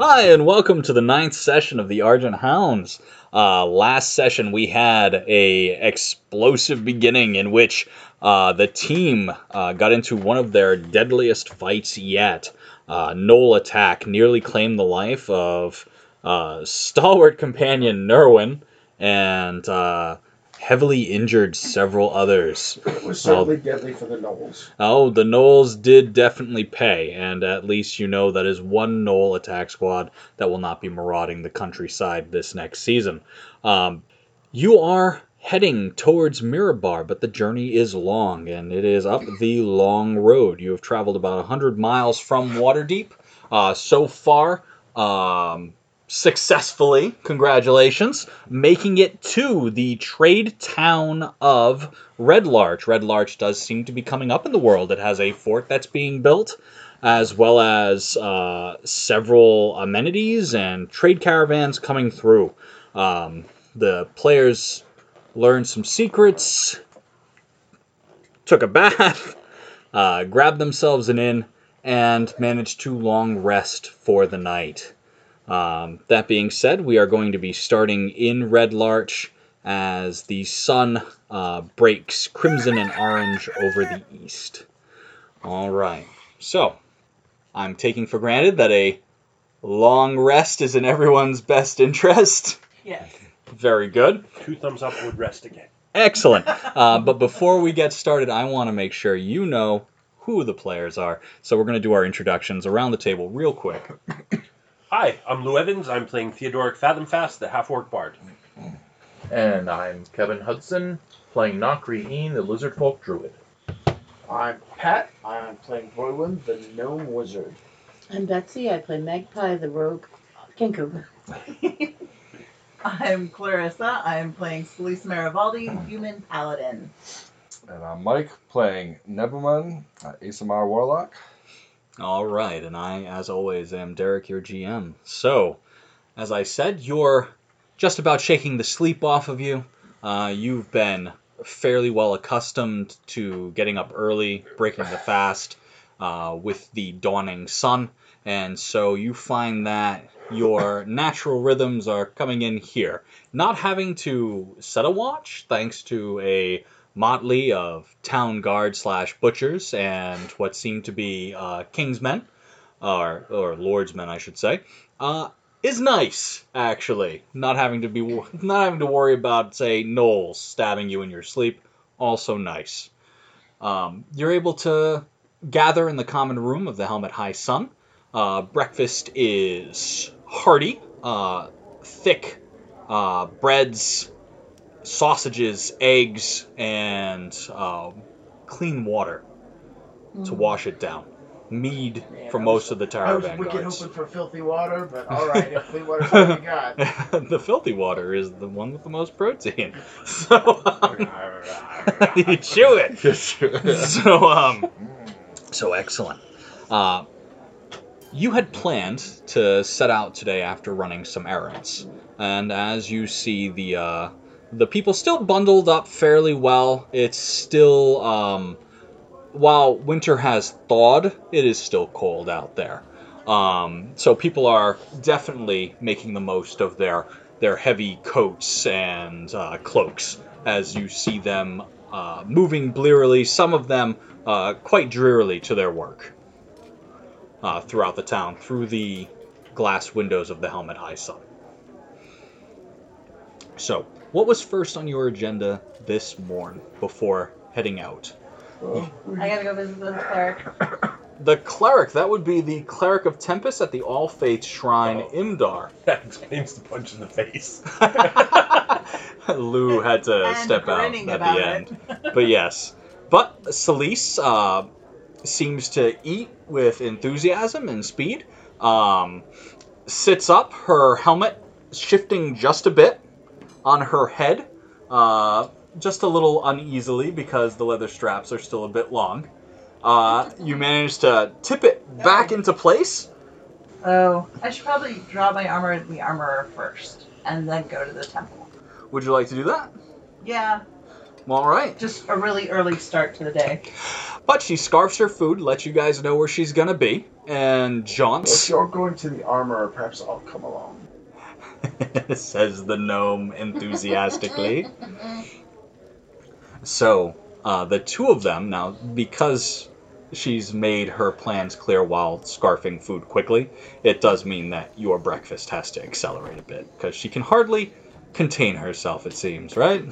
Hi, and welcome to the ninth session of the Argent Hounds. Uh, last session we had a explosive beginning in which uh, the team uh, got into one of their deadliest fights yet. Uh, attack nearly claimed the life of uh, stalwart companion Nerwin and uh, heavily injured several others. It was certainly deadly for the Gnolls. Oh, the Gnolls did definitely pay, and at least you know that is one Gnoll attack squad that will not be marauding the countryside this next season. Um, you are heading towards Mirabar, but the journey is long, and it is up the long road. You have traveled about 100 miles from Waterdeep. Uh, so far, um, successfully, congratulations, making it to the trade town of Red Larch. Red Larch does seem to be coming up in the world. It has a fort that's being built, as well as uh, several amenities and trade caravans coming through. Um, the players learned some secrets, took a bath, uh, grabbed themselves an inn, and managed to long rest for the night. Um, that being said, we are going to be starting in Red Larch as the sun uh, breaks crimson and orange over the east. All right. So, I'm taking for granted that a long rest is in everyone's best interest. Yes. Very good. Two thumbs up would rest again. Excellent. Uh, but before we get started, I want to make sure you know who the players are. So we're going to do our introductions around the table real quick. Hi, I'm Lou Evans. I'm playing Theodoric Fathomfast, the half orc bard. And I'm Kevin Hudson, playing Nokri Een, the Lizard Folk Druid. I'm Pat. I'm playing Royland, the gnome wizard. I'm Betsy. I play Magpie, the rogue Kenku. I'm Clarissa. I'm playing Celise Marivaldi, human paladin. And I'm Mike playing Nebuman, uh, Aasimar Warlock. All right, and I, as always, am Derek, your GM. So, as I said, you're just about shaking the sleep off of you. Uh, you've been fairly well accustomed to getting up early, breaking the fast uh, with the dawning sun, and so you find that your natural rhythms are coming in here. Not having to set a watch, thanks to a motley of town guard slash butchers and what seem to be uh, kingsmen, or or lordsmen, I should say, uh, is nice actually. Not having to be not having to worry about say gnolls stabbing you in your sleep, also nice. Um, you're able to gather in the common room of the Helm at Highsun. Uh, breakfast is hearty, uh, thick uh, breads, sausages, eggs, and um, clean water to wash it down. Mead Man, for I most of the I Tower was wicked Vanguards. hoping for filthy water, but alright, if clean water's all you got. the filthy water is the one with the most protein. So um, you chew it. So um, so excellent. Uh, you had planned to set out today after running some errands, and as you see the uh, the people still bundled up fairly well. It's still um, while winter has thawed, it is still cold out there. Um, so people are definitely making the most of their their heavy coats and uh, cloaks as you see them uh, moving blearily. Some of them uh, quite drearily to their work uh, throughout the town through the glass windows of the Helm at Highsun. So, what was first on your agenda this morn before heading out? I gotta go visit the cleric. The cleric, that would be the cleric of Tempest at the All Faith Shrine, Oh. Imdar. That explains the punch in the face. Lou had to And step out at about the end. it. But yes. But Celise uh, seems to eat with enthusiasm and speed. Um, sits up, her helmet shifting just a bit on her head, uh, just a little uneasily because the leather straps are still a bit long. Uh, you manage to tip it back into place. Oh, I should probably draw my armor at the armorer first, and then go to the temple. Would you like to do that? Yeah. All right. Just a really early start to the day. But she scarfs her food, lets you guys know where she's gonna be, and jaunts. If you're going to the armor, perhaps I'll come along. says the gnome enthusiastically. so, uh, the two of them now, because she's made her plans clear while scarfing food quickly, it does mean that your breakfast has to accelerate a bit because she can hardly contain herself. It seems, right?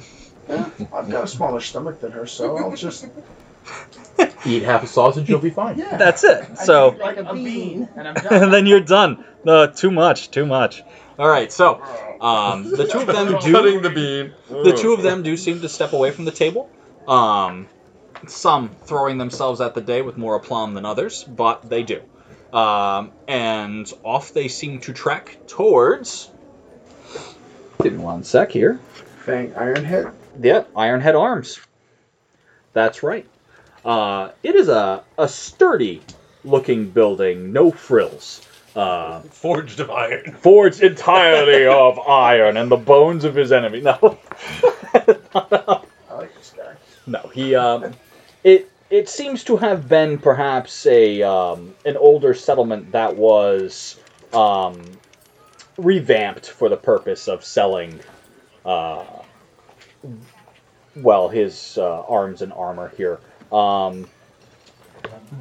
Yeah, I've got a smaller stomach than her, so I'll just Eat half a sausage, you'll be fine. yeah. That's it. So. like a bean, and I'm done. and then you're done. No, too much, too much. All right, so um, the two of them do Cutting the bean. the two of them do seem to step away from the table. Um, some throwing themselves at the day with more aplomb than others, but they do. Um, and off they seem to trek towards. Give me one sec here. Fang Ironhead. Yeah, Ironhead Arms. That's right. Uh, it is a, a sturdy looking building, no frills. Uh, Forged of iron. forged entirely of iron and the bones of his enemy. No, I like this guy. no, he. Um, it it seems to have been perhaps a um, an older settlement that was um, revamped for the purpose of selling. Uh, well, his uh, arms and armor here. Um,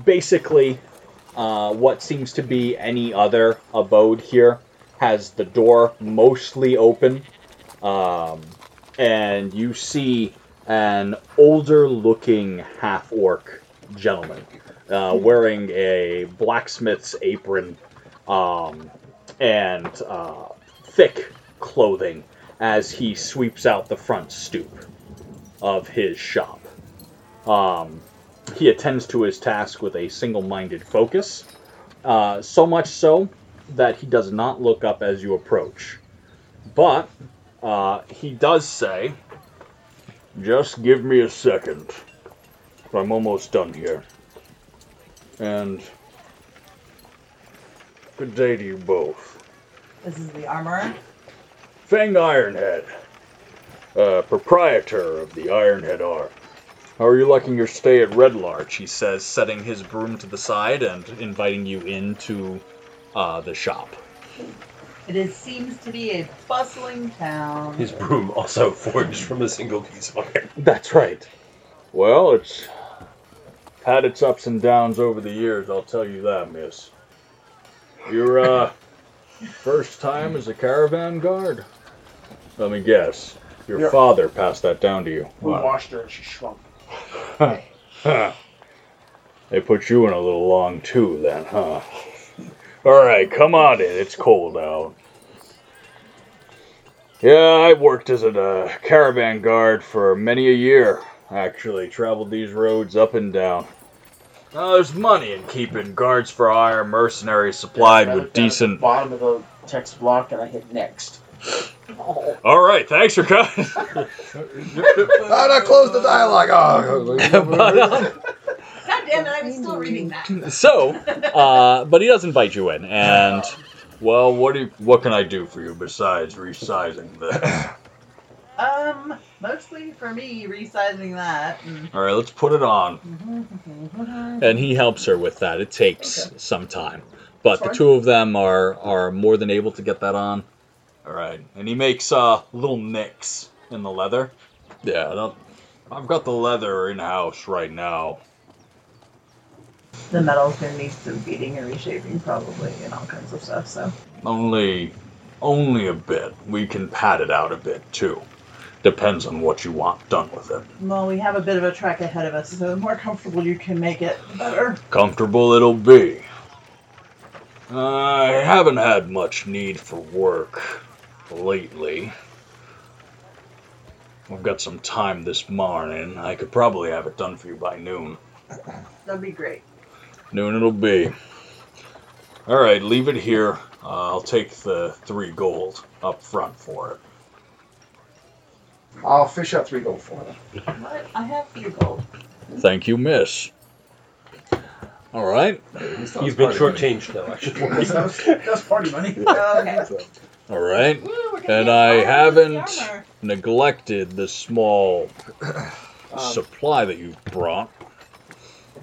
basically, uh, what seems to be any other abode here has the door mostly open, um, and you see an older-looking half-orc gentleman uh, wearing a blacksmith's apron um, and uh, thick clothing as he sweeps out the front stoop of his shop. Um, he attends to his task with a single-minded focus, uh, so much so that he does not look up as you approach. But uh, he does say, "Just give me a second. I'm almost done here." And good day to you both. This is the armorer. Fang Ironhead, uh, proprietor of the Ironhead Arm. How are you liking your stay at Red Larch? He says, setting his broom to the side and inviting you into uh, the shop. It is, seems to be a bustling town. His broom also forged from a single piece of iron. That's right. Well, it's had its ups and downs over the years, I'll tell you that, miss. Your uh, first time as a caravan guard? Let me guess. Your Yeah. father passed that down to you. We washed her and she shrunk. They put you in a little long too, then, huh? All right, come on in. It's cold out. Yeah, I worked as a uh, caravan guard for many a year. Actually, traveled these roads up and down. Uh, there's money in keeping guards for hire mercenaries supplied with decent. Bottom of the text block, and I hit next. All right, thanks for coming. That closed the dialogue. Oh. But, um, God damn it, I was still reading that. so, uh, but he does invite you in, and well, what do you, what can I do for you besides resizing this? Um, mostly for me, resizing that. And... All right, let's put it on. And he helps her with that. It takes Okay. some time, but the two of them are are more than able to get that on. All right, and he makes uh, little nicks in the leather. Yeah, I don't, I've got the leather in house right now. The metal's gonna need some beating and reshaping, probably, and all kinds of stuff. So Only, only a bit. We can pad it out a bit too. Depends on what you want done with it. Well, we have a bit of a track ahead of us, so the more comfortable you can make it, the better. Comfortable it'll be. I haven't had much need for work lately. I've got some time this morning. I could probably have it done for you by noon. That'd be great. Noon it'll be. All right, leave it here. Uh, I'll take the three gold up front for it. I'll fish out three gold for her. But I have few gold. Thank you, miss. All right. You've been shortchanged though. I should warn you. That's, that's party money. Okay. All right. Woo, And I haven't neglected the small Um, supply that you brought.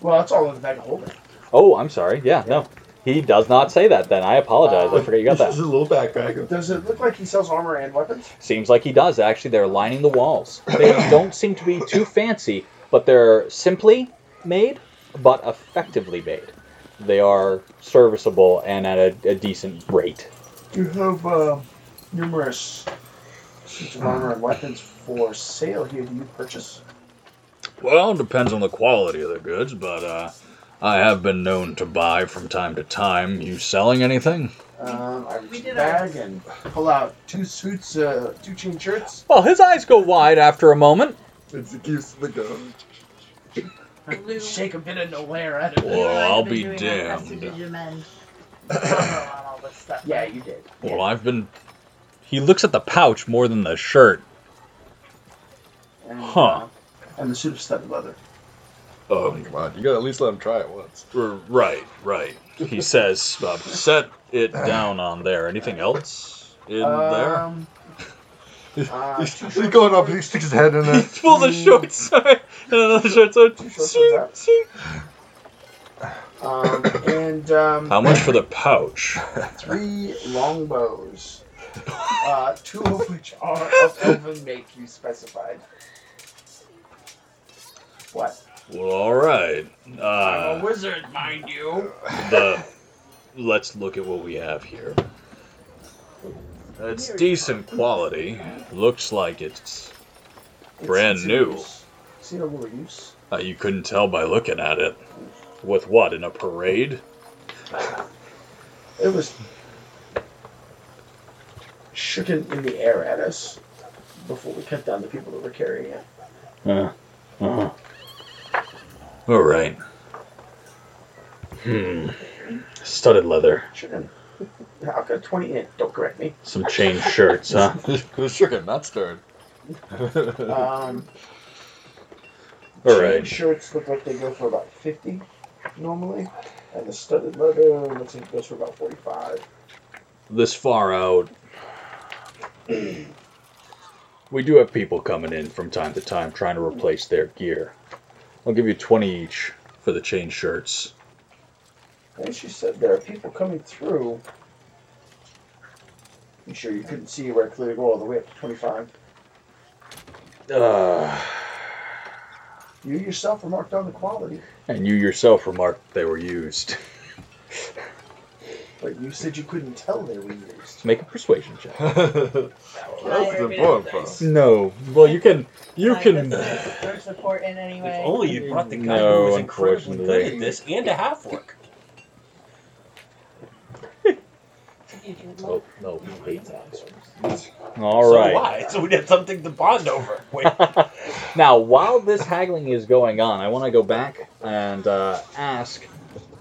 well, that's all in the bag of holding. Oh, I'm sorry. Yeah, no. He does not say that then. I apologize. I forgot you got that. This is a little backpack. Does it look like he sells armor and weapons? Seems like he does, actually. They're lining the walls. They don't seem to be too fancy, but they're simply made, but effectively made. They are serviceable and at a, a decent rate. You have uh, numerous suits of armor and weapons for sale here. Do you purchase? Well, it depends on the quality of the goods, but uh, I have been known to buy from time to time. You selling anything? Um, I reach We the did bag and pull out two suits, uh, two chain shirts. Well, his eyes go wide after a moment. It's the keeps the gun. Lou, Shake a bit of no layer at it. Well, I have I'll be damned. Yeah, you did. Well, I've been. He looks at the pouch more than the shirt. And, Huh. uh, and the suit of studded leather. Oh, come on. You gotta at least let him try it once. Right, right. He says, uh, set it down on there. Anything else in there? Um, uh, he's, he's short going up, swords. he sticks his head in there. He pulls the shorts and another short so Two short swords Um, and um, How much for the pouch? three longbows. Uh, two of which are of elven make, you specified. What? Well, all right. I'm Uh, a wizard, mind you. the let's look at what we have here. It's decent quality. Looks like it's It's Brand new. use. Seen a little use. uh, you couldn't tell by looking at it. With what in a parade? It was shooken in the air at us before we cut down the people that were carrying it. Uh, uh-huh. All right. Hmm. Studded leather. Shooken. I've got 20 in. Don't correct me. Some chain shirts, huh? it was chicken, not stirred. Um, All chain right. shirts look like they go for about 50 normally. And the studded leather looks like it goes for about 45. This far out. We do have people coming in from time to time trying to replace their gear. I'll give you 20 each for the chain shirts. And she said there are people coming through. You sure you couldn't see where it clearly go all the way up to 25? Uh, You yourself remarked on the quality, and you yourself remarked they were used. but you said you couldn't tell they were used. Make a persuasion check. That's the important part. No. Well, you can. You Can can. I put support in any way? If only you brought the guy No, who was incredibly good at this and a half work. Oh, no, he hates So All right. why? So we'd have something to bond over. Wait. now, while this haggling is going on, I want to go back and uh, ask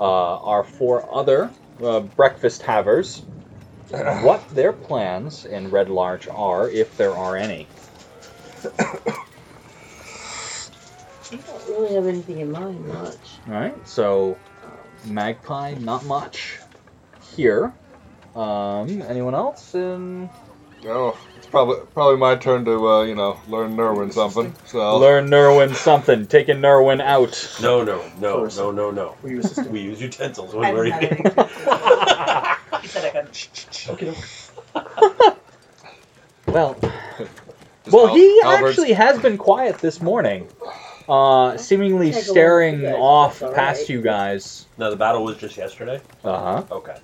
uh, our four other uh, breakfast havers what their plans in Red Larch are, if there are any. I don't really have anything in mind much. All right. So, Magpie, not much here. Um, anyone else? In Oh, it's probably probably my turn to uh, you know learn Nerwin something. So learn Nerwin something. Taking Nerwin out. No, no, no, First. no, no, no. Were you assisting? We use utensils I when we're didn't have eating. anything. He said I couldn't. Okay. Well, Just well, Al- he Albert's- actually has been quiet this morning, uh, seemingly Take a look staring you guys, off that's all past right. you guys. no, the battle was just yesterday. Uh huh. Okay.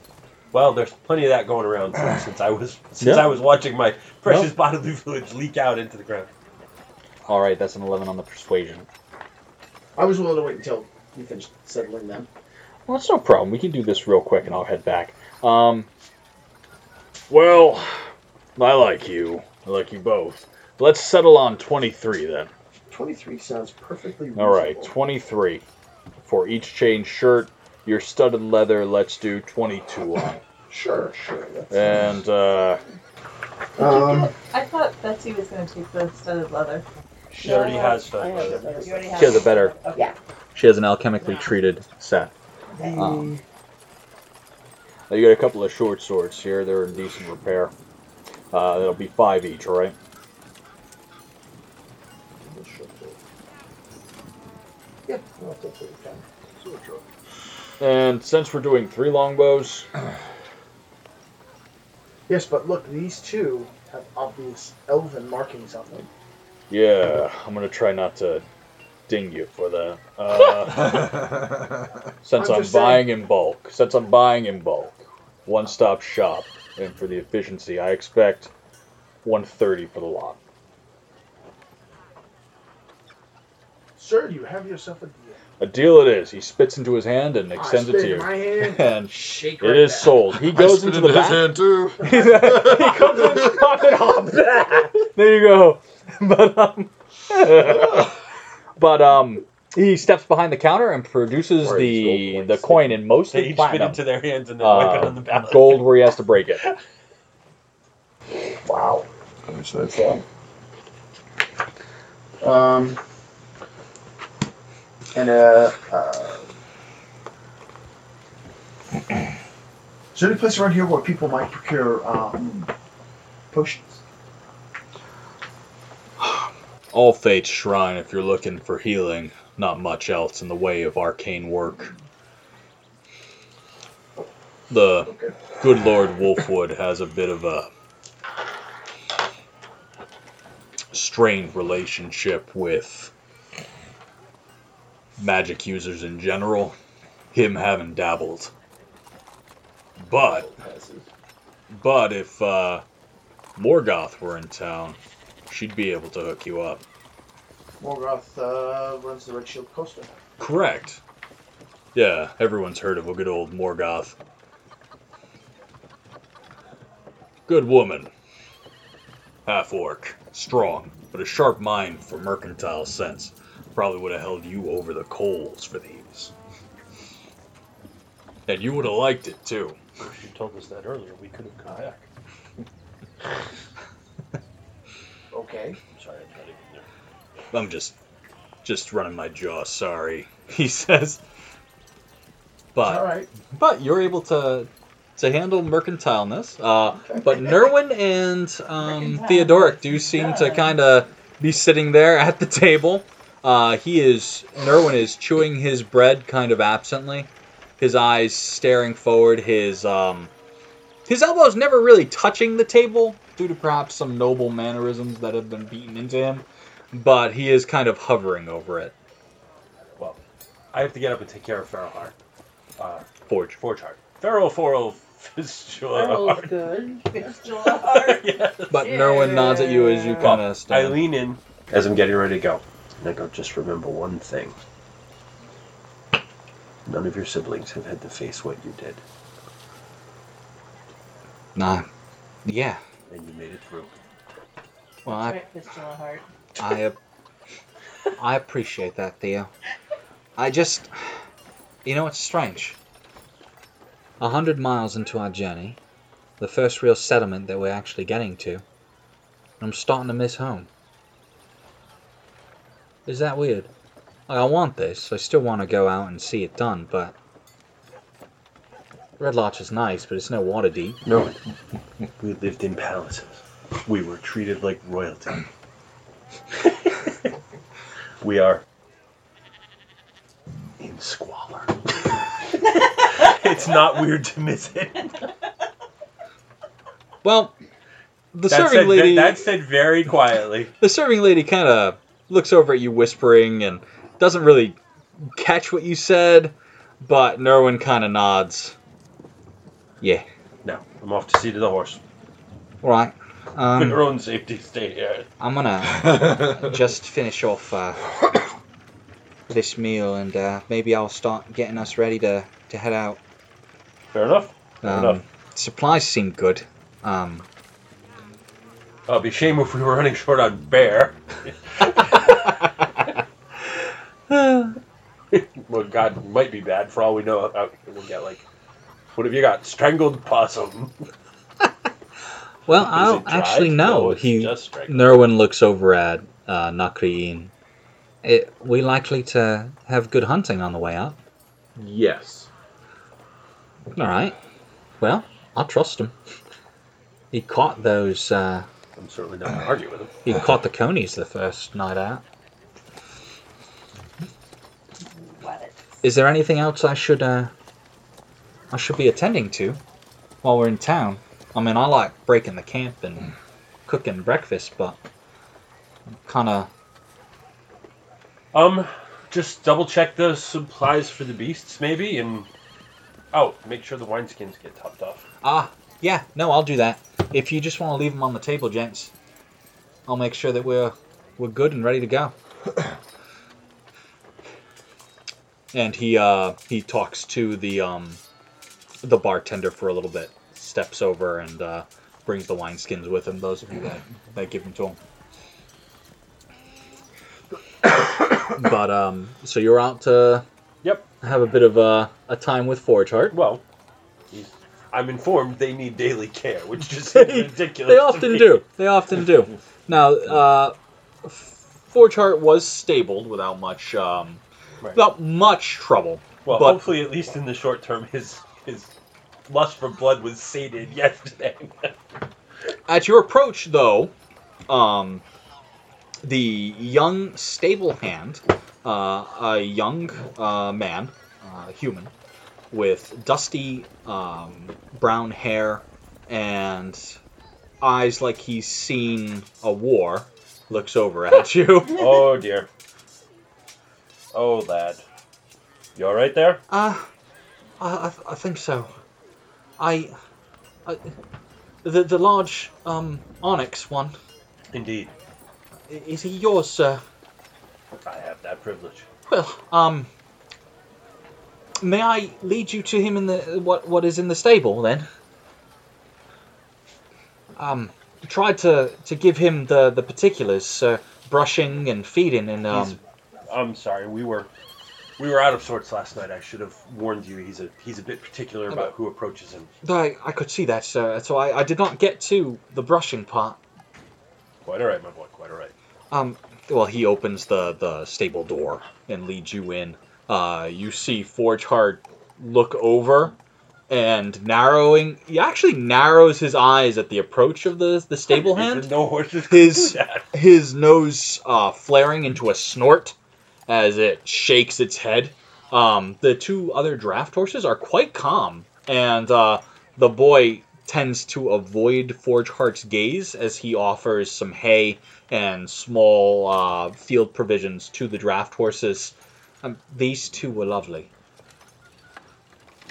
Well, there's plenty of that going around too, since I was since Yeah. I was watching my precious bodily fluids leak out into the ground. All right, that's an eleven on the persuasion. I was willing to wait until you finished settling them. Well, that's no problem. We can do this real quick, and I'll head back. Um. Well, I like you. I like you both. Let's settle on twenty-three then. 23 sounds perfectly Reasonable. All right, 23 for each chain shirt. Your studded leather, let's do 22 on. Sure, sure. That's, And uh, um, I thought Betsy was going to take the studded leather. She already has I have leather. better You already have she has a better. Okay. Yeah. She has an alchemically treated set. Um, you got a couple of short swords here. They're in decent repair. Uh, that'll be five each, all right? Yeah, I'll take what you can. And since we're doing three longbows, Yes, but look, these two have obvious elven markings on them. yeah, I'm gonna try not to ding you for that. Uh, since I'm I'm, just saying. buying in bulk, since I'm buying in bulk, one-stop shop, and for the efficiency, I expect 130 for the lot. Sir, you have yourself a deal. A deal it is. He spits into his hand and extends I it spit to in you, my hand. and Shake it right is back. sold. He goes I into the his back. hand too. he comes in popping off. there you go. But um, but um, he steps behind the counter and produces Or his gold the coins. the coin in most. They mostly each fit platinum, into their hands and then wipe it uh, on the ballot. gold where he has to break it. Wow. How much that's that? Um, and uh, uh, is there any place around here where people might procure um, potions? All Fate's Shrine, if you're looking for healing, not much else in the way of arcane work. The Okay. good Lord Wolfwood has a bit of a strained relationship with magic users in general, him having dabbled. But but if uh, Morgoth were in town, she'd be able to hook you up. Morgoth uh, runs the Red Shield Coaster. Correct. Yeah, everyone's heard of a good old Morgoth. Good woman. Half orc. Strong, but a sharp mind for mercantile sense. Probably would have held you over the coals for these. And you would have liked it too. If you told us that earlier, we could have come back. Okay. I'm sorry, I'm not even there. I'm just just running my jaw, sorry. He says. But All right. But you're able to to handle mercantileness. Uh, Okay. but Nerwin and um, Theodoric do seem to kind of be sitting there at the table. Uh, he is Nerwin is chewing his bread kind of absently, his eyes staring forward. His um, his elbows never really touching the table due to perhaps some noble mannerisms that have been beaten into him. But he is kind of hovering over it. Well, I have to get up and take care of Farrowheart. Uh, Forge. Forge Heart. Pharaoh Foro Fistula Earl's Heart. good. yes. But Nerwin nods at you as you kind of I stand. lean in as I'm getting ready to go. And I go, just remember one thing. None of your siblings have had to face what you did, Nah. Yeah. and you made it through. Well, I Right, fistula heart. I I appreciate that, Theo. I just, you know, it's strange. A hundred miles into our journey, the first real settlement that we're actually getting to, I'm starting to miss home. Is that weird? Like, I want this. I still want to go out and see it done, but Red Larch is nice, but it's no Waterdeep. No, we lived in palaces. We were treated like royalty. we are in squalor. it's not weird to miss it. Well, the That serving said, lady. that said very quietly. The serving lady kind of looks over at you, whispering, and doesn't really catch what you said, but Nerwin kind of nods. Yeah. No, I'm off to see to the horse. All right. For Um, your own safety, stay here. I'm gonna just finish off uh, this meal, and uh, maybe I'll start getting us ready to, to head out. Fair enough. Fair Um, enough. supplies seem good. Um, It'll be a shame if we were running short on bear. well, God, might be bad for all we know. Out we'll get like, what have you got? Strangled possum. well, I don't actually know. No, he. Nerwin looks over at uh, Nakriin. It, we likely to have good hunting on the way up. Yes. All right. Well, I'll trust him. He caught those. Uh, I'm certainly not going to argue with him. he caught the conies the first night out. Is there anything else I should uh I should be attending to while we're in town? I mean, I like breaking the camp and cooking breakfast, but I'm kind of Um, just double check the supplies for the beasts, maybe, and oh, make sure the wineskins get topped off. ah yeah no I'll do that. If you just want to leave them on the table, gents, I'll make sure that we're we're good and ready to go. And he uh he talks to the um the bartender for a little bit, steps over and uh, brings the wineskins with him. Those of you that that give them to him. but um, so you're out to Yep. have a bit of a, a time with Forge Heart. Well, I'm informed they need daily care, which just seems ridiculous. They to often me. do. They often do. Now, uh, Forge Heart was stabled without much um. Without much trouble. Well, but- hopefully, at least in the short term, his his lust for blood was sated yesterday. At your approach, though, um, the young stable hand, uh, a young uh, man, uh, human, with dusty um, brown hair and eyes like he's seen a war, looks over at you. oh dear. Oh lad, you all right there? Uh, I, I, I think so. I, I, the the large um onyx one. Indeed, Is he yours, sir? I have that privilege. Well, um, may I lead you to him in the what what is in the stable then? Um, tried to to give him the the particulars, uh, brushing and feeding, and um, He's- I'm sorry, we were we were out of sorts last night. I should have warned you. He's a he's a bit particular about who approaches him. I I could see that, sir. So I I did not get to the brushing part. Quite all right, my boy. Quite all right. Um, well, he opens the the stable door and leads you in. Uh, you see Forge Heart look over and narrowing. He actually narrows his eyes at the approach of the the stable hand. No horses. His- His nose uh, flaring into a snort as it shakes its head. Um, the two other draft horses are quite calm, and uh, the boy tends to avoid Forge Heart's gaze as he offers some hay and small uh, field provisions to the draft horses. Um, these two were lovely.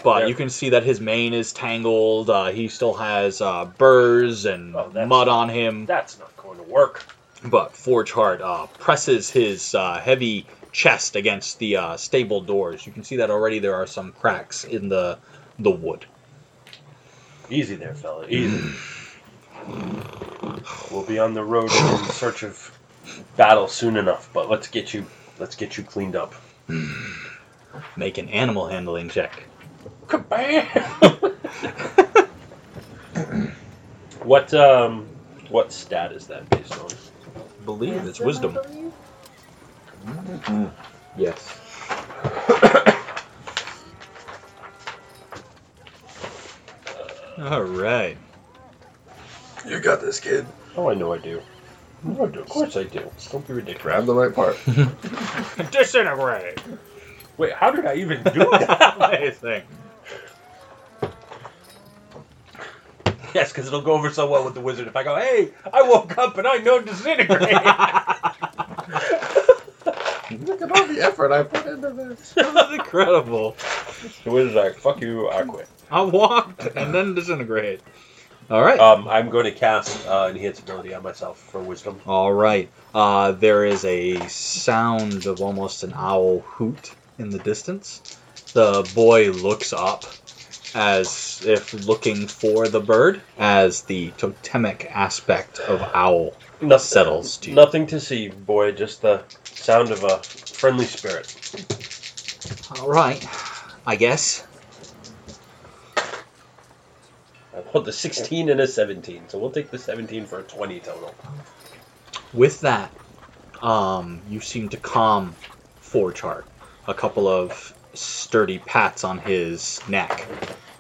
But you can see that his mane is tangled. Uh, he still has uh, burrs and Oh, that's- mud on him. That's not going to work. But Forge Heart uh, presses his uh, heavy chest against the uh, stable doors. You can see that already there are some cracks in the the wood. Easy there, fella. Easy. we'll be on the road in search of battle soon enough. But let's get you let's get you cleaned up. Make an animal handling check. Kabam! what um what stat is that based on? believe it's wisdom. Yes. All right. You got this, kid. Oh, I know I do. No, I do. Of course I do. Don't be ridiculous. Grab the right part. Disintegrate. Wait, how did I even do that? Amazing. yes, because it'll go over so well with the wizard if I go, hey, I woke up and I know disintegrate. Look at all the effort I put into this. This is incredible. the wizard's like, fuck you, I quit. I walked and then disintegrate. All right. Um, I'm going to cast uh, enhance ability on myself for wisdom. All right. Uh, there is a sound of almost an owl hoot in the distance. The boy looks up as if looking for the bird, as the totemic aspect of owl Nothing, settles to you. Nothing to see, boy. Just the sound of a friendly spirit. All right. I guess. I rolled a 16 and a 17, so we'll take the 17 for a 20 total. With that, um, you seem to calm Forge Heart. A couple of sturdy pats on his neck,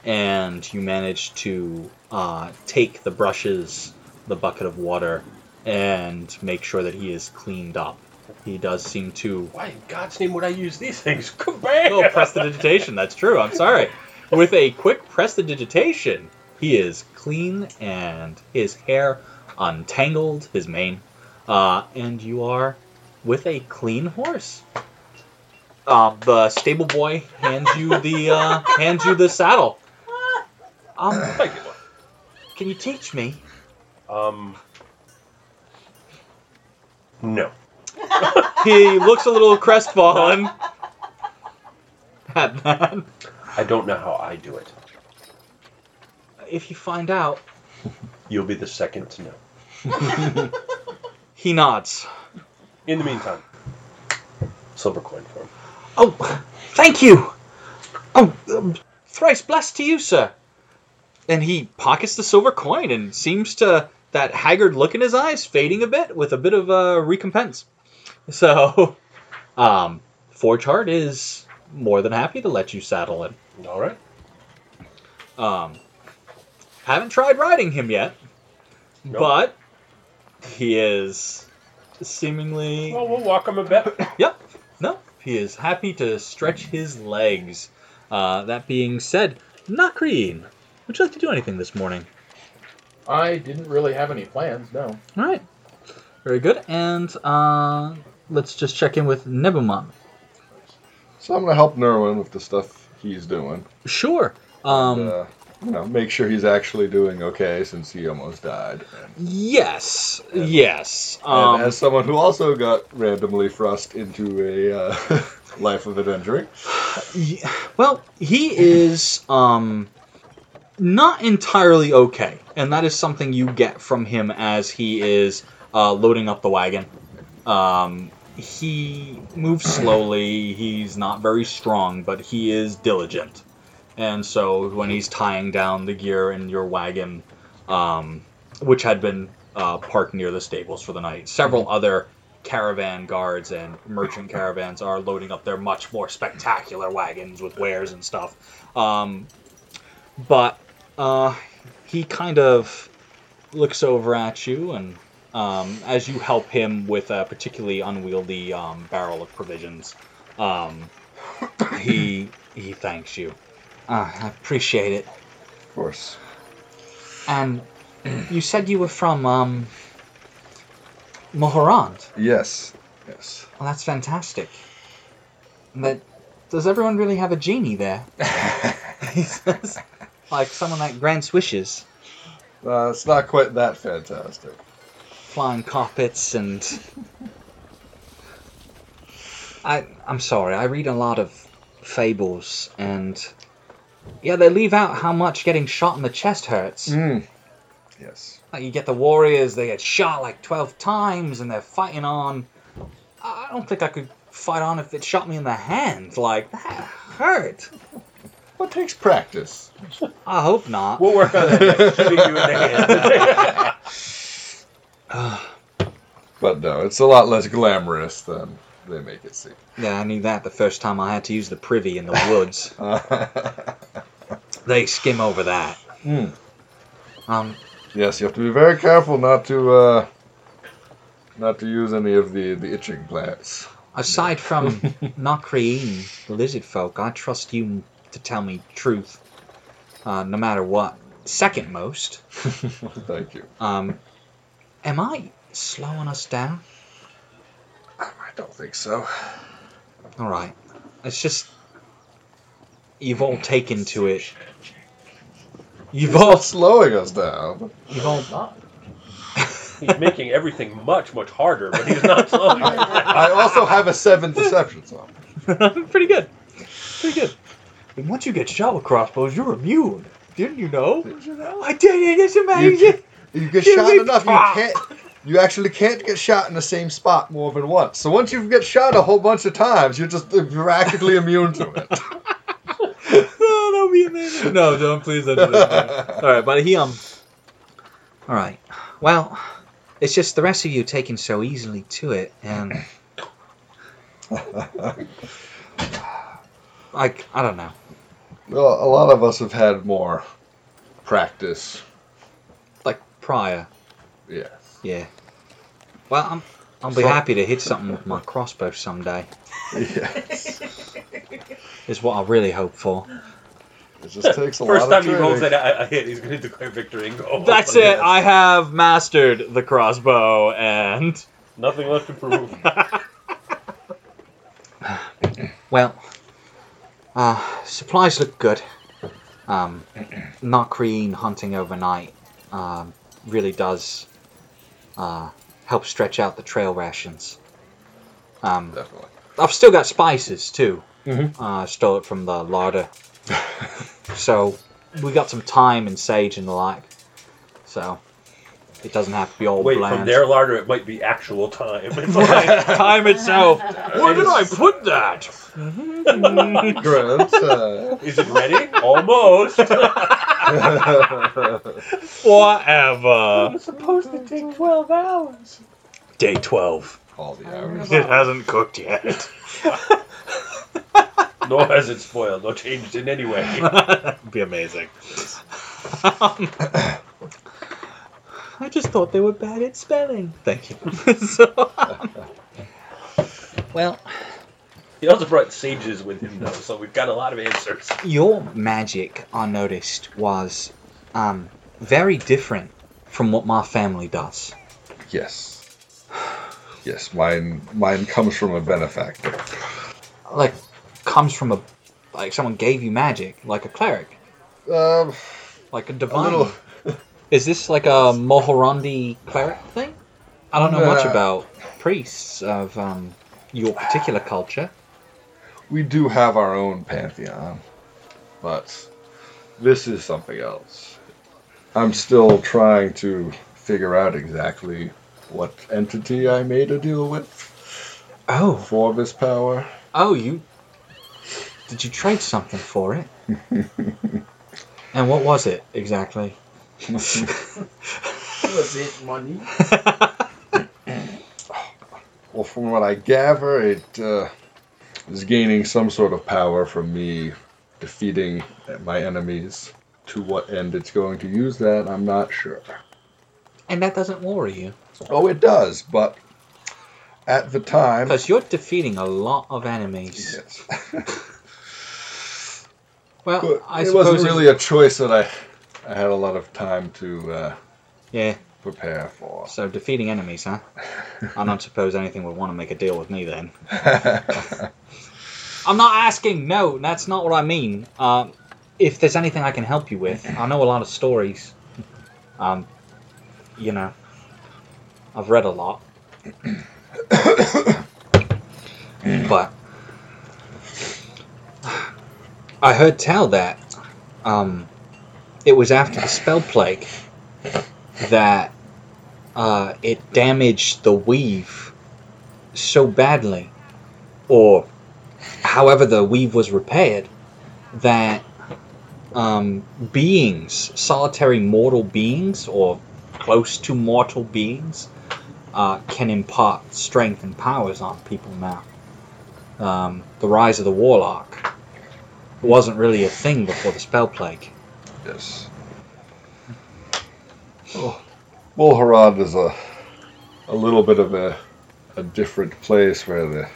and you manage to uh, take the brushes, the bucket of water, and make sure that he is cleaned up he does seem to Why in God's name would I use these things? Kabam! Oh, prestidigitation. That's true. I'm sorry. With a quick prestidigitation, he is clean and his hair untangled, his mane, uh, and you are with a clean horse. Um, the stable boy hands you the uh, hands you the saddle. Um, Thank you. can you teach me? Um. No. He looks a little crestfallen at that. I don't know how I do it. If you find out, You'll be the second to know. he nods. In the meantime, silver coin for him. Oh, thank you. Oh, um, thrice blessed to you, sir. And he pockets the silver coin and seems to that haggard look in his eyes fading a bit with a bit of a recompense. So, um, Forge Heart is more than happy to let you saddle him. All right. Um, haven't tried riding him yet, Nope. but he is seemingly Well, we'll walk him a bit. Yep. No, he is happy to stretch his legs. Uh, that being said, Nakreen, would you like to do anything this morning? I didn't really have any plans, no. All right. Very good. And uh, let's just check in with Nebuman. So I'm gonna help Nerwin with the stuff he's doing. Sure. Um, and, uh, you know, make sure he's actually doing okay since he almost died. And, yes. Yes. Um, and as someone who also got randomly thrust into a uh, life of adventuring, y- well, he is um, not entirely okay, and that is something you get from him as he is uh, loading up the wagon. Um, he moves slowly. He's not very strong, but he is diligent. And so when he's tying down the gear in your wagon, um, which had been uh, parked near the stables for the night, several other caravan guards and merchant caravans are loading up their much more spectacular wagons with wares and stuff. Um, but uh, he kind of looks over at you, and um, as you help him with a particularly unwieldy um, barrel of provisions, um, he he thanks you. Uh, I appreciate it. of course. And you said you were from um, Mulhorand. Yes, yes. Well, that's fantastic. But does everyone really have a genie there? He says, like someone like grants wishes, Uh, it's not quite that fantastic. flying carpets, and. I I'm sorry. I read a lot of fables, and yeah, they leave out how much getting shot in the chest hurts. Mm. Yes. Like you get the warriors, they get shot like twelve times, and they're fighting on. I don't think I could fight on if it shot me in the hand. Like that hurt. What takes practice? I hope not. We'll work on that. Shooting you in the hand. But no, it's a lot less glamorous than they make it seem. Yeah, I knew that the first time I had to use the privy in the woods. they skim over that. Hmm. Um, yes, you have to be very careful not to uh, not to use any of the the itching plants. aside from not creating the lizard folk, I trust you to tell me truth, uh, no matter what. Second most, Thank you. um, am I slowing us down? I don't think so. All right, it's just you've all taken to it. You've all, Not slowing us down. you've all. Not. He's making everything much, much harder, but he's not slowing. it. I also have a seven deception, so Pretty good. Pretty good. And once you get shot with crossbows, you're immune. Didn't you know? I did it. It's amazing. you get Give shot me enough, you pop. can't. You actually can't get shot in the same spot more than once. So once you get shot a whole bunch of times, you're just practically immune to it. oh, that'll be amazing. No, don't please don't do that. All right, but he um. All right. Well, it's just the rest of you taking so easily to it, and like I don't know. Well, a lot of us have had more practice. Like prior, Yes. yeah. Well, I'm I'll be So- happy to hit something with my crossbow someday. Yes. Is what I really hope for. It just takes a First lot time of he rolls training. that a, a hit, he's going to declare victory and go. That's "Oh, it. I have mastered the crossbow, and Nothing left to prove. well, uh, supplies look good. Um, not green hunting overnight um, really does uh, help stretch out the trail rations. Um, Definitely. I've still got spices too. Mhm. Uh, stole it from the larder. so we got some thyme and sage and the like. So it doesn't have to be all Wait, bland. from their larder, it might be actual time. It's like, Time itself. Where did I put that? Grant, uh, is it ready? Almost. Forever. supposed to take 12 hours. Day 12. all the hours. It hasn't cooked yet. Nor has it spoiled, nor changed in any way. That'd be amazing. I just thought they were bad at spelling. Thank you. so, um, well, He also brought sages with him, though, so we've got a lot of answers. your magic, I noticed, was um, very different from what my family does. Yes. Yes, mine mine comes from a benefactor. Like, comes from a like someone gave you magic, like a cleric, Um, like a a divine. little. Is this like a Mulhorandi cleric thing? I don't know much Nah. about priests of um, your particular culture. We do have our own pantheon, but this is something else. I'm still trying to figure out exactly what entity I made a deal with Oh, for this power. oh, you did you trade something for it? and what was it exactly? Was it money? Well, from what I gather, it uh, is gaining some sort of power from me defeating my enemies. To what end it's going to use that, I'm not sure. and that doesn't worry you Oh, it does, but at the time, because you're defeating a lot of enemies. yes. Well, But I it suppose wasn't if- really a choice that I, I had a lot of time to uh, yeah. prepare for. So defeating enemies, huh? I don't suppose anything would want to make a deal with me then. I'm not asking. No, that's not what I mean. Um, if there's anything I can help you with, I know a lot of stories. Um, you know, I've read a lot, but I heard tell that um, it was after the spell plague that uh, it damaged the weave so badly, or however the weave was repaired, that um, beings, solitary mortal beings, or close to mortal beings, uh, can impart strength and powers on people now. Um, the rise of the warlock wasn't really a thing before the spell plague. Yes. Oh, Mulhorand is a a little bit of a a different place where they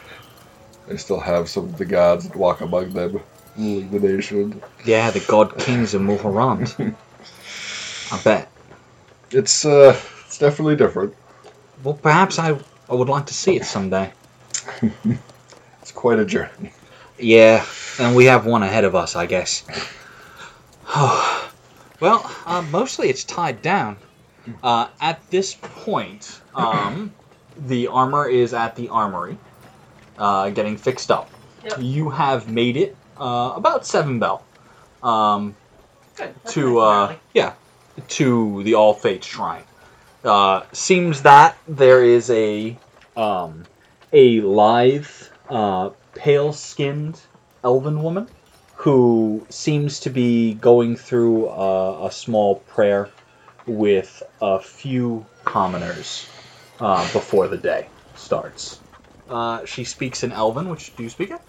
they still have some of the gods that walk among them, ruling the nation. Yeah, the god kings of Mulhorand. I bet. It's uh, it's definitely different. Well, perhaps I, I would like to see it someday. It's quite a journey. Yeah, and we have one ahead of us, I guess. well, uh, mostly it's tied down. Uh, at this point, um, the armor is at the armory, uh, getting fixed up. Yep. You have made it uh, about seven bell um, Good. That's to nice uh, yeah to the All Fates Shrine. Uh, seems that there is a um, a lithe, uh, pale-skinned elven woman who seems to be going through a, a small prayer with a few commoners uh, before the day starts. Uh, she speaks in Elven, which do you speak it?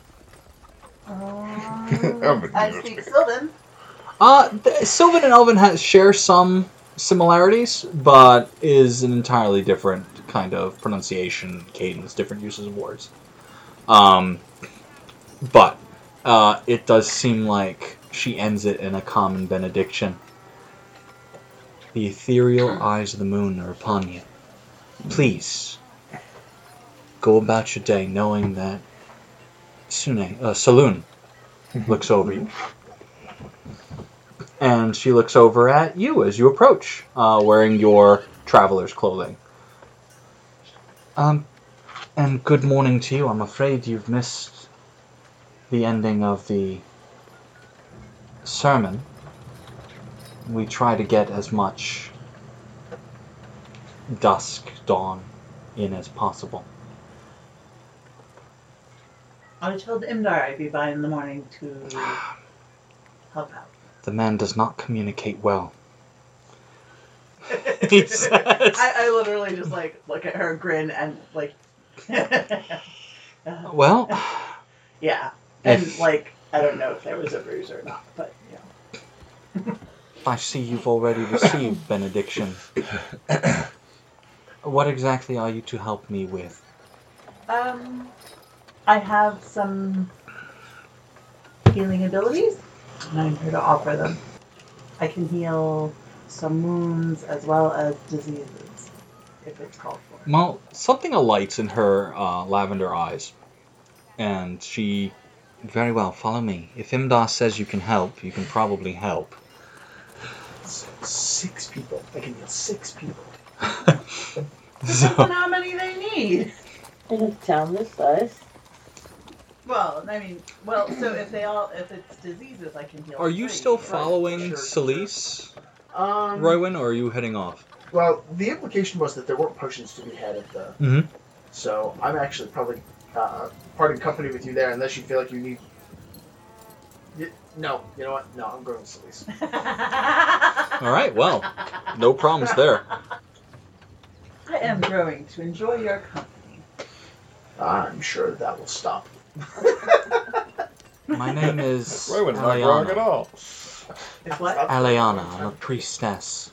Um, I speak Sylvan. Uh, th- Sylvan and Elven has share some similarities, but is an entirely different kind of pronunciation, cadence, different uses of words. Um, but uh, it does seem like she ends it in a common benediction. The ethereal eyes of the moon are upon you. Please go about your day knowing that Sune, uh, Selûne looks over you. And she looks over at you as you approach, uh, wearing your traveler's clothing. Um, and good morning to you. I'm afraid you've missed the ending of the sermon. We try to get as much dusk, dawn in as possible. I told Imdar I'd be by in the morning to help out. The man does not communicate well. He says. I, I literally just like look at her, grin, and like, Well, yeah, and If- like I don't know if there was a bruise or not, but you know. I see you've already received benediction. What exactly are you to help me with? Um, I have some healing abilities, and I'm here to offer them. I can heal some wounds as well as diseases, if it's called for. Well, something alights in her uh, lavender eyes, and she. Very well, follow me. If Imdas says you can help, you can probably help. Six people. I can heal six people. So, how many they need. In a town this size. Well, I mean, well, so if they all, if it's diseases, I can heal. are you three, still right? following Sure. Celise, Um, Roywin, or are you heading off? Well, the implication was that there weren't potions to be had at the. Mhm. So I'm actually probably uh, parting company with you there, unless you feel like you need. Y- no, you know what? No, I'm going with Celise. All right, well, no problems there. I am growing to enjoy your company. I'm sure that will stop. My name is Rowan's not wrong at Aliana. all. Is what? Aliana, I'm a priestess.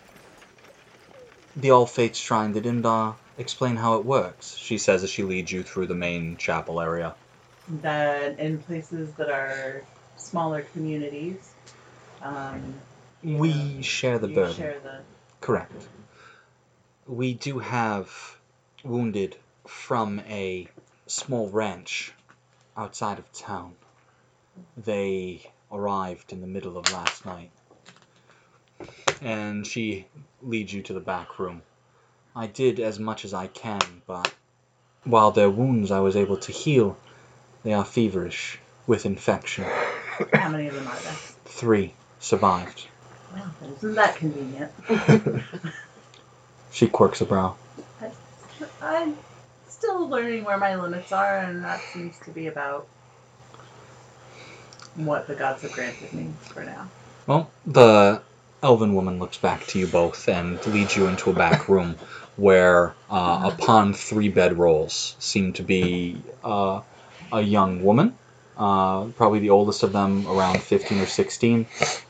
The All Fates Shrine, did Imdar explain how it works? She says as she leads you through the main chapel area. That in places that are smaller communities, um, We know, share the burden. share the Correct. We do have wounded from a small ranch outside of town. They arrived in the middle of last night. And she leads you to the back room. I did as much as I can, but while their wounds I was able to heal, they are feverish with infection. How many of them are there? Three survived. Well, isn't that convenient? She quirks a brow. I'm still learning where my limits are, and that seems to be about what the gods have granted me for now. Well, the elven woman looks back to you both and leads you into a back room where, uh, upon three bedrolls, seem to be uh, a young woman, uh, probably the oldest of them around 15 or 16,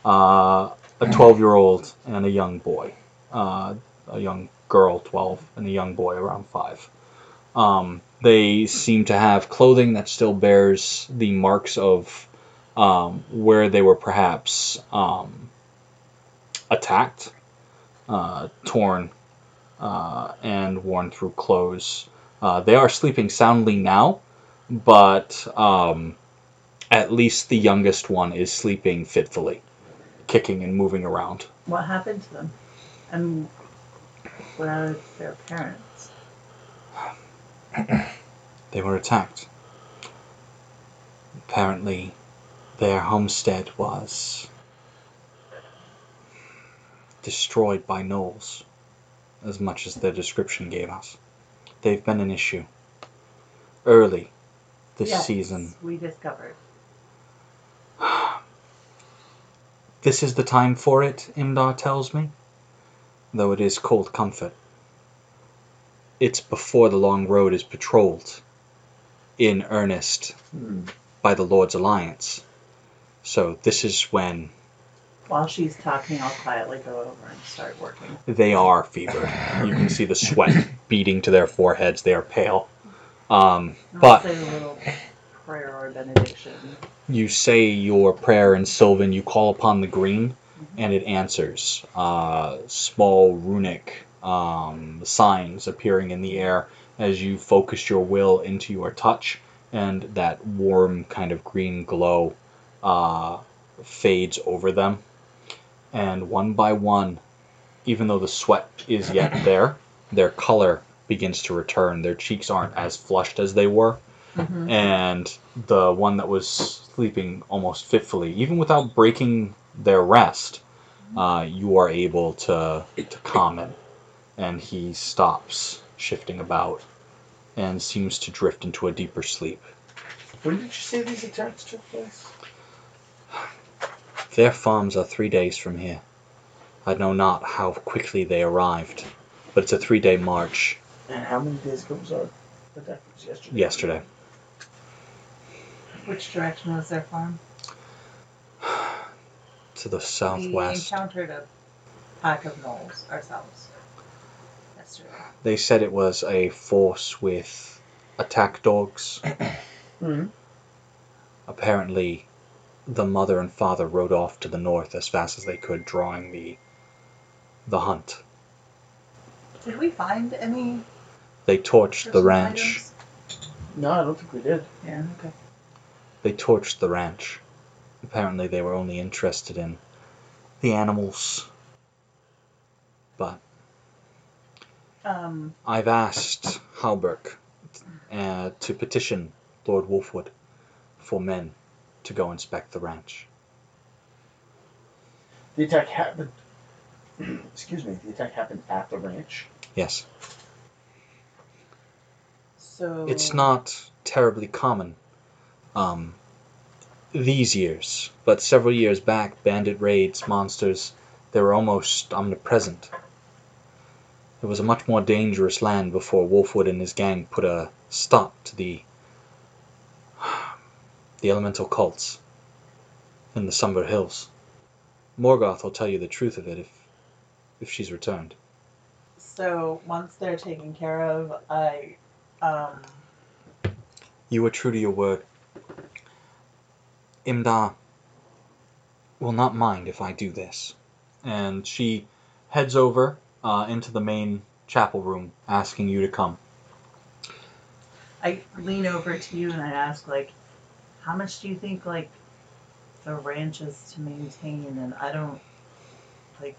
uh, a 12 year old, and a young boy. Uh, a young girl, 12, and a young boy around 5. Um, they seem to have clothing that still bears the marks of um, where they were perhaps um, attacked, uh, torn, uh, and worn through clothes. Uh, they are sleeping soundly now, but um, at least the youngest one is sleeping fitfully, kicking and moving around. What happened to them? And where are their parents? They were attacked. Apparently, their homestead was destroyed by gnolls, as much as their description gave us. They've been an issue. Early this Yes, season. We discovered. This is the time for it, Imdar tells me, though it is cold comfort. It's before the long road is patrolled in earnest hmm. by the Lord's Alliance. So this is when While she's talking, I'll quietly go over and start working. They are fevered. You can see the sweat beating to their foreheads. They are pale. Um, but I'll say a little prayer or benediction. you say your prayer in Sylvan, you call upon the green, and it answers. Uh, small runic um, signs appearing in the air as you focus your will into your touch, and that warm kind of green glow uh, fades over them. And one by one, even though the sweat is yet there, their color begins to return. Their cheeks aren't as flushed as they were Mm-hmm. and the one that was sleeping almost fitfully, even without breaking their rest, uh, you are able to to calm him, and he stops shifting about and seems to drift into a deeper sleep. When did you say these attacks took place? Their farms are three days from here. I know not how quickly they arrived, but it's a three-day march. And how many days ago was our attack? It was yesterday. Yesterday, Which direction was their farm? to the southwest. We encountered a pack of gnolls ourselves yesterday. They said it was a force with attack dogs. Mhm. Apparently, the mother and father rode off to the north as fast as they could, drawing the the hunt. Did we find any They torched the personal ranch. items? No, I don't think we did. Yeah, okay. They torched the ranch. Apparently, they were only interested in the animals. But Um, I've asked Halberg uh, to petition Lord Wolfwood for men to go inspect the ranch. The attack happened. Excuse me. The attack happened at the ranch. Yes. so It's not terribly common um, these years, but several years back, bandit raids, monsters, they were almost omnipresent. It was a much more dangerous land before Wolfwood and his gang put a stop to the the elemental cults in the Sumber Hills. Morgoth will tell you the truth of it if if she's returned. So once they're taken care of, I um You were true to your word. Imda will not mind if I do this. And she heads over uh, into the main chapel room, asking you to come. I lean over to you and I ask like, how much do you think like the ranch is to maintain? And I don't like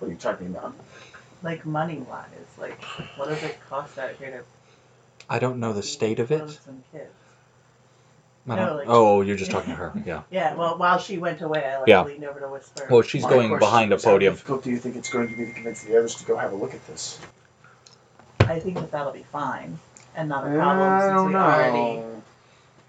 What are you talking about? like money wise, like what does it cost out here to I don't know the state of it. clothe some kids? I No, don't- like- oh, you're just talking to her. Yeah. Yeah, well, while she went away, I like Yeah. leaned over to whisper. Well, she's My going question behind a is, how podium. difficult do you think it's going to be to convince the others to go have a look at this? I think that that'll be fine and not a problem since we already.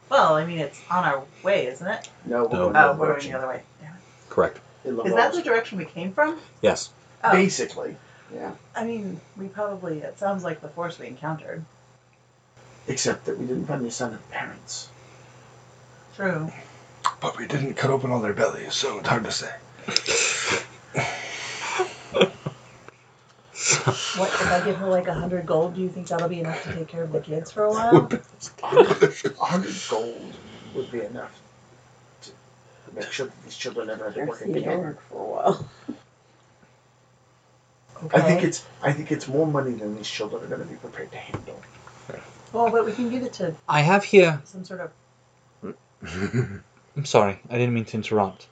Well, I mean, it's on our way, isn't it? No, we're No. going the Oh, other we're going direction. the other way. Damn it. Correct. Is that the direction we came from? Yes. Oh, Basically, yeah. I mean, we probably. It sounds like the force we encountered. Except that we didn't find the son of parents. True. But we didn't cut open all their bellies, so it's hard to say. What if I give her like a hundred gold? Do you think that'll be enough to take care of the kids for a while? Hundred- gold would be enough to make sure that these children never have to work I've seen it again. work for a while. Okay. I think it's I think it's more money than these children are going to be prepared to handle. well, but we can give it to I have here. some sort of. I'm sorry. I didn't mean to interrupt.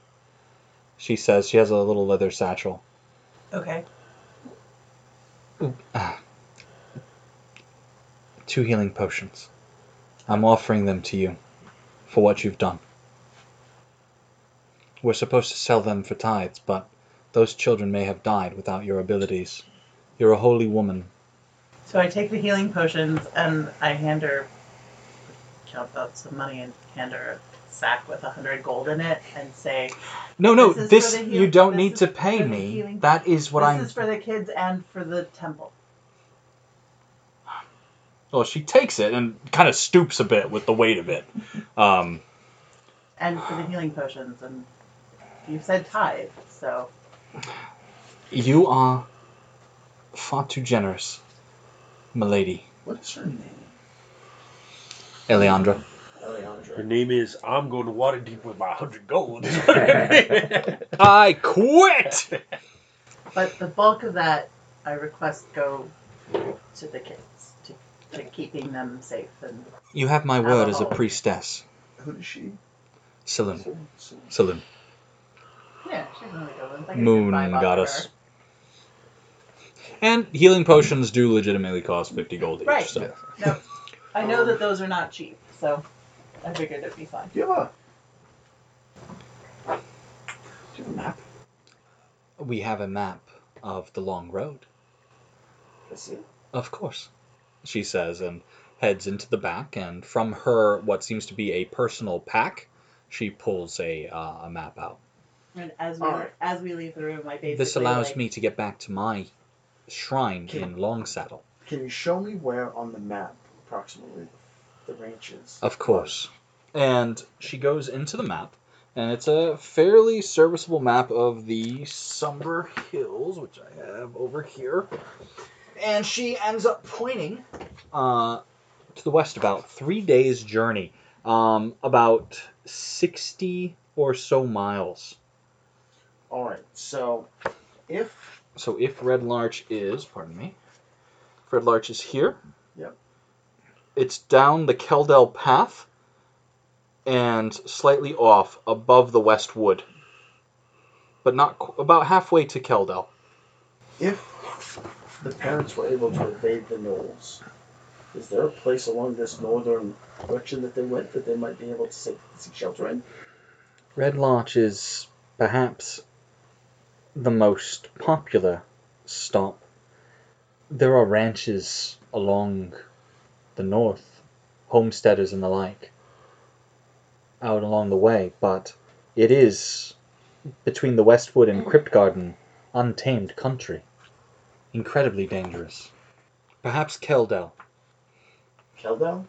She says she has a little leather satchel. Okay. Ah. Two healing potions. I'm offering them to you for what you've done. We're supposed to sell them for tithes, but those children may have died without your abilities. You're a holy woman. So I take the healing potions and I hand her, count out some money and hand her sack with a hundred gold in it and say, No, no, This this, the you don't this need to pay me. That is what "This I'm. This is for the kids and for the temple." Well, she takes it and kind of stoops a bit with the weight of it. Um, and for the healing potions and You said tithe, so You are far too generous, milady. What is her name? Eleandra. Alejandra. name is I'm going to Waterdeep with my hundred gold. is what her name is. I quit! but the bulk of that I request go to the kids to, to keeping them safe and You have my word as a home. priestess. Who is she? Selûne. Selûne. yeah, she's really good. ones. I a good Moon vibe off of goddess. her. And healing potions do legitimately cost 50 gold each. Right. So. No, I know that those are not cheap, so I figured it'd be fine. Do you have a? Do you have a map? We have a map of the long road. Let's see. Of course, she says, and heads into the back. And from her, what seems to be a personal pack, she pulls a, uh, a map out. And as we Alright. as we leave the room, I basically This allows like, me to get back to my shrine Can- in Longsaddle. Can you show me where on the map approximately the ranch is? Of course. And she goes into the map, and it's a fairly serviceable map of the Sumber Hills, which I have over here. And she ends up pointing uh, to the west about three days' journey, um, about 60 or so miles. All right. So, if So if Red Larch is, pardon me, if Red Larch is here. Yep. It's down the Keldell path and slightly off above the West Wood. But not qu- about halfway to Keldell. if the parents were able to evade the gnolls, is there a place along this northern direction that they went that they might be able to seek, seek shelter in? Red Larch is perhaps the most popular stop. There are ranches along the north, homesteaders and the like, out along the way, but it is between the Westwood and Kryptgarden, untamed country. Incredibly dangerous. Perhaps Keldell. Keldell?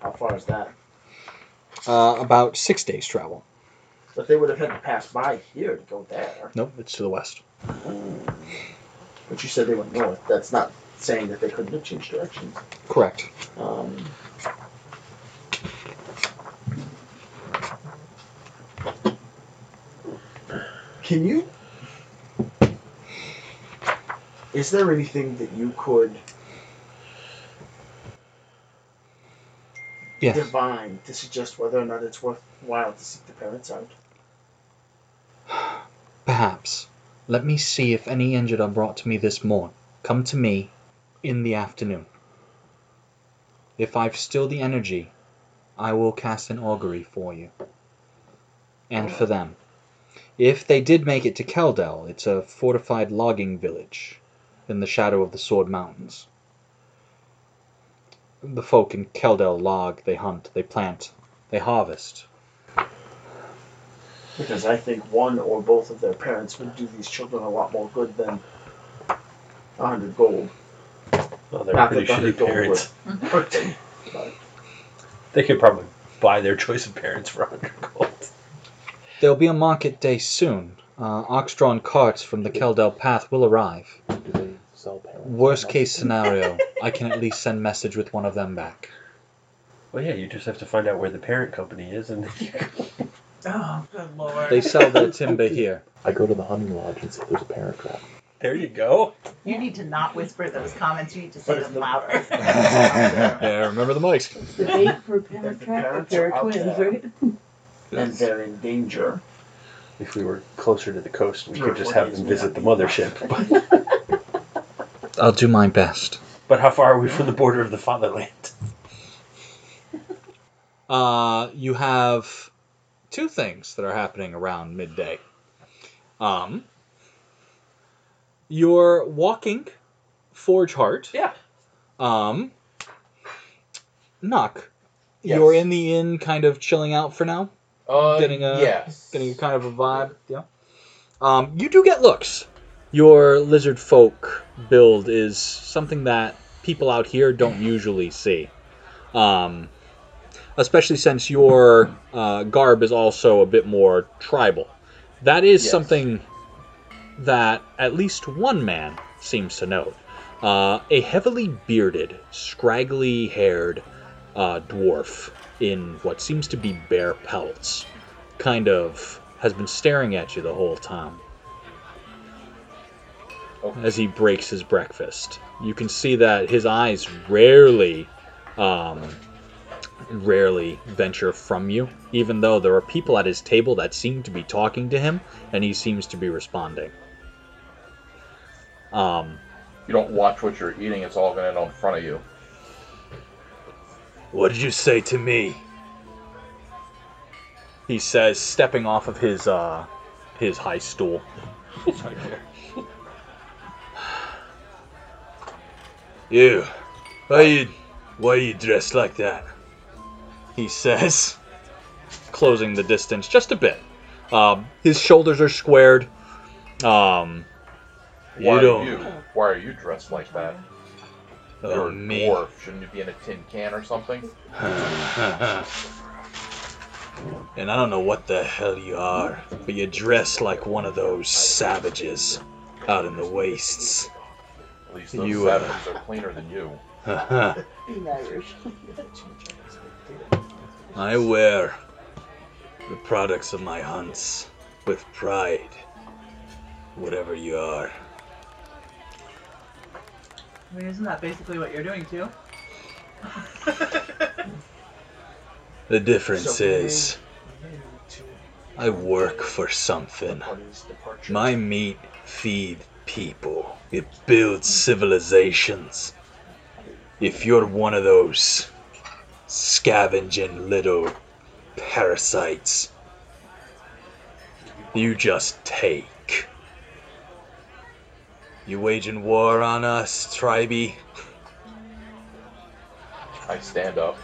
How far is that? Uh, about six days' travel. But they would have had to pass by here to go there. Nope, it's to the west. But you said they went north. That's not saying that they couldn't have changed directions. Correct. Um, can you? Is there anything that you could Yes. divine to suggest whether or not it's worthwhile to seek the parents out? Perhaps. Let me see if any injured are brought to me this morn. Come to me in the afternoon. If I've still the energy, I will cast an augury for you. And for them. If they did make it to Keldell, it's a fortified logging village in the shadow of the Sword Mountains. The folk in Keldell log, they hunt, they plant, they harvest. Because I think one or both of their parents would do these children a lot more good than a hundred gold. Oh, they're Not pretty that shitty gold parents. would hurt them, but They could probably buy their choice of parents for hundred gold. There'll be a market day soon. Uh, ox-drawn carts from the Keldell path will arrive. Do they sell parents? Worst case scenario, I can at least send message with one of them back. Well, yeah, you just have to find out where the parent company is, and Oh, good lord! They sell their timber here. I go to the hunting lodge and see if there's a parent trap. There you go. You need to not whisper those comments. You need to say them louder. Yeah, remember the mics. The bait for If parent the trap, parents there are are twins, right? and they're in danger. If we were closer to the coast, we could just have them visit the not be mothership. I'll do my best. But how far are we from the border of the fatherland? Uh, you have two things that are happening around midday. Um, you're walking Forge Heart. Yeah. Um, Knock. Yes. You're in the inn, kind of chilling out for now. Uh, Getting a- yes. getting kind of a vibe. Yeah. Um, you do get looks. Your lizard folk build is something that people out here don't usually see. Um, especially since your uh, garb is also a bit more tribal. That is Yes. something that at least one man seems to note. Uh, a heavily bearded, scraggly haired uh, dwarf in what seems to be bear pelts kind of has been staring at you the whole time Okay. as he breaks his breakfast. You can see that his eyes rarely, um, rarely venture from you, even though there are people at his table that seem to be talking to him, and he seems to be responding. Um, You don't watch what you're eating, it's all going to end in front of you. what did you say to me? He says, stepping off of his uh, his high stool. You, why you, why you dressed like that? He says, closing the distance just a bit. Um, his shoulders are squared. Um, Why you are don't. you? Why are you dressed like that? Oh, You're a me. dwarf. Shouldn't you be in a tin can or something? and I don't know what the hell you are, but you dress like one of those savages out in the wastes. At least those You, uh, are cleaner than you. I wear the products of my hunts with pride, whatever you are. I mean, isn't that basically what you're doing too? The difference So is, may- we may need to I work for something. My meat feed people. It builds civilizations. If you're one of those scavenging little parasites, you just take. You waging war on us, tribey? I stand up.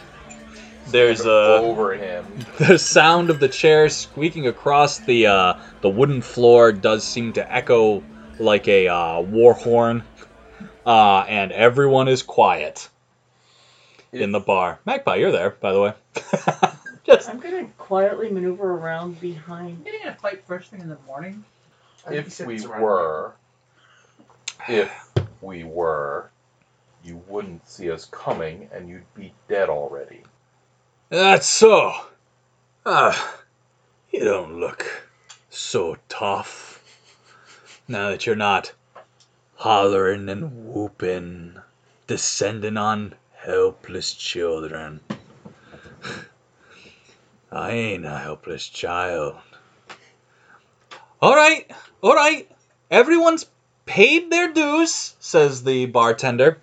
There's a over him. the sound of the chair squeaking across the uh, the wooden floor does seem to echo like a uh, war horn, uh, and everyone is quiet in the bar. Magpie, you're there, by the way. Just I'm gonna quietly maneuver around behind. Getting a fight first thing in the morning. I think he If we it's around were, if we were, you wouldn't see us coming, and you'd be dead already. that's so. Ah, you don't look so tough now that you're not hollering and whooping, descending on helpless children. I ain't a helpless child. All right, all right. Everyone's paid their dues, says the bartender.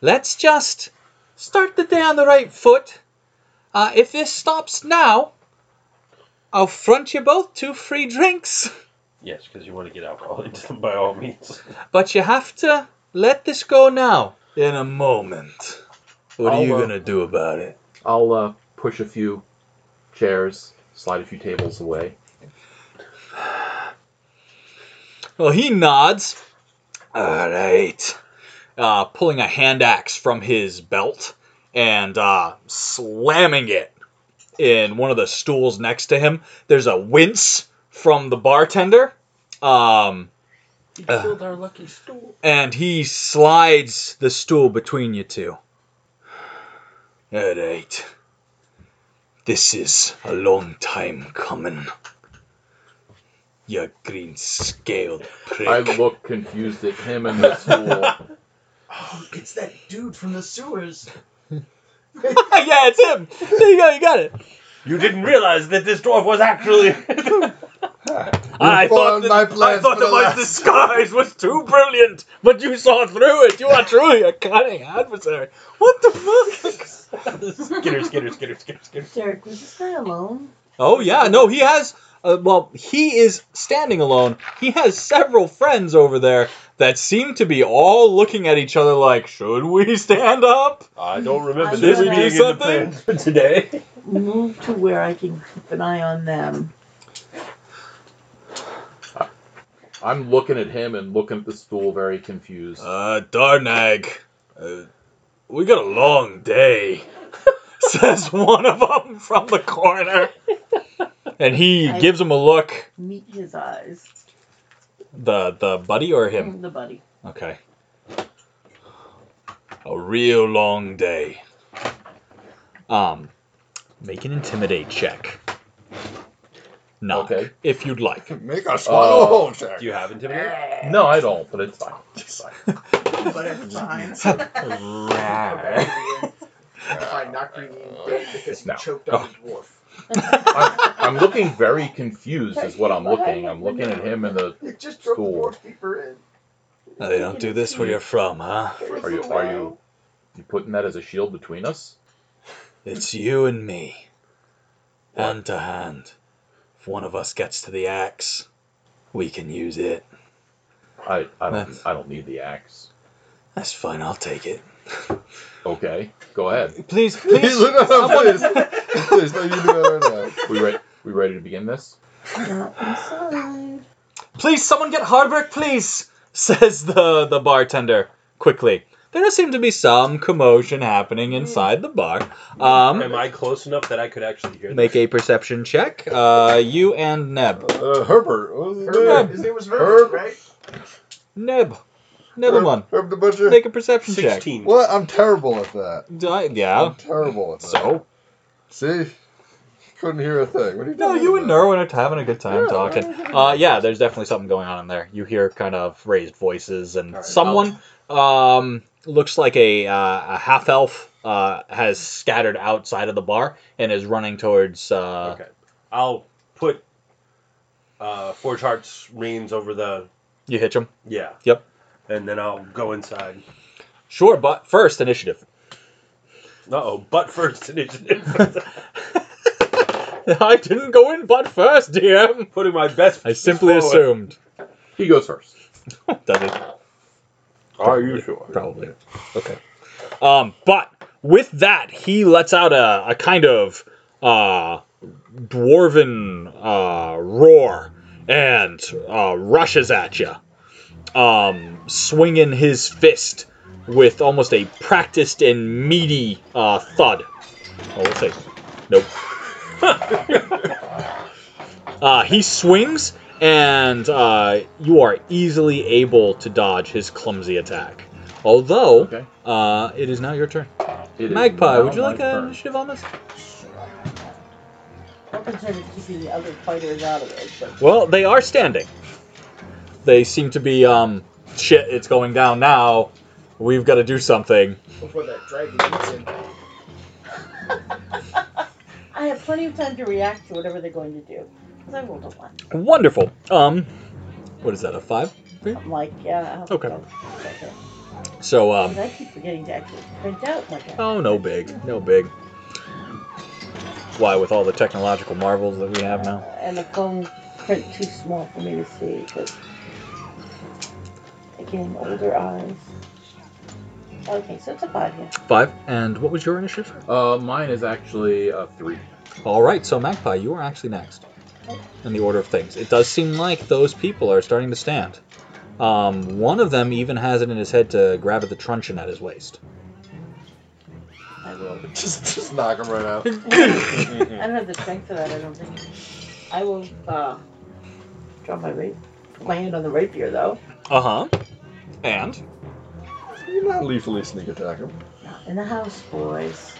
Let's just start the day on the right foot. Uh, if this stops now, I'll front you both two free drinks. Yes, because you want to get alcohol into them by all means. But you have to let this go now. In a moment. What are you uh, gonna do about it? I'll uh, push a few chairs, slide a few tables away. Well, he nods. All right. Uh, pulling a hand axe from his belt and uh, slamming it in one of the stools next to him. There's a wince from the bartender. Um, You Uh. our lucky stool. and he slides the stool between you two. All right. This is a long time coming. You green scaled prick. I look confused at him and the stool. Oh, it's that dude from the sewers. yeah, it's him. There you go. You got it. You didn't realize that this dwarf was actually. I thought, that, my I thought that my disguise was too brilliant, but you saw through it. You are truly a cunning adversary. What the fuck? skitter, skitter, skitter, skitter, skitter. Derek, was this guy alone? Oh yeah, no, he has. Uh, well, he is standing alone. He has several friends over there that seem to be all looking at each other like, "Should we stand up?" I don't remember I'm this gonna- being in the Something? plans for today. Move to where I can keep an eye on them. I'm looking at him and looking at the stool, very confused. Uh, Darnag, uh, we got a long day, says one of them from the corner. and he I- gives him a look. Meet his eyes. The the buddy or him? The buddy. Okay. A real long day. Um, make an intimidate check. Knock, Okay. if you'd like. Make a swallow Uh, hole check. Do you have intimidate? No, I don't, but it's fine. It's fine. Whatever behind. By not being dead because he No. choked on the dwarf. I'm, I'm looking very confused, is what I'm looking. I'm looking at him in the. It just drove the deeper in. Oh, they don't do this where you're from, huh? Are you? Are you? You putting that as a shield between us? It's you and me. Hand to hand. If one of us gets to the axe, we can use it. I. I don't. That's- I don't need the axe. That's fine, I'll take it. Okay, go ahead. Please, Please, please. no, no, please. please, no, you do it right now. We ready? We ready to begin this? Inside. Please, someone get Hardbrick, please, says the, the bartender quickly. There does seem to be some commotion happening inside the bar. Um, Am I close enough that I could actually hear make a perception check. Uh, you and Neb. Uh, Herbert. What his Herbert. name? His name was Herb. Herbert, right? Neb. Nebeman. Herb the Butcher. Make a perception check. 16. What? I'm terrible at that. I- yeah. I'm terrible at that. So? See? Couldn't hear a thing. What are you No, talking you and about? Nerwin are having a good time Yeah, talking. Uh, yeah, there's definitely something going on in there. You hear kind of raised voices, and All right, someone um, looks like a, uh, a half elf uh, has scattered outside of the bar and is running towards. Uh, Okay. I'll put uh, Forge Heart's reins over the. You hitch him. Yeah. Yep. And then I'll go inside. Sure, but first initiative. Uh oh, butt first initiative. I didn't go in butt first, DM. Putting my best. I simply forward. assumed. He goes first. Does it? Are you sure? Probably. Okay. Um, but with that, he lets out a, a kind of uh, dwarven uh, roar and uh, rushes at you, um, swinging his fist with almost a practiced and meaty uh, thud. Oh, let's see. Nope. uh, he swings, and uh, you are easily able to dodge his clumsy attack. Although, Okay. uh, it is now your turn. It is Magpie, would you like an turn. initiative on this? I'm concerned with keeping the other fighters out of it, but Well, they are standing. They seem to be, um, shit, it's going down now. We've got to do something. Before that dragon eats him. I have plenty of time to react to whatever they're going to do. Because I rolled a one. Wonderful. Um, what is that, a five? I'm like, yeah. I'll Okay. go. So, um, I keep forgetting to actually print out my card. oh, no big. No big. Why, with all the technological marvels that we have now? And the phone print too small for me to see. Because, again, older eyes. Okay, so it's a five here. Five. And what was your initiative? Uh, mine is actually a three. All right, so Magpie, you are actually next in the order of things. It does seem like those people are starting to stand. Um, one of them even has it in his head to grab at the truncheon at his waist. I will. Just, just knock him right out. I don't have the strength for that, I don't think. I will, uh, drop my rapier. Put my hand on the rapier, though. Uh huh. And You're not lethally sneak attack him. Not in the house, boys.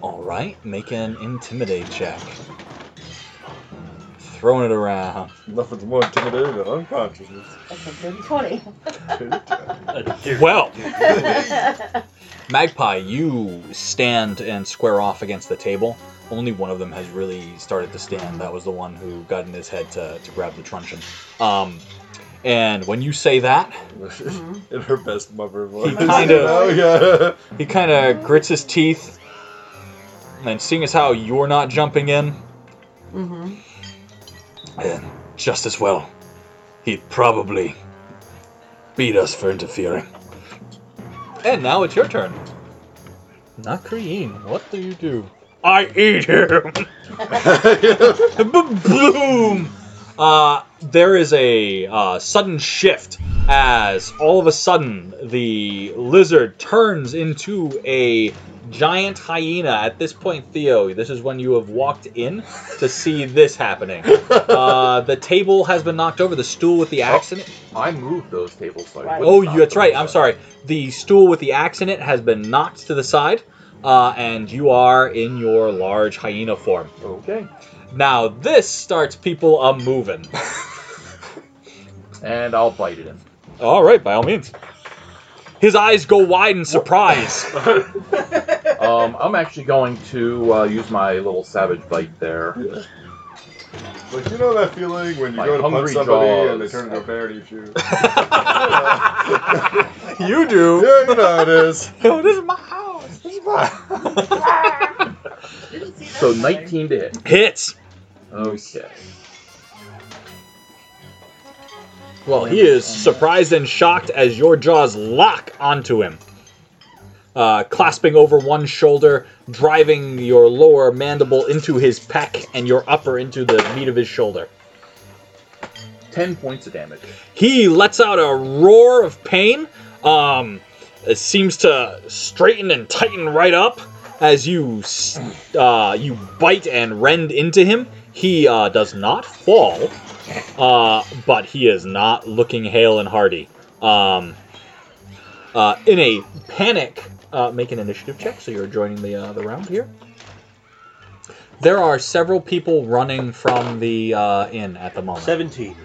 all right, make an intimidate check. Throwing it around. Nothing's more intimidating than unconsciousness. That's a dirty 20. Well, Magpie, you stand and square off against the table. Only one of them has really started to stand. That was the one who got in his head to, to grab the truncheon. Um, and when you say that. In her best mother voice. he kind of- Oh, yeah. he kind of grits his teeth. And seeing as how you're not jumping in, mm-hmm. and just as well, he'd probably beat us for interfering. And now it's your turn. Nakreen, what do you do? I eat him! Boom! Uh, there is a uh, sudden shift as all of a sudden the lizard turns into a giant hyena. At this point, Theo, this is when you have walked in to see this happening. Uh, the table has been knocked over. The stool with the axe in it. I moved those tables. So I Right. Oh, knock you, that's right. I'm sorry. The stool with the axe in it has been knocked to the side, uh, and you are in your large hyena form. Okay. Now this starts people a moving. And I'll bite it in. All right, by all means. His eyes go wide in surprise. Um, I'm actually going to uh, use my little savage bite there. Like you know that feeling when you My go to punch hungry somebody and they turn into a bear and eat you. you do. yeah, you know how it is. Yo, this is my house. This is fine. Didn't see that So 19 to hit. Hits. Okay. Well, he is surprised and shocked as your jaws lock onto him. Uh, clasping over one shoulder, driving your lower mandible into his pec and your upper into the meat of his shoulder. 10 points of damage. He lets out a roar of pain. Um, it seems to straighten and tighten right up as you uh, you bite and rend into him. He uh, does not fall, uh, but he is not looking hale and hearty. Um, uh, in a panic, uh, make an initiative check. So you're joining the uh, the round here. There are several people running from the uh, inn at the moment. 17.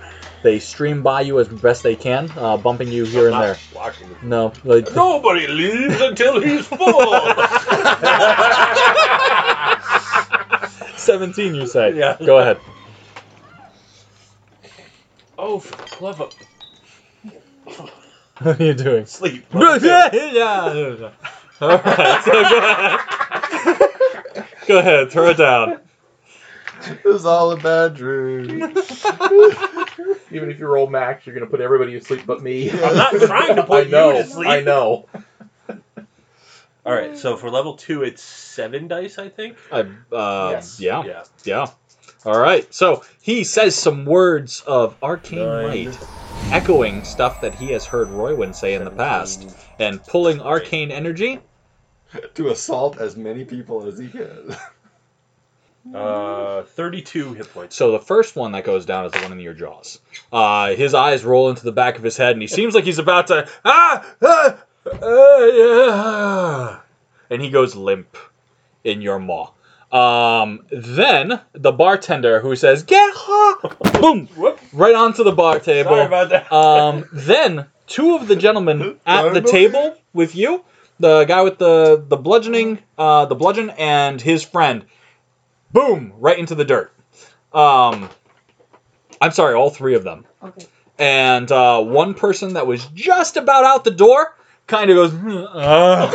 They stream by you as best they can, uh, bumping you here and Not there. Watching. No, like, Nobody leaves until he's full. 17, you say. Yeah. Go ahead. Oh, for the love of What are you doing? sleep. yeah, yeah, yeah. All right, so go ahead. go ahead, throw it down. It was all a bad dream. Even if you roll max, you're going to put everybody to sleep but me. I'm not trying to put I know, you to sleep. I know. All right, so for level two, it's seven dice, I think. I, uh, Yes. Yeah, Yeah. yeah. All right, so he says some words of arcane Nine. might, echoing stuff that he has heard Roywin say in the past, and pulling arcane energy. to assault as many people as he can. Uh, 32 hit points. So the first one that goes down is the one in your jaws. Uh, his eyes roll into the back of his head, and he seems like he's about to ah, ah, ah yeah. and he goes limp in your maw. Um, then the bartender who says "Get her!" boom, Whoop. right onto the bar table. Sorry about that. Um, then two of the gentlemen at the table with you, the guy with the the bludgeoning, uh, the bludgeon, and his friend, boom, right into the dirt. Um, I'm sorry, all three of them. Okay. And uh, one person that was just about out the door kind of goes uh,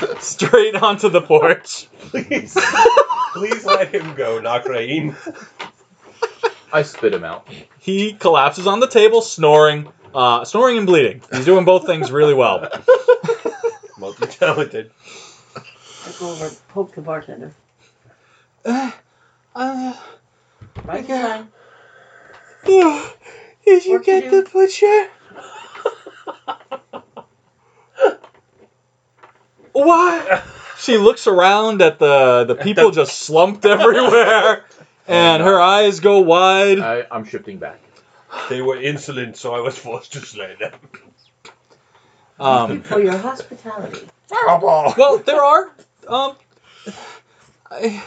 straight onto the porch. Please, please let him go, Nakrain. I spit him out. He collapses on the table, snoring, uh, snoring and bleeding. He's doing both things really well. Multi-talented. I go over and poke the bartender. Uh, uh, Right Okay. line. did you get the butcher? What? She looks around at the the people just slumped everywhere, and her eyes go wide. I, I'm shifting back. They were insolent, so I was forced to slay them. Um, For your hospitality. well, there are. Um, I,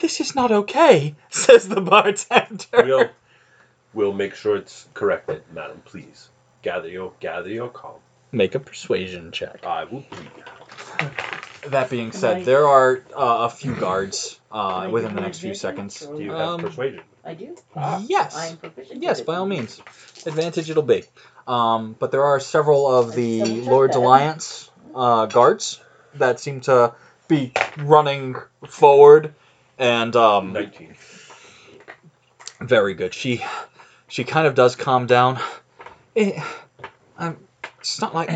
this is not okay, says the bartender. We'll, we'll make sure it's corrected, madam. Please gather your gather your calm. Make a persuasion check. I will plead. That being said, Right. there are uh, a few guards uh, within the next few seconds. Do you have Um, persuasion? I do. Yes. I'm proficient. Yes, with it. by all means. Advantage it'll be. Um, but there are several of the double check Lord's that. Alliance uh, guards that seem to be running forward, and um, Nineteen. very good. She she kind of does calm down. It, I'm, it's not like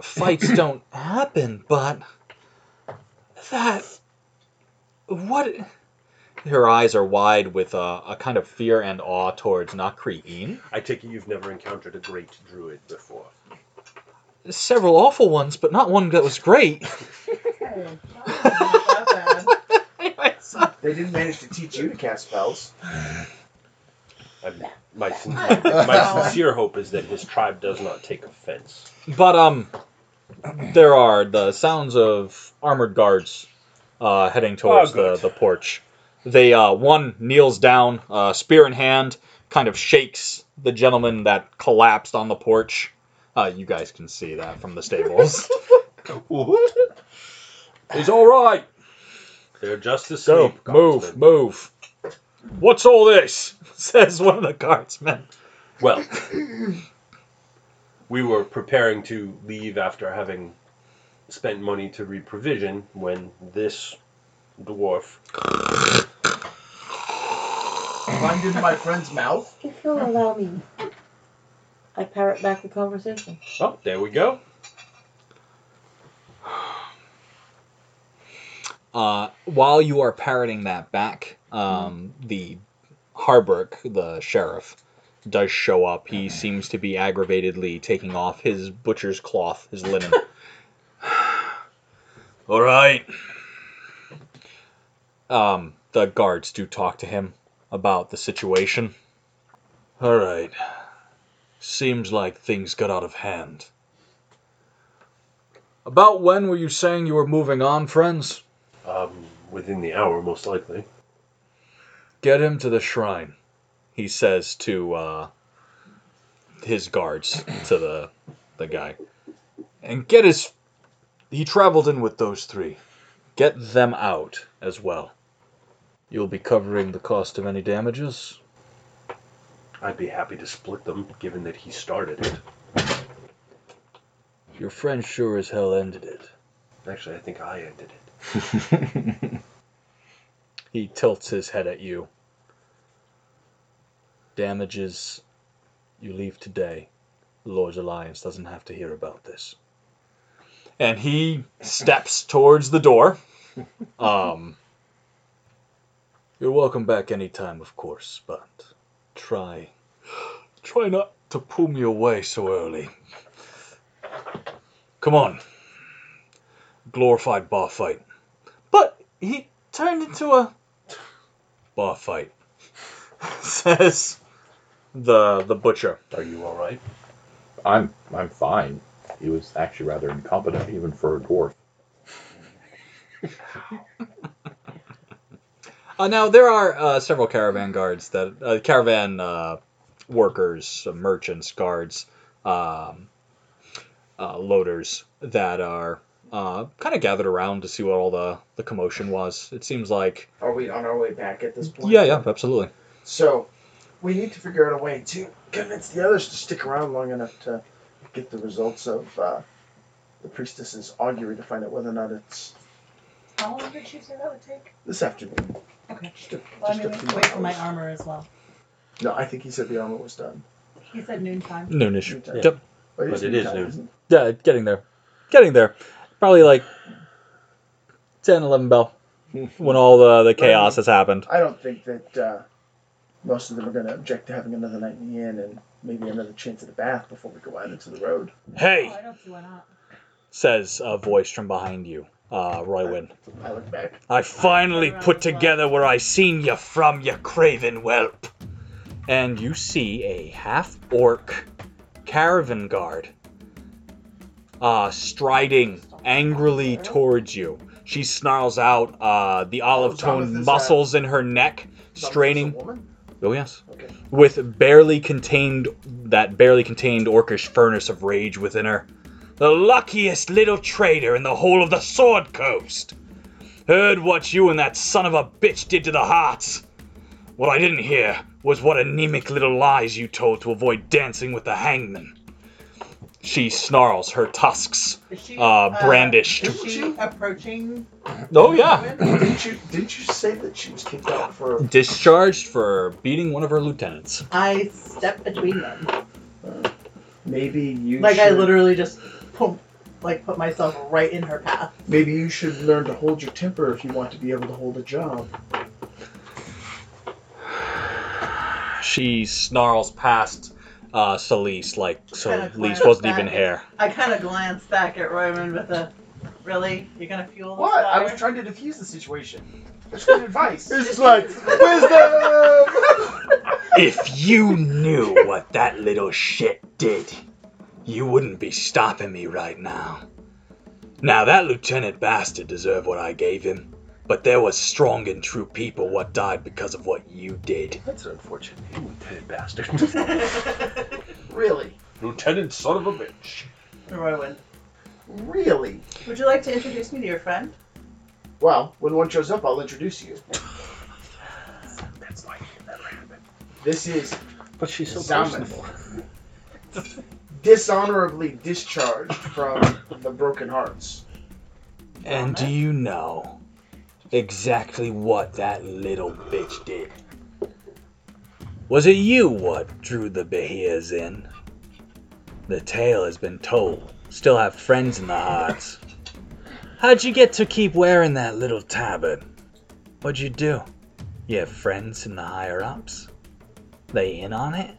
fights don't happen, but that what. Her eyes are wide with a, a kind of fear and awe towards Nakri'in. I take it you've never encountered a great druid before. several awful ones, but not one that was great. trying. Not that bad. They didn't manage to teach you to cast spells. My, my, my sincere hope is that his tribe does not take offense. But um, there are the sounds of armored guards uh, heading towards the, good. the porch. They uh, one kneels down, uh, spear in hand, kind of shakes the gentleman that collapsed on the porch. Uh, you guys can see that from the stables. He's all right. They're just asleep. Go, move, guardsmen. move. What's all this? Says one of the guardsmen. Well, we were preparing to leave after having spent money to reprovision when this dwarf. Climbed into my friend's mouth. If you'll allow me, I parrot back the conversation. Oh, there we go. Uh, while you are parroting that back, um, the Harburk, the sheriff, does show up. He seems to be aggravatedly taking off his butcher's cloth, his linen. All right. Um, the guards do talk to him about the situation. All right. Seems like things got out of hand. About when were you saying you were moving on, friends? Um, within the hour, most likely. Get him to the shrine, he says to uh, his guards, to the the guy, and get his. He traveled in with those three. Get them out as well. You'll be covering the cost of any damages. I'd be happy to split them, given that he started it. Your friend sure as hell ended it. Actually, I think I ended it. He tilts his head at you. Damages you leave today. The Lord's Alliance doesn't have to hear about this. And he steps towards the door. Um, you're welcome back anytime, of course, but try, try not to pull me away so early. Come on. Glorified bar fight. But he turned into a bar fight. Says the the butcher. Are you all right? I'm I'm fine. He was actually rather incompetent even for a dwarf. Uh, now there are uh, several caravan guards that uh, caravan uh, workers, uh, merchants, guards, um, uh, loaders that are uh, kind of gathered around to see what all the, the commotion was. It seems like Are we on our way back at this point? yeah, yeah, absolutely. So, we need to figure out a way to convince the others to stick around long enough to get the results of uh, the priestess's augury to find out whether or not it's How long did she say that would take? this afternoon. Okay. Just a, Well, I mean, a few can wait for my armor as well. No, I think he said the armor was done. He said noontime. Noonish. Noontime. Yep. But, But it is noontime, noon. isn't Yeah, getting there. Getting there. Probably like 10, 11 bell when all the, the chaos has happened. I don't think that uh, most of them are going to object to having another night in the inn and maybe another chance at a bath before we go out into the road. Hey, Oh, I don't see why not. says a voice from behind you, uh, Roywin. I look back. I finally put together where I seen you from, you craven whelp. And you see a half orc caravan guard uh, striding angrily towards you. She snarls out, uh, the olive toned uh, muscles in her neck Is that straining. Oh, yes. Okay. With barely contained, that barely contained orcish furnace of rage within her. The luckiest little traitor in the whole of the Sword Coast. Heard what you and that son of a bitch did to the hearts. What I didn't hear was what anemic little lies you told to avoid dancing with the hangman. She snarls, her tusks Is she, uh, brandished. Is she approaching? Oh, yeah. Didn't you didn't you say that she was kicked out for Discharged for beating one of her lieutenants. I step between them. maybe you Like should, I literally just put, like put myself right in her path. maybe you should learn to hold your temper if you want to be able to hold a job. She snarls past uh, Celise like so Kinda Celise glanced wasn't even back. here. I kind of glanced back at Roman with a Really? You're gonna fuel this What? I fire? was trying to defuse the situation. That's good advice. It's just like wisdom. If you knew what that little shit did, you wouldn't be stopping me right now. Now that lieutenant bastard deserved what I gave him, but there was strong and true people what died because of what you did. That's an unfortunate name, Lieutenant Bastard. Really? Lieutenant son of a bitch. Rowan, Really? would you like to introduce me to your friend? Well, when one shows up, I'll introduce you. That's like never happened. This is But she's so personable. dishonorably discharged from the Broken Hearts. And do you know exactly what that little bitch did? Was it you what drew the Bahirs in? The tale has been told. Still have friends in the hearts. How'd you get to keep wearing that little tabard? What'd you do? You have friends in the higher ups? They in on it?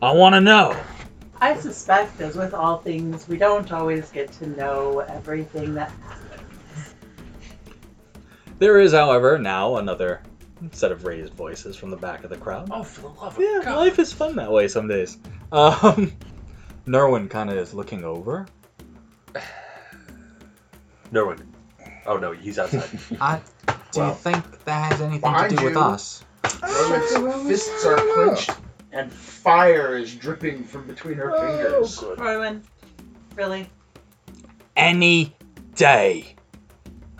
I want to know. I suspect, as with all things, we don't always get to know everything that. There is, however, now another set of raised voices from the back of the crowd. Oh, for the love of Yeah, God. life is fun that way some days. Um, Nerwin kind of is looking over. No one. Oh no, he's outside. I, do Well, you think that has anything to behind do with you- us? Rowan's fists are clenched, and fire is dripping from between her fingers. Rowan, really? Any day.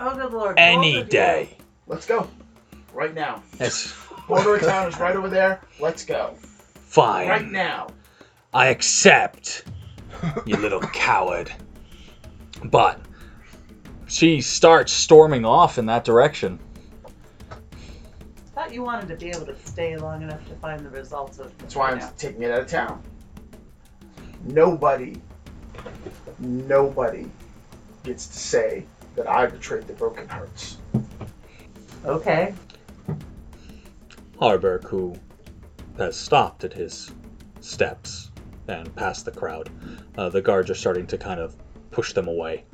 Oh, good lord. Any day. Let's go. Right now. That's Border of town is right over there. Let's go. fine. Right now. I accept, you little coward. But she starts storming off in that direction. Thought you wanted to be able to stay long enough to find the results of. That's why I'm Yeah. taking it out of town. Nobody, nobody gets to say that I betrayed the Broken Hearts. Okay. Harburk, who has stopped at his steps and past the crowd, uh, the guards are starting to kind of push them away.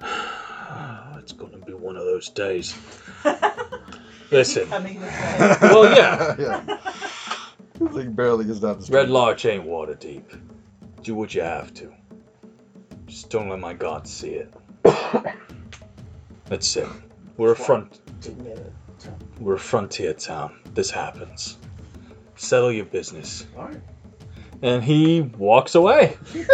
it's going to be one of those days. Listen, Coming this way. well, yeah, yeah. This thing barely gets down the street. Red Larch ain't Waterdeep. Do what you have to. Just don't let my God see it. That's it. We're a front. Taking it out of town. We're a frontier town. This happens. Settle your business. All right. And he walks away.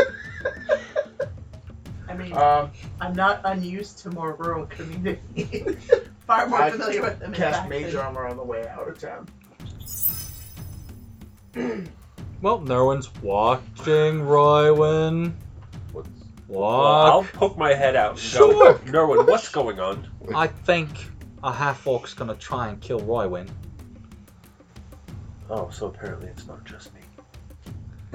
I mean, Um, I'm not unused to more rural communities. Far more I familiar with them. in cast fact, Mage Armor on the way out of town. Well, no one's watching Roywin. What's Well, I'll Walk. poke my head out and Sure. go, Norwin, what's going on? I think a half orc's gonna try and kill Roywin. Oh, so apparently it's not just me.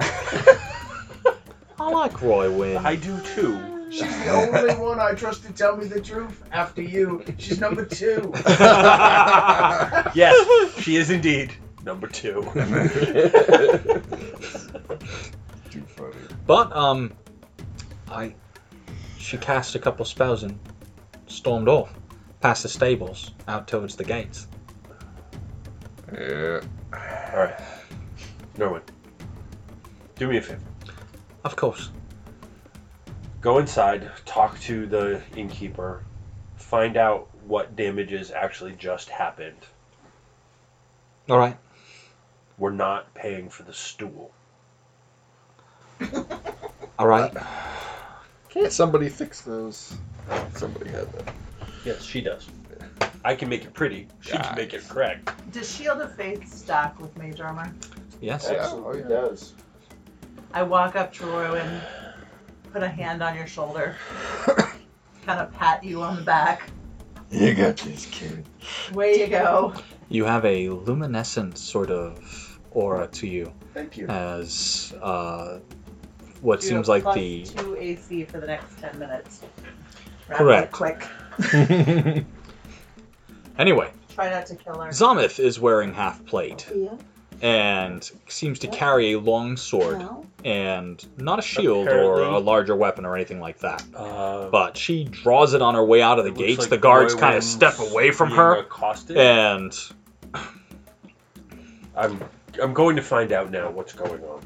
I like Roywin. I do too. She's the only one I trust to tell me the truth. After you, she's number two. Yes, she is indeed number two. Too funny. But um, I she cast a couple spells and stormed off past the stables out towards the gates. Yeah. All right, Norwin, do me a favor. Of course. Go inside, talk to the innkeeper, find out what damages actually just happened. All right. We're not paying for the stool. All right. Can't somebody fix those? Somebody had that. Yes, she does. I can make it pretty. She can make it correct. Does Shield of Faith stack with Mage Armor? Yes. Absolutely yeah. does. I walk up to Rowan, put a hand on your shoulder, kind of pat you on the back. You got this, kid. Way you go. You have a luminescent sort of aura to you, Thank you. as uh, what You seems have like plus the two AC for the next ten minutes. Wrap Correct. that Quick. anyway. Try not to kill her. Zamith is wearing half plate, Yeah. and seems to carry a long sword Well, and not a shield or Apparently- a larger weapon or anything like that. Uh, But she draws it on her way out of the looks gates. like the guards kind of Roy step away from being her, Accosted. and I'm I'm going to find out now what's going on.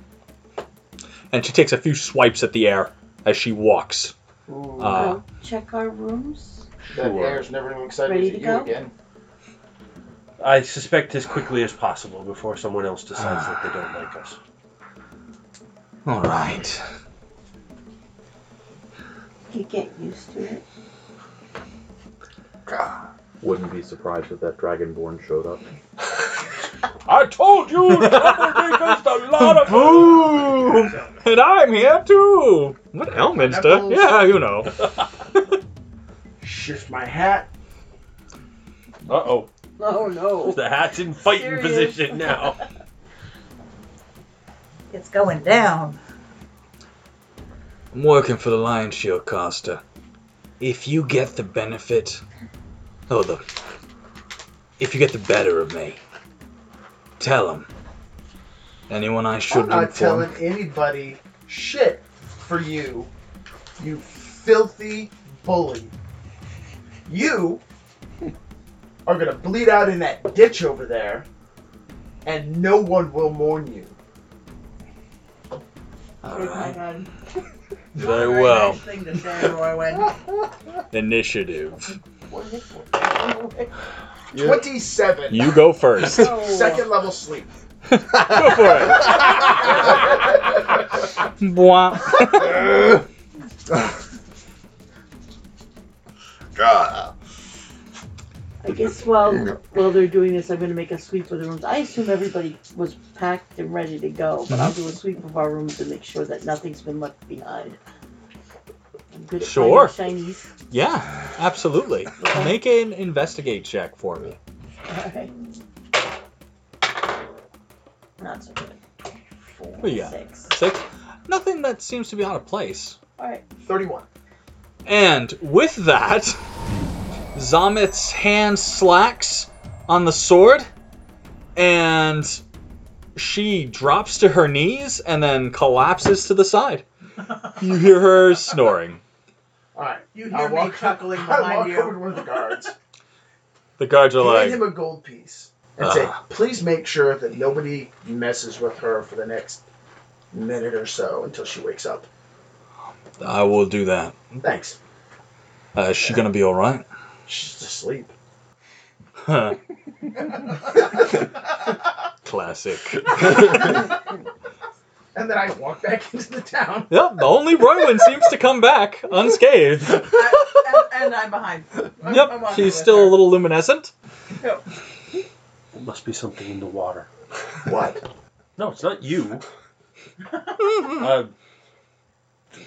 And she takes a few swipes at the air as she walks. Ooh, Uh, go check our rooms. that sure. air's never even excited Ready to to you go? again. I suspect as quickly as possible before someone else decides that they don't like us. All right. You get used to it. Wouldn't be surprised if that dragonborn showed up. I told you, troublemakers, a lot of Boom! And I'm here too. What Elminster? Yeah, you know. Shift my hat. Uh oh, Oh no. the hat's in fighting Serious? position now. It's going down. I'm working for the Lion Shield Coster. If you get the benefit, oh the, if you get the better of me, tell him. Anyone I I'm should not inform. telling anybody shit for you, you filthy bully. You are gonna bleed out in that ditch over there, and no one will mourn you. All Shake my right. head. Very Very well. Nice thing to say, Roywin. Initiative. Twenty-seven. You go first. go Second level sleep. Go for it. Bwah. God. I guess while while they're doing this, I'm gonna make a sweep of the rooms. I assume everybody was packed and ready to go, but I'll do a mm-hmm. sweep of our rooms to make sure that nothing's been left behind. I'm good at Sure. finding shinies. Yeah, absolutely. Make an investigate check for me. Alright. Not so good. Four, What you got? six. Six. Nothing that seems to be out of place. Alright. Thirty-one. And with that, Zamet's hand slacks on the sword, and she drops to her knees and then collapses to the side. You hear her snoring. All right. You I hear me walk, chuckling I behind walk you. over to one of the guards, The guards are hand like, him a gold piece, and say, Ah. "Please make sure that nobody messes with her for the next minute or so until she wakes up." I will do that. Thanks. Uh, is she gonna be alright? She's asleep. Huh. Classic. And then I walk back into the town. Yep, the only Rowan seems to come back unscathed. I, and, and I'm behind. I'm- I'm Yep, she's still her. a little luminescent. There must be something in the water. What? No, it's not you. uh,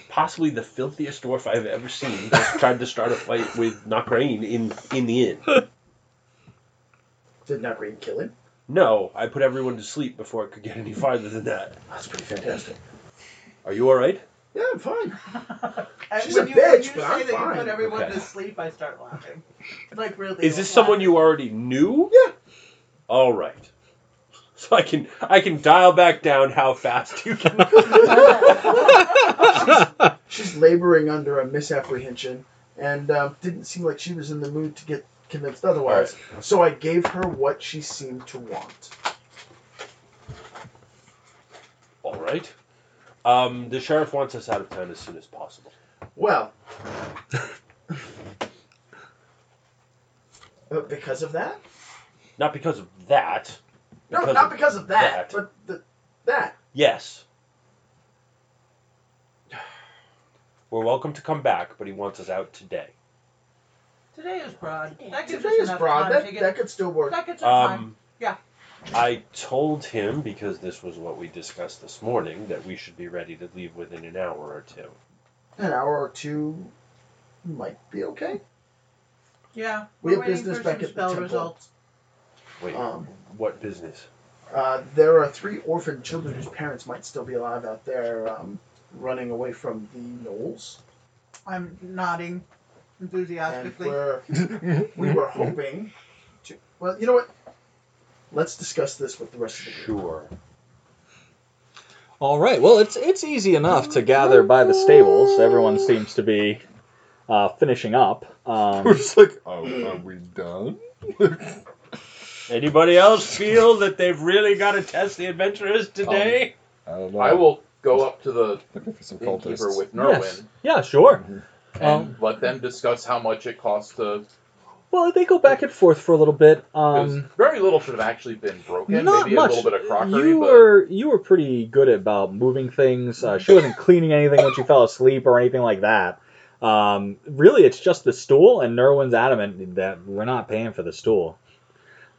possibly the filthiest dwarf I've ever seen just tried to start a fight with Nakrain in in the inn. Did not Green kill him? No, I put everyone to sleep before it could get any farther than that. That's pretty fantastic. Are you all right? Yeah, I'm fine. And She's when a you, when bitch, you but say I'm that you fine. put everyone Okay. to sleep, I start laughing. Like really. Is this someone you already knew? Yeah. All right. So I can I can dial back down how fast you can. She's laboring under a misapprehension and um, didn't seem like she was in the mood to get convinced otherwise. So I gave her what she seemed to want. All right. Um, the sheriff wants us out of town as soon as possible. Well, because of that? Not because of that. No, because not of because of that, that. but the, that. Yes. We're welcome to come back, but he wants us out today. Today is broad. That gives Today us is enough broad. time That, to get. that could still work. that gets our time. Um, Yeah. I told him because this was what we discussed this morning that we should be ready to leave within an hour or two. An hour or two might be okay. Yeah. We we're have waiting business for back some at the spell temple. results. Wait, Um, what business? Uh, there are three orphan children whose parents might still be alive out there, um, running away from the Gnolls. I'm nodding And enthusiastically. we're, we were hoping to. Well, you know what? let's discuss this with the rest of the group. Sure. All right. Well, it's it's easy enough to gather by the stables. Everyone seems to be uh, finishing up. We're Um, just like, oh, are we done? Anybody else feel that they've really got to test the adventurers today? I don't know. I will go up to the looking for some innkeeper cultists. with Nerwin yes. Yeah. Sure. And Um, let them discuss how much it costs to. well, they go back and forth for a little bit. Um, very little should have actually been broken. not Maybe much. a little bit of crockery, you but were you were pretty good about moving things. Uh, she wasn't cleaning anything when she fell asleep or anything like that. Um, really, it's just the stool, and Nerwin's adamant that we're not paying for the stool.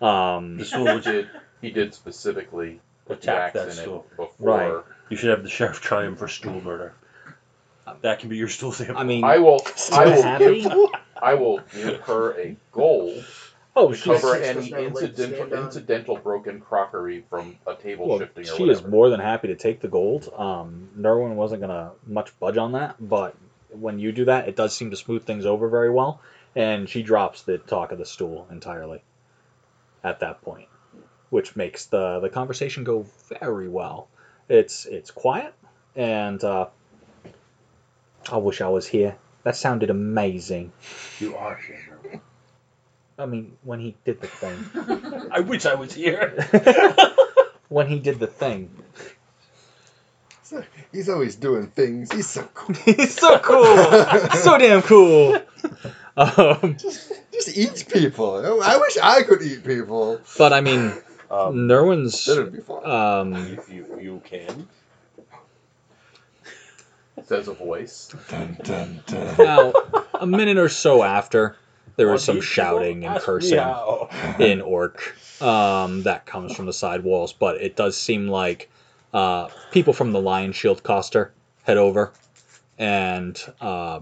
Um, The he stool did. He did specifically Attack that stool. before. Right. You should have the sheriff try him for stool murder. That can be your stool sample. I mean, I will. I will happy? give. I will give her a gold oh, to she's cover any supposed to have a leg to incidental incidental broken crockery from a table well, shifting or she whatever. is more than happy to take the gold. Um, Nerwin wasn't gonna much budge on that, but when you do that, it does seem to smooth things over very well. And she drops the talk of the stool entirely at that point, which makes the the conversation go very well. It's it's quiet, and uh, I wish I was here. That sounded amazing. you are here. I mean, when he did the thing, I wish I was here. when he did the thing, He's always doing things. He's so cool. he's so cool, so damn cool. Um, just, just eats people. I wish I could eat people. but I mean, Um, Nerwin's That'd be fun. um, if you you can. Says a voice. Dun, dun, dun. now a minute or so after there was some shouting and cursing in Orc um, that comes from the side walls, but it does seem like uh, people from the Lion Shield Coster head over and uh,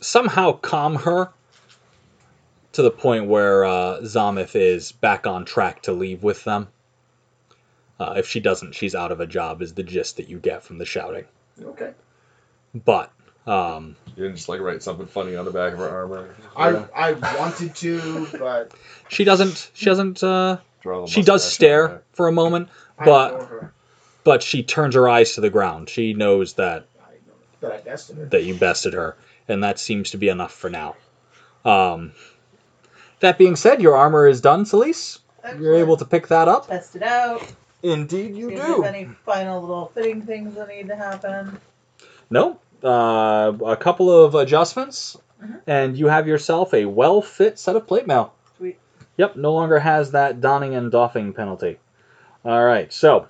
somehow calm her to the point where uh, Zamith is back on track to leave with them. Uh, if she doesn't, she's out of a job, is the gist that you get from the shouting. Okay. But um, You didn't just like write something funny on the back of her armor. I Yeah. I wanted to, but she doesn't. She doesn't. Uh, Draw the she does stare for a moment, I But- but she turns her eyes to the ground. She knows that that I bested her. that you bested her, and that seems to be enough for now. Um, that being said, your armor is done, Celise. You're able to pick that up. test it out. Indeed, you do. if there's any final little fitting things that need to happen. No, uh, a couple of adjustments, Mhm. and you have yourself a well-fit set of plate mail. Sweet. Yep, no longer has that donning and doffing penalty. All right, so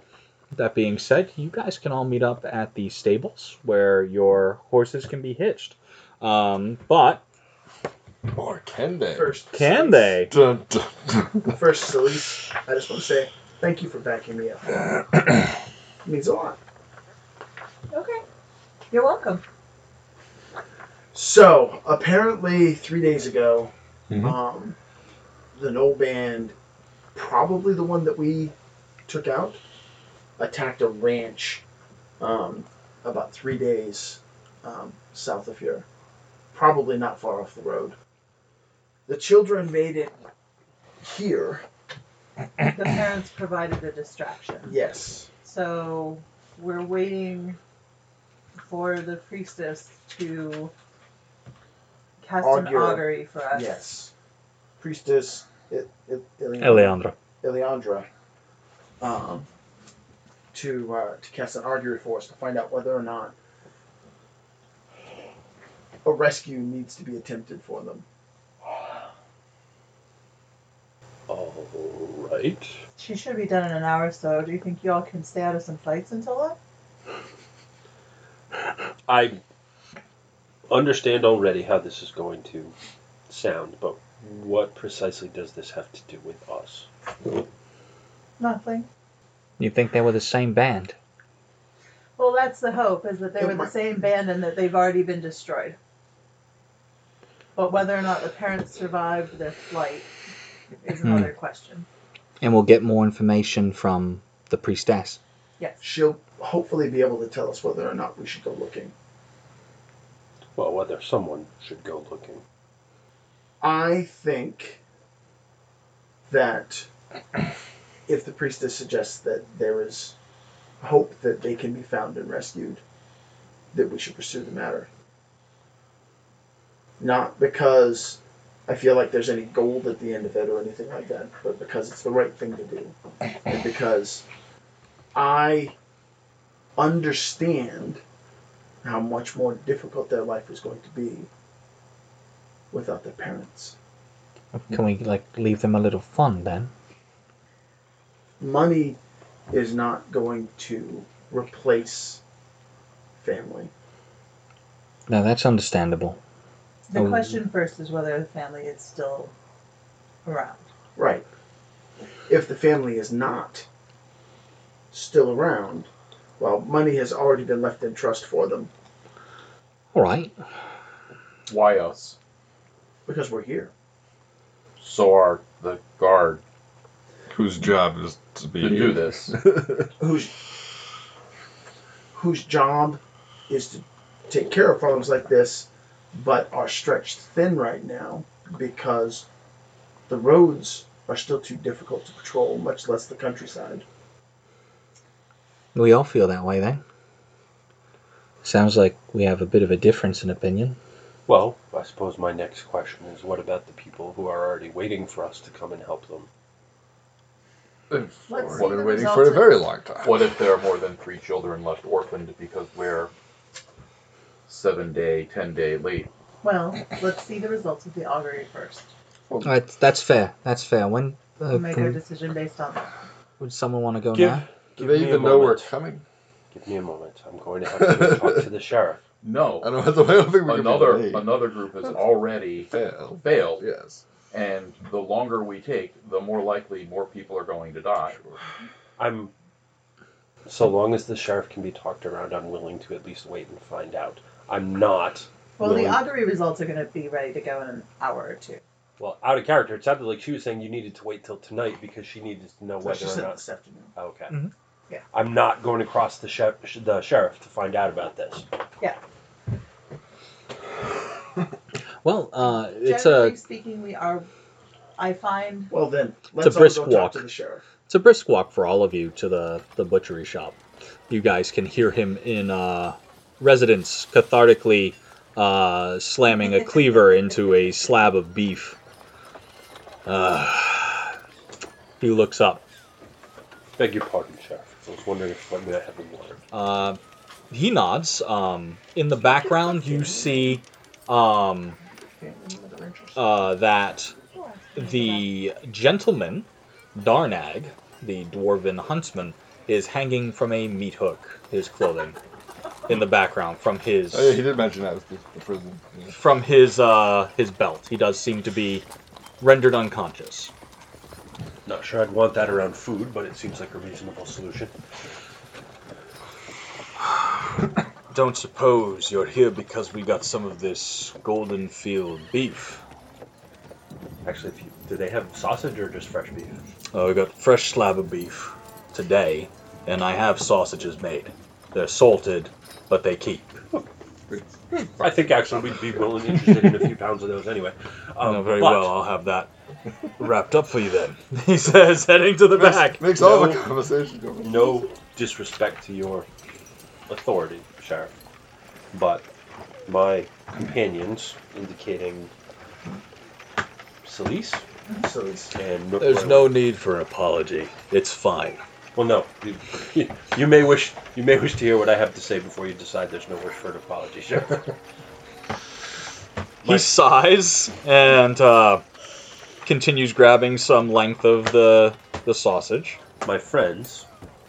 that being said, you guys can all meet up at the stables where your horses can be hitched. Um, but Or can they? First, can Celise- they? Dun, dun, dun. First, Celise, I just want to say thank you for backing me up. It means a lot. Okay. You're welcome. So apparently, three days ago, Mhm. um, the Gnoll Band, probably the one that we took out, attacked a ranch um, about three days um, south of here. Probably not far off the road. The children made it here. The parents provided a distraction. Yes. So we're waiting for the priestess to cast an augury for us. Yes. Priestess I- I- Ilian- Eleandra. Um, to uh, to cast an augury for us to find out whether or not a rescue needs to be attempted for them. All right. She should be done in an hour or so. Do you think y'all can stay out of some fights until then? I understand already how this is going to sound, but what precisely does this have to do with us? Nothing. You think they were the same band? Well, that's the hope, is that they were the same band and that they've already been destroyed. But whether or not the parents survived their flight is Hmm. another question. And we'll get more information from the priestess. Yes. She'll hopefully be able to tell us whether or not we should go looking. Well, whether someone should go looking. I think that if the priestess suggests that there is hope that they can be found and rescued, that we should pursue the matter. Not because I feel like there's any gold at the end of it or anything like that, but because it's the right thing to do. And because I understand how much more difficult their life is going to be without their parents. Can we like leave them a little fun then? Money is not going to replace family. Now that's understandable. The Oh. question first is whether the family is still around. Right. If the family is not still around, well, money has already been left in trust for them All right. Why us? because we're here. So are the guard Whose job is to be to do this. Whose whose job is to take care of problems like this, but are stretched thin right now because the roads are still too difficult to patrol, much less the countryside. We all feel that way then. Sounds like we have a bit of a difference in opinion. Well, I suppose my next question is what about the people who are already waiting for us to come and help them? Let's Well, see they've the been waiting for a of- very long time. What if there are more than three children left orphaned because we're seven day, ten day late? Well, let's see the results of the augury first. All right, that's fair. That's fair. When uh, We'll make can- our decision based on that. would someone want to go Give, now? Do give they me a even know we're moment. coming? Give me a moment. I'm going to have to go talk to the sheriff. No. I don't, I don't think we Another can be delayed. another group has already fail. failed, Yes. and the longer we take, the more likely more people are going to die. Sure. I'm. So long as the sheriff can be talked around, I'm willing to at least wait and find out. I'm not. Well, willing- the augury results are going to be ready to go in an hour or two. Well, out of character, it sounded like she was saying you needed to wait till tonight because she needed to know That's whether she or said not. this afternoon. Okay. Mhm. Yeah. I'm not going to cross the, sheriff, the sheriff to find out about this. Yeah. Well, uh, it's Generally a speaking, we are. I find Well then, let's brisk all go walk. talk to the sheriff. it's a brisk walk for all of you to the the butchery shop. You guys can hear him in uh, residence cathartically uh, slamming a cleaver into a slab of beef. Uh, he looks up. Beg your pardon, sheriff. I was wondering if I might have a water. Uh, he nods. Um, in the background, you see um, uh, that the gentleman, Darnag, the dwarven huntsman, is hanging from a meat hook, his clothing, in the background from his Oh, yeah, he did mention that was the, the prison. Yeah. from his uh, his belt. He does seem to be rendered unconscious. Not sure I'd want that around food, but it seems like a reasonable solution. Don't suppose you're here because we got some of this golden field beef. Actually, if you, do they have sausage or just fresh beef? Oh, we got fresh slab of beef today, and I have sausages made. They're salted, but they keep. I think actually we'd be willing interested in a few pounds of those anyway. Um, oh, very but well. I'll have that wrapped up for you then. He says, heading to the Makes, back. makes all the No. conversation go. No disrespect to your authority, sheriff, but my companions indicating Celise So it's and There's no need for an apology. It's fine. Well, no. You, you may wish you may wish to hear what I have to say before you decide there's no wish for an apology, sheriff. He sighs and uh, continues grabbing some length of the the sausage. My friends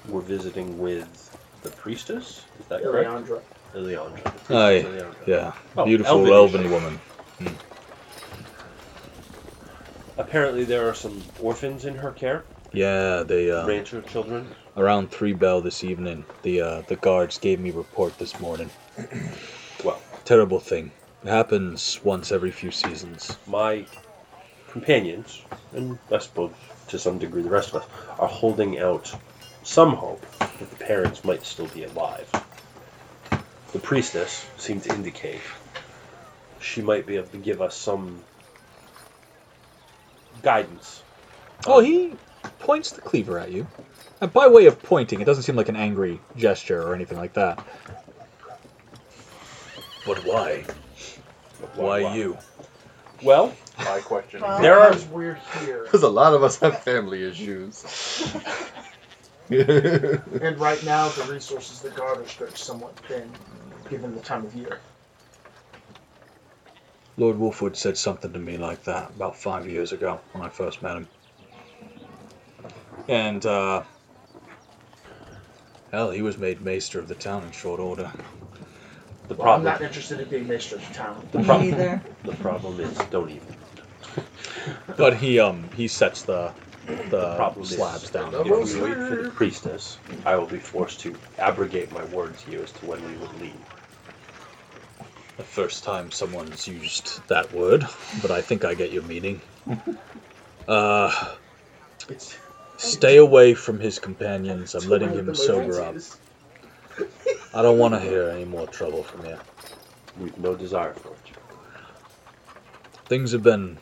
were visiting with the priestess. Is that correct? Ileandra. Ileandra. The priestess Aye. Ileandra. Yeah, Oh, beautiful Elvish. elven woman. Apparently, there are some orphans in her care. Yeah, they uh, Rancher children. around three bell this evening. The uh, the guards gave me report this morning. Well, Terrible thing. It happens once every few seasons. my companions, and I suppose to some degree the rest of us, are holding out some hope that the parents might still be alive. The priestess seemed to indicate she might be able to give us some guidance. Oh, he points the cleaver at you. And by way of pointing, it doesn't seem like an angry gesture or anything like that. But why? Why you? Well, My question Well- There are- Because we're here. Because a lot of us have family issues. And right now, the resources that guard are stretched somewhat thin, given the time of year. Lord Wolfwood said something to me like that about five years ago when I first met him. And, uh, hell, he was made maester of the town in short order. the Well, I'm problem not interested in being maester of the town. the, Me pro- neither. the problem is don't even. But he, um, he sets the, the problem slabs is, down. If we wait for the priestess, I will be forced to abrogate my word to you as to when we would leave. The first time someone's used that word, but I think I get your meaning. Uh, It's stay away from his companions. I'm letting him sober up. I don't want to hear any more trouble from you. We've no desire for it. Things have been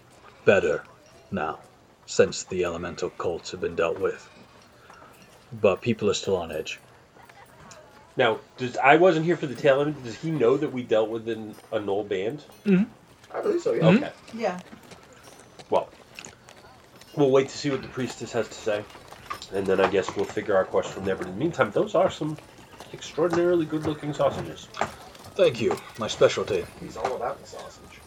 better now since the elemental cults have been dealt with. But people are still on edge. Now, does I wasn't here for the tail end. Does he know that we dealt with an, a gnoll band? Mm-hmm. I believe so, yeah. Okay. Mm-hmm. Yeah. Well, we'll wait to see what the priestess has to say, and then I guess we'll figure our quest from there. But in the meantime, those are some extraordinarily good-looking sausages. Thank you, my specialty. He's all about the sausage.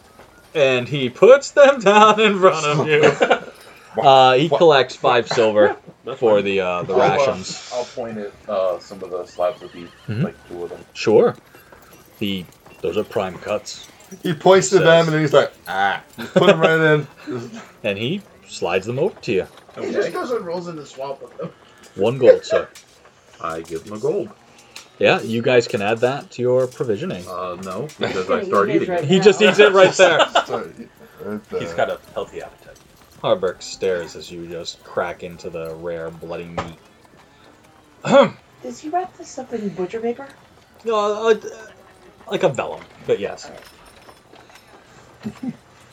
And he puts them down in front of you. Uh, he collects five silver for the uh, the I'll, uh, rations. I'll point at uh, some of the slabs of beef, Mhm. like two of them. Sure. The those are prime cuts, he points to Says- them and then he's like, ah. Just put them right in. and he slides them over to you. He just goes and rolls in the swamp with them. One gold, sir. I give him a gold. Yeah, you guys can add that to your provisioning. Uh, no, because I start eating right it. He just eats it right there. Sorry, right there. He's got a healthy appetite. Harburk stares as you just crack into the rare bloody meat. Does he wrap this up in butcher paper? No, uh, like a vellum, but yes.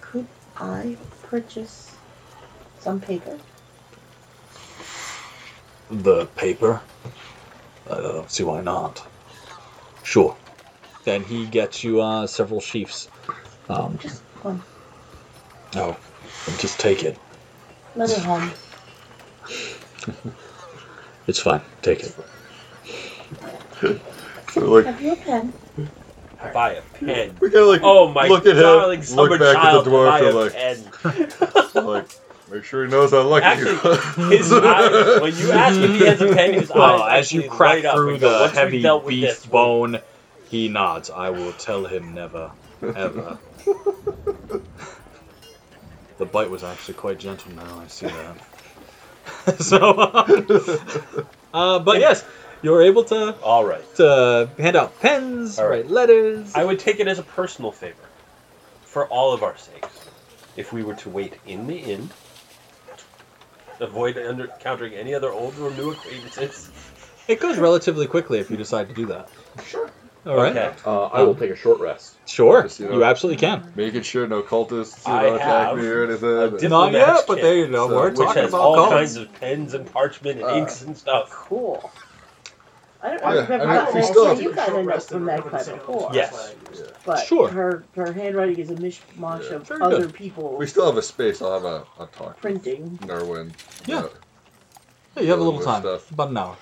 Could I purchase some paper? The paper? I don't see why not. Sure. Then he gets you uh, several sheafs. Um, Just one. oh, just take it. Another home. It's fine. Take it. So, like, Have you a pen? Buy a pen. we gotta like Oh my look at darling him, summer look back child, at the dwarf, buy and a like, pen. like, make sure he knows how lucky Actually, he his eyes, when you ask if he has a pen, his eyes Well, as you crack light through and the "Once heavy dealt with beef this, bone, he nods. I will tell him never, ever. the bite was actually quite gentle now, I see that. so, uh, uh, but yes, you're able to, All right. to hand out pens, All right. write letters. I would take it as a personal favor, for all of our sakes, if we were to wait in the inn, avoid under- encountering any other old or new acquaintances. It goes relatively quickly if you decide to do that. Sure. All right. Okay. Uh, I will take a short rest. Sure. Just, you know- You absolutely can. Making sure no cultists you I know, attack have me or a anything. dip- Not Diplomat's yet, but kit, there you go. so- We're which Which talking has about all cults. kinds of pens and parchment and Uh, inks and stuff. Cool. I don't Yeah, I remember I mean, that we I still said have you to- got a note from and that recover guy before. Yes. flag. But Sure. her her handwriting is a mishmash Yeah. of Very other good. people We still have a space. I'll have a, a talk. printing. Nerwin. Yeah. about- Yeah, you have a little time. stuff. About an hour.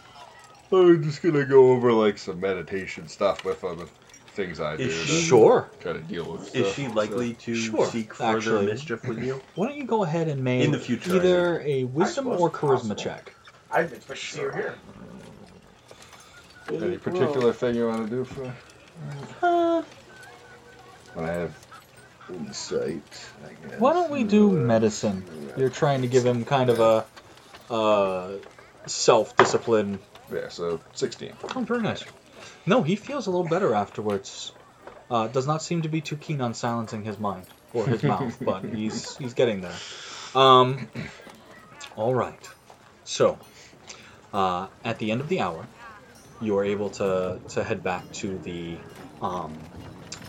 I'm just gonna go over like some meditation stuff with them and things I do Is to she- Sure. kind of deal with. Is stuff, she so- likely to Sure, seek further actually. mischief with you? Why don't you go ahead and make In the future, either a wisdom or charisma possible. check? I didn't expect to see her here. Any particular thing you want to do for? Uh, When I have insight, I guess. Why don't we do medicine? You're trying to give him kind of a uh, self-discipline. Yeah, so 16. Oh, very nice. No, he feels a little better afterwards. Uh, does not seem to be too keen on silencing his mind or his mouth, but he's he's getting there. Um, all right. So, uh, at the end of the hour, you are able to to head back to the um,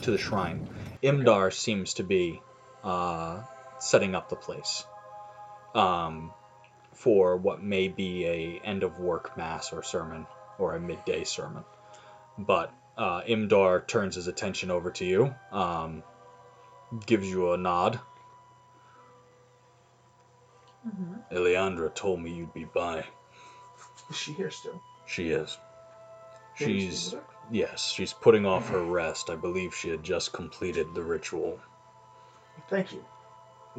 to the shrine. Imdar seems to be uh, setting up the place. Um, for what may be a end of work mass or sermon or a midday sermon. But uh, Imdar turns his attention over to you, um, gives you a nod. Mm-hmm. Eleandra told me you'd be by. Is she here still? She is. Can you She's speak with her? yes, she's putting off her rest. I believe she had just completed the ritual. Thank you.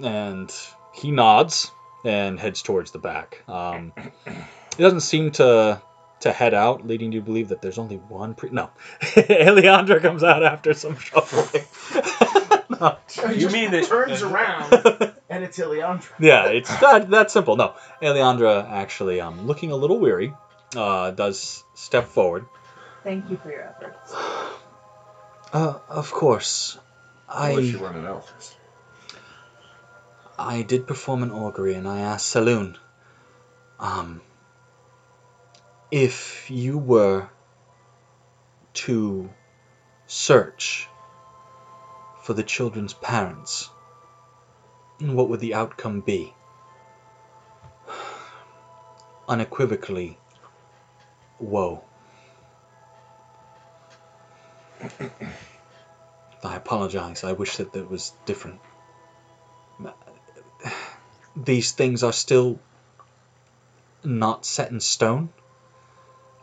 And he nods and heads towards the back. Um, he doesn't seem to to head out, leading you to believe that there's only one. Pre- no, Eleandra comes out after some shuffling. no. You just mean that- turns around and it's Eleandra. yeah, it's that that simple. No, Eleandra actually, um, looking a little weary, uh, does step forward. Thank you for your efforts. Uh, of course, Unless you I run an elf. I did perform an augury, and I asked Selûne, um, if you were to search for the children's parents, what would the outcome be? Unequivocally, woe. I apologize. I wish that it was different. These things are still not set in stone.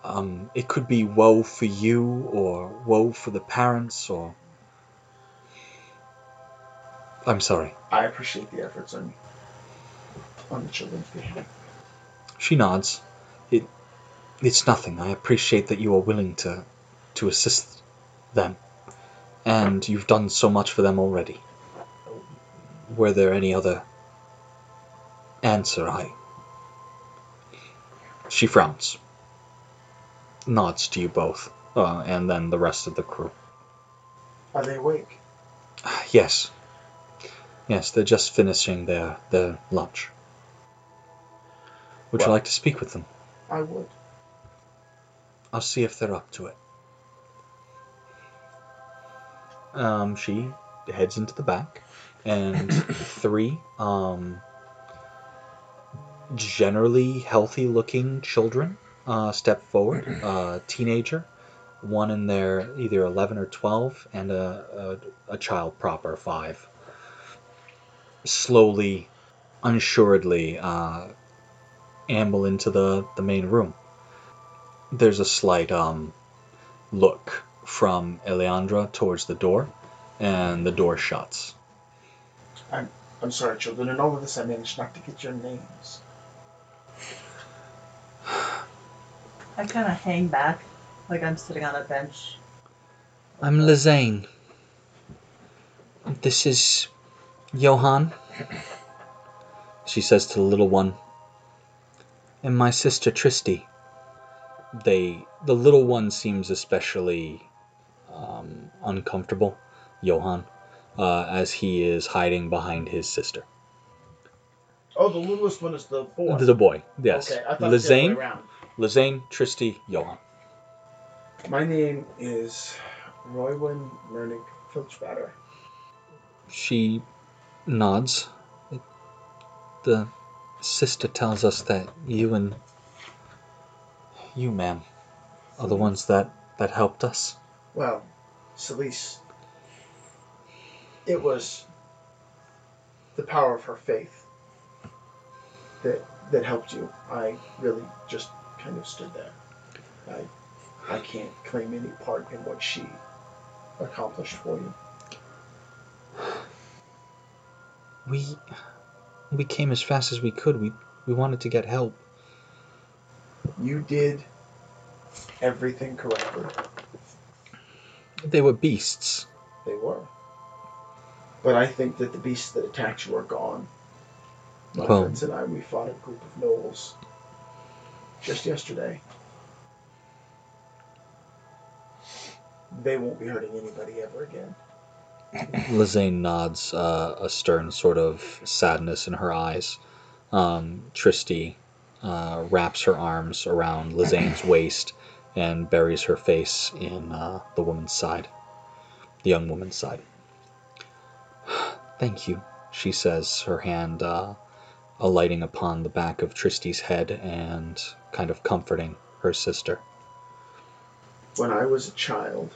Um, it could be woe for you, or woe for the parents, or. I'm sorry. I appreciate the efforts on on the children's behalf. She nods. It, it's nothing. I appreciate that you are willing to, to assist them, and you've done so much for them already. Were there any other answer? I. She frowns, nods to you both, uh, and then the rest of the crew. Are they awake? Yes, yes, they're just finishing their their lunch. Would you like to speak with them? I would. I'll see if they're up to it. Um, she heads into the back, and three um, generally healthy-looking children uh, step forward. A teenager, one in their either eleven or twelve, and a, a, a child proper five. Slowly, unassuredly, uh, amble into the, the main room there's a slight um, look from Eleandra towards the door, and the door shuts. I'm I'm sorry, children. In all of this, I managed not to get your names. I kind of hang back, like I'm sitting on a bench. I'm Lizane. This is Johann. She says to the little one, and my sister Tristy. They, the little one seems especially um, uncomfortable, Johann, uh, as he is hiding behind his sister. Oh, the littlest one is the boy. The boy, yes. Okay, I thought it was the other way Lizane. Lizane, Tristy, Johann. My name is Roywin Mernick Filchbatter. She nods. The sister tells us that you and you, ma'am, are the ones that that helped us. Well, Celise, it was the power of her faith that that helped you. I really just kind of stood there. I I can't claim any part in what she accomplished for you. We we came as fast as we could. We we wanted to get help. You did everything correctly. They were beasts. They were. But I think that the beasts that attacked you are gone. My Well- friends and I, we fought a group of gnolls just yesterday. They won't be hurting anybody ever again. Lizane nods, uh, a stern sort of sadness in her eyes. Um, Tristy uh, wraps her arms around Lizane's waist and buries her face in uh, the woman's side, the young woman's side. Thank you, she says, her hand uh, alighting upon the back of Tristy's head and kind of comforting her sister. When I was a child,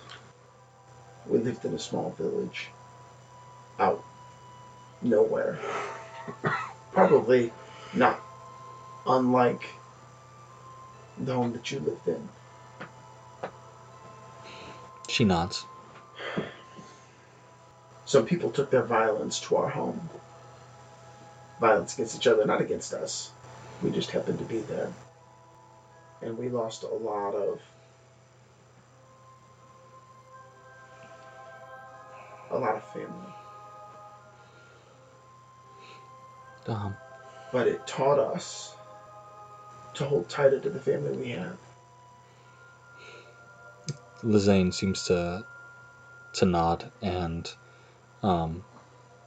we lived in a small village out nowhere. Probably not unlike the home that you lived in. She nods. Some people took their violence to our home. Violence against each other, not against us. We just happened to be there. And we lost a lot of a lot of family. Um, But it taught us to hold tighter to the family we have. Lizane seems to to nod and um,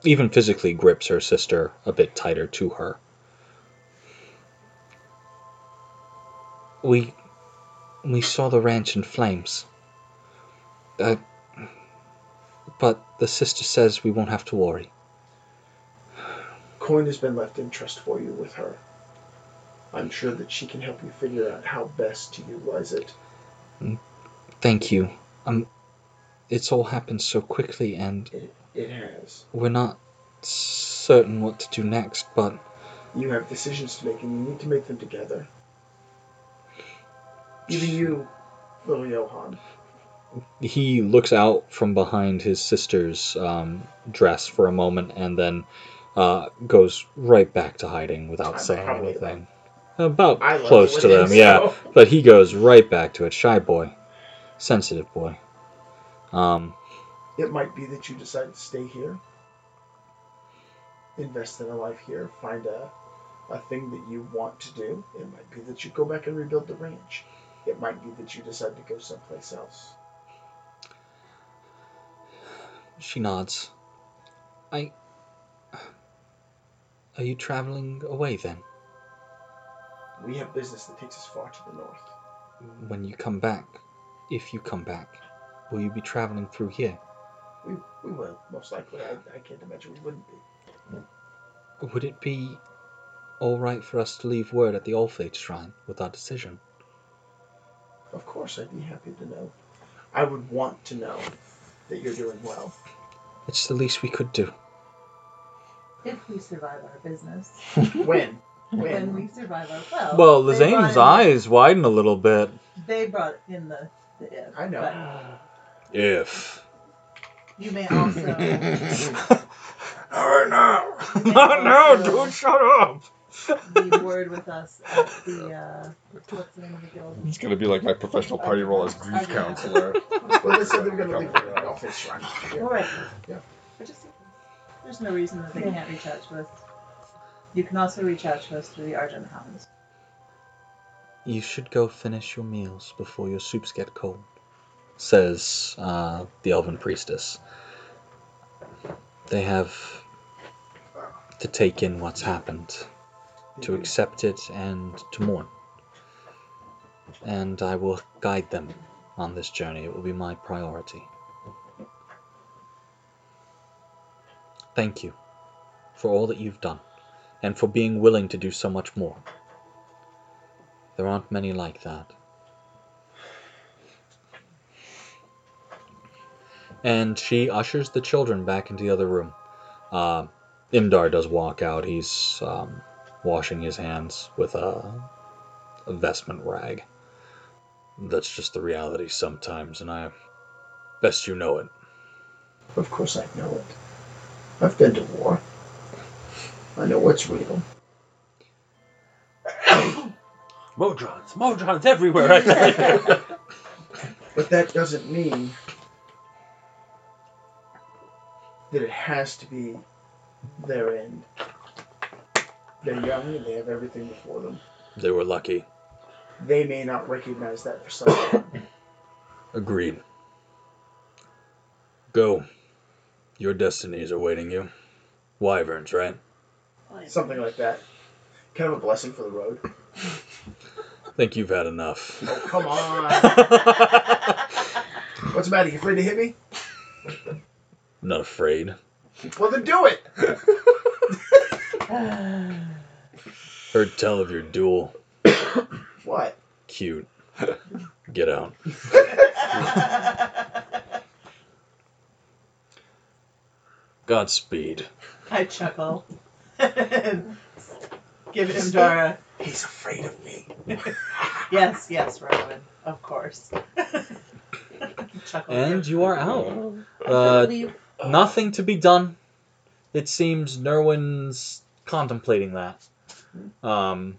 even physically grips her sister a bit tighter to her. We we saw the ranch in flames. Uh, but the sister says we won't have to worry. Coin has been left in trust for you with her. I'm sure that she can help you figure out how best to utilize it. Thank you. Um, it's all happened so quickly, and It, it has. we're not certain what to do next. But You have decisions to make, and you need to make them together. Even you, little Johann. he looks out from behind his sister's um, dress for a moment, and then uh, goes right back to hiding without I'm saying probably anything. About I love close to them, yeah. But he goes right back to it. Shy boy, sensitive boy. Um, It might be that you decide to stay here, invest in a life here, find a, a thing that you want to do. It might be that you go back and rebuild the ranch. It might be that you decide to go someplace else. she nods. I. Are you traveling away then? We have business that takes us far to the north. When you come back, if you come back, will you be traveling through here? We, we will, most likely. I, I can't imagine we wouldn't be. Would it be all right for us to leave word at the All Faith Shrine with our decision? Of course, I'd be happy to know. I would want to know that you're doing well. It's the least we could do. If we survive our business. When? When When? we survive our well. Well, they brought Lizane's eyes widen a little bit. They brought in the, the if. I know. but If. you may also. All right now. Not now, also dude. Shut up. Leave word with us at the. Uh, what's the name of the guild? It's gonna be like my professional party role as grief counselor. Well, they said they were going to leave it in office shrine. All right. Yeah. But just, there's no reason that they can't reach out to us. You can also reach out to us through the Argent Hounds. You should go finish your meals before your soups get cold, says uh, the elven priestess. They have to take in what's happened, to accept it, and to mourn. And I will guide them on this journey. It will be my priority. Thank you for all that you've done, and for being willing to do so much more. There aren't many like that. And she ushers the children back into the other room. Uh, Imdar does walk out. He's um, washing his hands with a, a vestment rag. That's just the reality sometimes, and I best you know it. Of course I know it. I've been to war. I know what's real. Modrons, Modrons everywhere. I tell you. But that doesn't mean that it has to be their end. They're young and they have everything before them. They were lucky. They may not recognize that for some time. Agreed. Go. Your destiny is awaiting you. Wyverns, right? Something like that. Kind of a blessing for the road. Think you've had enough. Oh, come on. What's the matter? You afraid to hit me? I'm Not afraid. Well, then do it. Heard tell of your duel. What? Cute. Get out. Godspeed. I chuckle. Give him Dara. He's afraid of me. Yes, yes, Rowan. Of course. chuckle. And you are out. Uh, nothing to be done. It seems Nerwin's contemplating that. Um,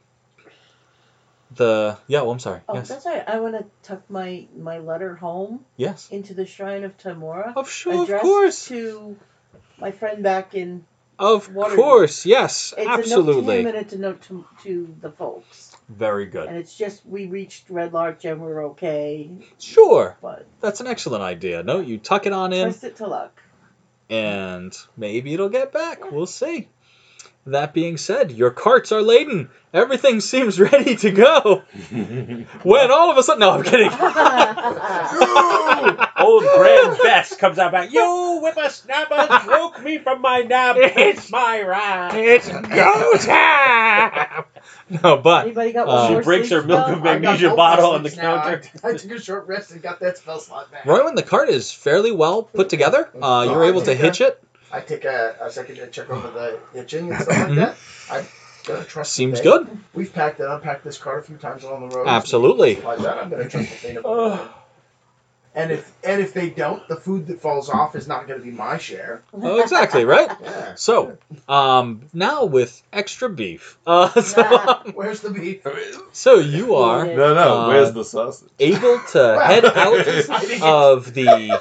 the yeah, well, I'm sorry. Oh, yes, that's right. I want to tuck my my letter home yes. into the shrine of Tymora, Of sure, of course, to my friend back in. Of course, yes, It's a note to absolutely. him and it's a note to, to the folks, Very good. and it's just we reached Red Larch and we're okay, Sure, but that's an excellent idea. No, you tuck it on in, trust it to luck. and maybe it'll get back. We'll see. That being said, your carts are laden. Everything seems ready to go. When all of a sudden, no, I'm kidding. Old Grand Bess comes out back. You whippersnapper broke me from my nap. It's my ride. It's go time. No, but Anybody got Uh, She more breaks sleep her milk spell? and I got magnesia both bottle on the sleeps now. counter. I, I took a short rest and got that spell slot back. right when the cart is fairly well put together, uh, you're able to hitch it. I take a, a second to check over the hitching and stuff like that. I gotta trust. the Mm-hmm. Seems thing. good. We've packed and unpacked this cart a few times along the road. Absolutely. Like that, I'm gonna trust the thing. and if and if they don't, the food that falls off is not gonna be my share. Oh, exactly, right? Yeah. So, um, now with extra beef. Uh, so, Where's the beef? so you are No, no. Uh, where's the sausage? able to head out Hiding it. of the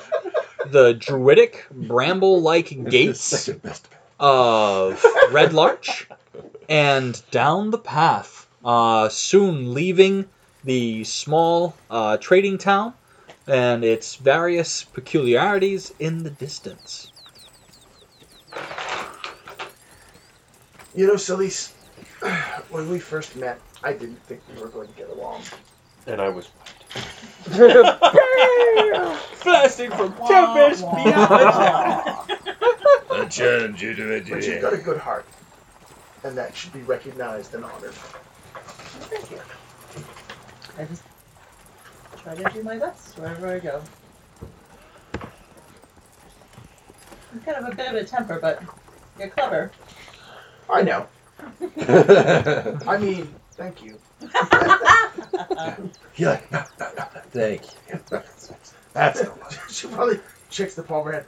the druidic bramble-like gates of Red Larch and down the path, uh, soon leaving the small uh, trading town and its various peculiarities in the distance. You know, Celise, when we first met, I didn't think we were going to get along. And I was Blasting from tempest beyond. I challenge you to a But you've got a good heart, and that should be recognized and honored. Thank you. I just try to do my best wherever I go. I'm kind of a bit of a temper, but you're clever. I know. I mean, thank you. Yeah, no, no, no. Thank you. That's no much. she probably checks the palm of her head.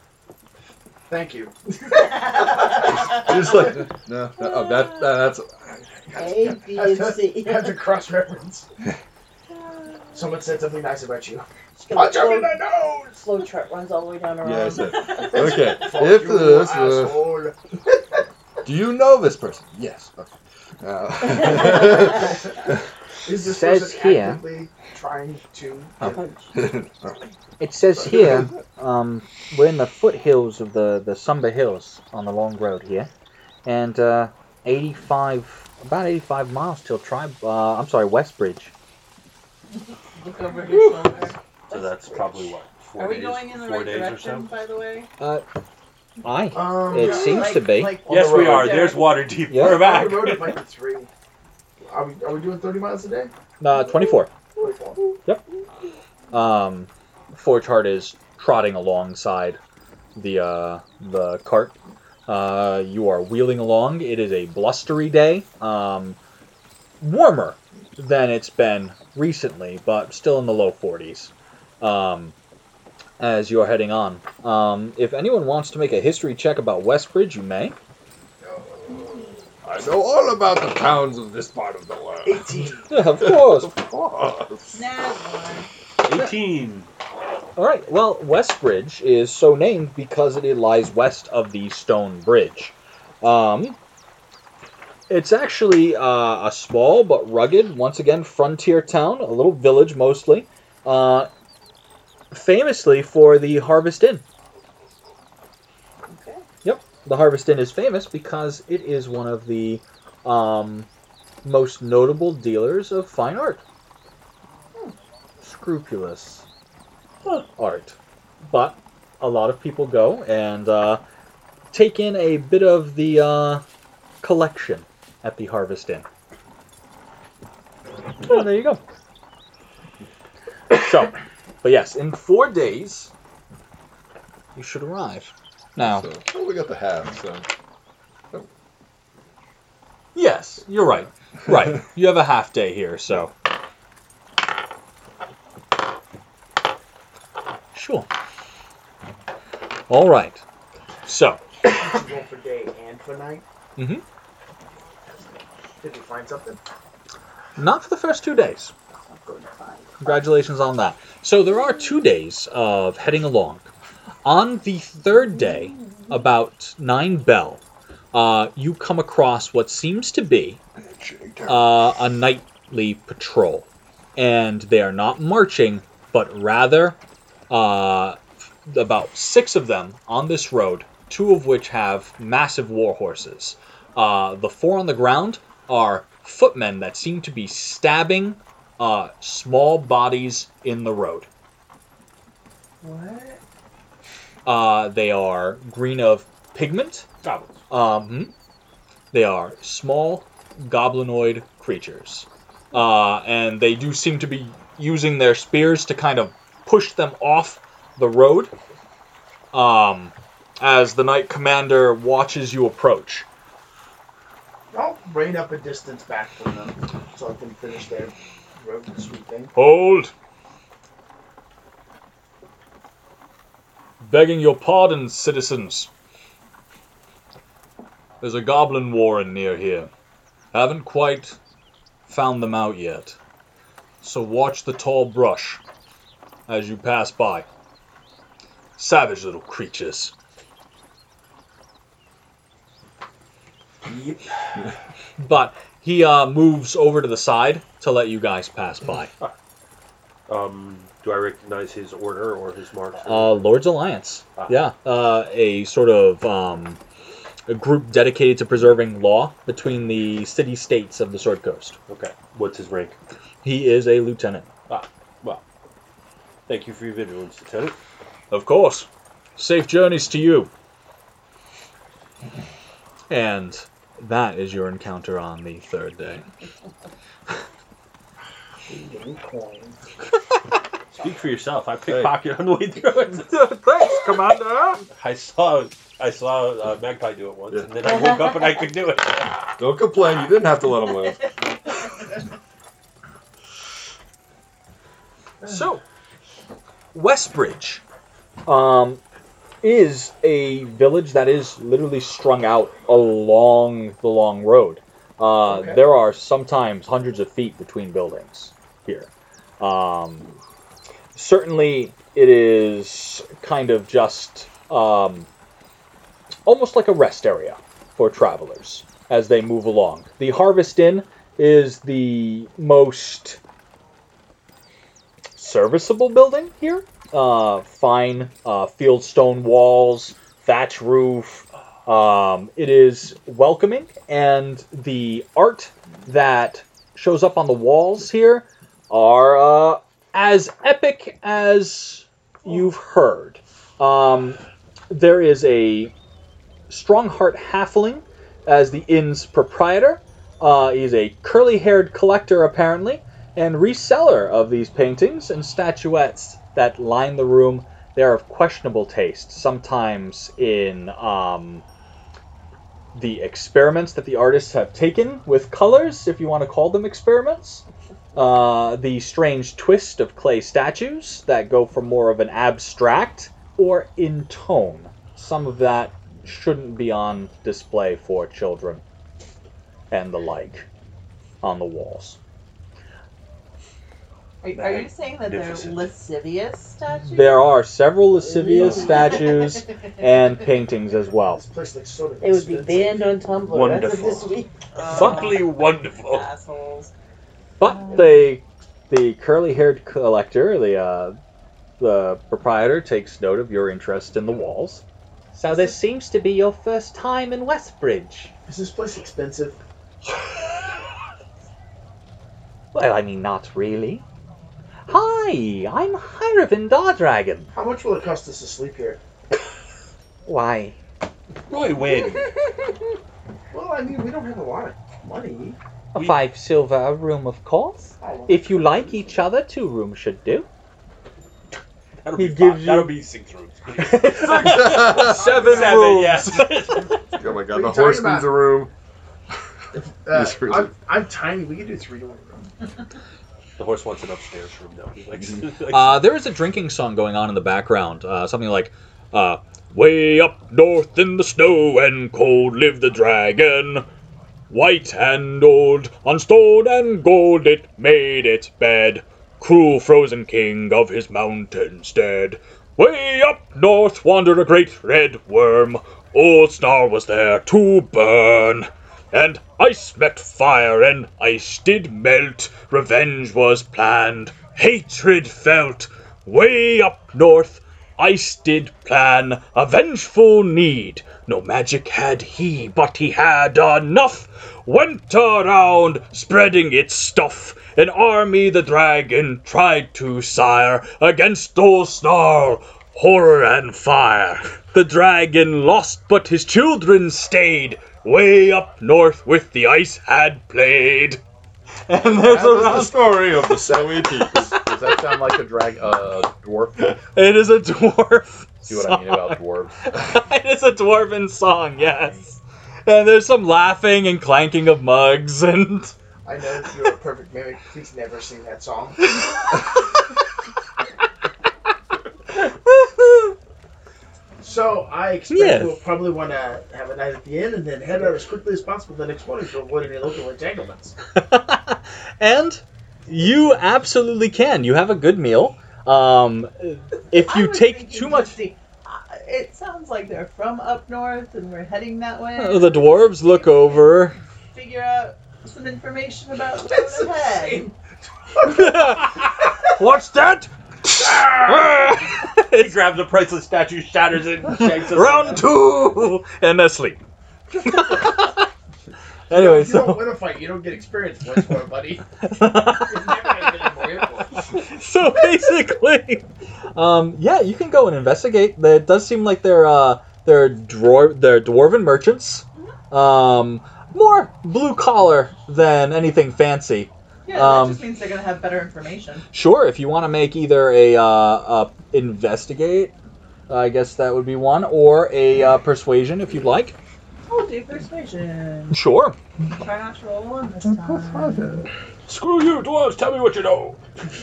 Thank you. Just like no, no oh, that, that that's A, B, and C. Had to cross reference. Someone said something nice about you. Just gonna Punch him in flow, the nose! flow chart runs all the way down around. yeah. I said, okay. Fuck If you, this, uh, asshole. do you know this person? Yes. Okay. Uh, Is this says person here- actively trying to? Oh. Punch. It says here, um, we're in the foothills of the, the Sumber Hills on the long road here, and uh, 85, about 85 miles till Tribe, uh, I'm sorry, Westbridge. Look over his shoulder. so that's probably what four Are we days, going in the four right days direction, so. by the way? Aye. Um, It yeah, seems like, to be. Like, Yes, we road. are. There's Waterdeep. Yeah. We're On back. the road, it might be three. Are we, are we doing 30 miles a day? Uh, 24. 24. Um, Forge Heart is trotting alongside the uh, the cart. Uh, you are wheeling along. It is a blustery day. Um, warmer than it's been recently, but still in the low 40s. Um, as you are heading on. Um, if anyone wants to make a history check about Westbridge, you may. I know all about the towns of this part of the world. 18. Yeah, of course. Of course. Nah, one. 18. All right. Well, Westbridge is so named because it lies west of the Stone Bridge. Um, it's actually uh, a small but rugged, once again, frontier town, a little village mostly, uh, famously for the Harvest Inn. Okay. Yep, the Harvest Inn is famous because it is one of the um, most notable dealers of fine art. Scrupulous art. But a lot of people go and uh, take in a bit of the uh, collection at the Harvest Inn. Oh, there you go. So, but yes, in four days, you should arrive. Now, So, well, we got the half, so. Yes, you're right. Right. You have a half day here, so. Sure. All right. So, You roll for day and for night. Mhm. Did you find something? not for the first two days. Congratulations on that. So, there are two days of heading along. On the third day, about 9 bell, uh, you come across what seems to be uh, a nightly patrol. And they are not marching, but rather uh, about six of them on this road, two of which have massive war horses. Uh, the four on the ground are footmen that seem to be stabbing uh, small bodies in the road. What? Uh, they are green of pigment. Goblins. Um, they are small goblinoid creatures. Uh, and they do seem to be using their spears to kind of push them off the road um, as the Knight Commander watches you approach. I'll rein up a distance back from them so I can finish their sweeping. Hold! Begging your pardon, citizens. There's a goblin warren near here. Haven't quite found them out yet. So watch the tall brush as you pass by. Savage little creatures. Yep. But he uh, moves over to the side to let you guys pass by. Um, do I recognize his order or his marks? Uh, Lord's Alliance. Ah. Yeah, uh, a sort of um, a group dedicated to preserving law between the city states of the Sword Coast. okay. What's his rank? He is a lieutenant. Ah, well. Thank you for your vigilance, Lieutenant. Of course. Safe journeys to you. And that is your encounter on the third day. Speak for yourself. I Hey. pickpocketed on the way through it. Thanks, Commander. I saw I saw uh, Magpie do it once, Yeah. and then I woke up and I could do it. Don't complain. You didn't have to let him live. So, Westbridge um, is a village that is literally strung out along the long road. Uh, Okay. There are sometimes hundreds of feet between buildings here. Um, certainly, it is kind of just um, almost like a rest area for travelers as they move along. The Harvest Inn is the most serviceable building here. Uh, fine uh, field stone walls, thatch roof. Um, it is welcoming, and the art that shows up on the walls here are uh, as epic as you've heard. Um, there is a Strongheart Halfling as the inn's proprietor. Uh, he's a curly-haired collector, apparently, and reseller of these paintings and statuettes that line the room. They're of questionable taste, sometimes in um, the experiments that the artists have taken with colors, if you want to call them experiments. Uh, the strange twist of clay statues that go for more of an abstract or in tone. Some of that shouldn't be on display for children and the like on the walls. Are, are you saying that they're lascivious statues? There are several lascivious statues and paintings as well. This place looks sort of It would be banned on Tumblr Wonderful. as of this week. Fuckly wonderful. Assholes. But the the curly-haired collector, the uh, the proprietor, takes note of your interest in the walls. So this seems to be your first time in Westbridge. Is this place expensive? Well, I mean, not really. Hi, I'm Hierophant Dardragon. How much will it cost us to sleep here? Why? Roywin. Well, I mean, we don't have a lot of money. A We- five silver a room, of course. If you like each other, two rooms should do. That'll He be gives five. you- That'll be six rooms. please. Seven, Seven, rooms. yes. Oh my god, are the horse talking needs a room. Uh, I'm, I'm tiny. We can do three to one room. The horse wants an upstairs room now. He likes. likes- Uh, there is a drinking song going on in the background. Uh, something like, uh, "Way up north in the snow and cold live the dragon, white and old, on stone and gold it made its bed. Cruel frozen king of his mountains dead. Way up north wandered a great red worm. Old Snarl was there to burn." And ice met fire, and ice did melt. Revenge was planned, hatred felt. Way up north, ice did plan a vengeful need. No magic had he, but he had enough. Went around spreading its stuff. An army the dragon tried to sire against old Snarl. Horror and fire. The dragon lost, but his children stayed. Way up north with the ice had played. And there's That a is the story of the Selmy Peaks. Does that sound like a drag uh, dwarf? It is a dwarf. See what I mean about dwarves? it is a dwarven song, yes. And there's some laughing and clanking of mugs and. I know you're a perfect mimic. Please never sing that song. So I expect Yes. we'll probably want to have a night at the inn and then head out as quickly as possible the next morning to avoid any local entanglements. and you absolutely can. You have a good meal. Um, if you take too much, let's uh, it sounds like they're from up north and we're heading that way. Uh, the dwarves look over. Figure out some information about the That's ahead. What's that? he grabs the priceless statue, shatters it, and shanks it. Round two, and asleep. anyway, you don't so win a fight, you don't get experience points for it, buddy. You're never gonna get any more hit points. so basically, um, yeah, you can go and investigate. It does seem like they're uh, they're dwar- they're dwarven merchants, um, more blue collar than anything fancy. Yeah, Um, that just means they're gonna have better information. Sure, if you want to make either a, uh, a investigate, I guess that would be one, or a uh, persuasion if you'd like. Oh, do persuasion. Sure. Try not to roll one this time. Screw you, dwarves! Tell me what you know.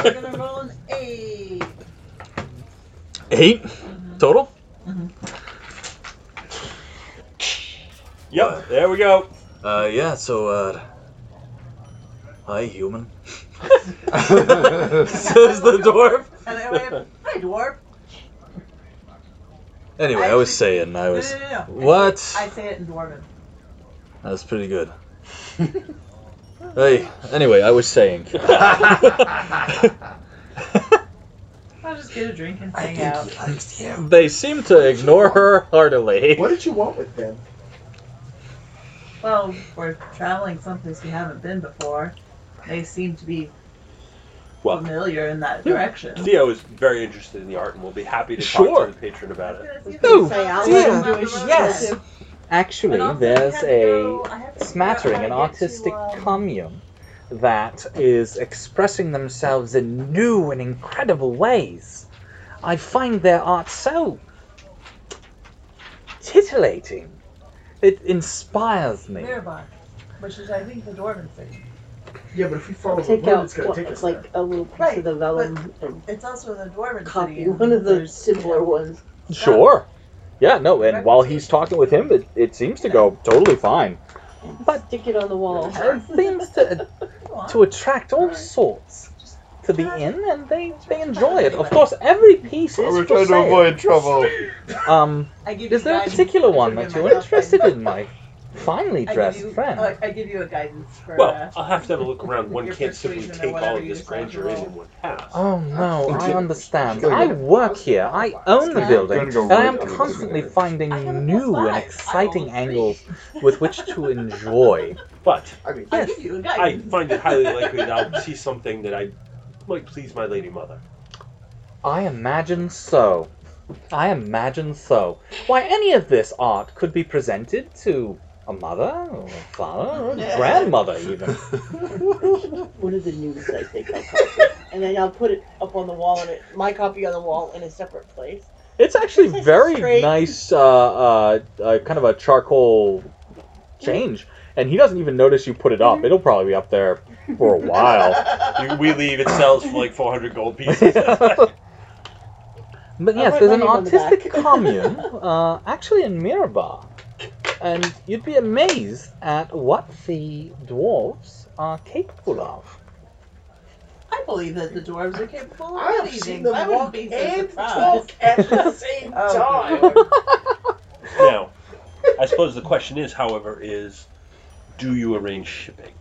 We're gonna roll an eight. 8 total. Yep, there we go. Uh, yeah. So, uh, hi, human. Says Says the dwarf. And I went, hi, dwarf. Anyway, I was saying, I was. No, no, no, no. What? I say it in dwarven. That's pretty good. hey, anyway, I was saying. I'll just get a drink and hang out. they seem to ignore her heartily. What did you want with them? Well, we're traveling someplace we haven't been before. They seem to be Well, familiar in that direction. Theo is very interested in the art and will be happy to Sure. talk to the patron about it. Oh, Say, I'll dear. let him do his Yes. Actually, And also, we there's a go- I have to figure smattering, out an how to artistic um, commune that is expressing themselves in new and incredible ways. I find their art so titillating. It inspires me. Mirabar, which is, I think, the dwarven city. Yeah, but if we follow the Take road, out it's gonna what, take us like there. a little piece Right, of the vellum and It's also the dwarven copy city. one of the There's- simpler ones. Sure. Yeah, no, and while he's talking with him, it, it seems to go totally fine. But stick it on the wall. It seems to, Go on. to attract all sorts to the inn, and they, they enjoy it. Of course, every piece is We're for trying to sale. avoid trouble. Um, I give is you there a guidance particular for one giving that you're myself interested in, my finely I give dressed you, friend? uh, I give you a guidance for. Well, uh, I'll have to have a look around. One can't simply take all of this grandeur in roll. in one pass. Oh no, I understand. Gonna I work here. I own the building, go and I am constantly finding I have a new plus and exciting I rolled a three. angles with which to enjoy. But I mean, Yes. give you a I find it highly likely that I'll see something that I might please my lady mother. I imagine so. I imagine so. Why, any of this art could be presented to a mother, or a father, or a grandmother, even. One of the news I think I'll copy. And then I'll put it up on the wall, and it, my copy on the wall in a separate place. It's actually This is very straight. nice, uh, uh, uh, kind of a charcoal change. And he doesn't even notice you put it up. It'll probably be up there for a while. You, we leave. It sells for like 400 gold pieces. but yes, write there's my an name on the back. artistic commune, uh, actually in Mirabar. And you'd be amazed at what the dwarves are capable of. I believe that the dwarves are capable of I've anything. seen them I wouldn't walk be so and surprised. talk at the same Oh, time. now, I suppose the question is, however, is do you arrange shipping?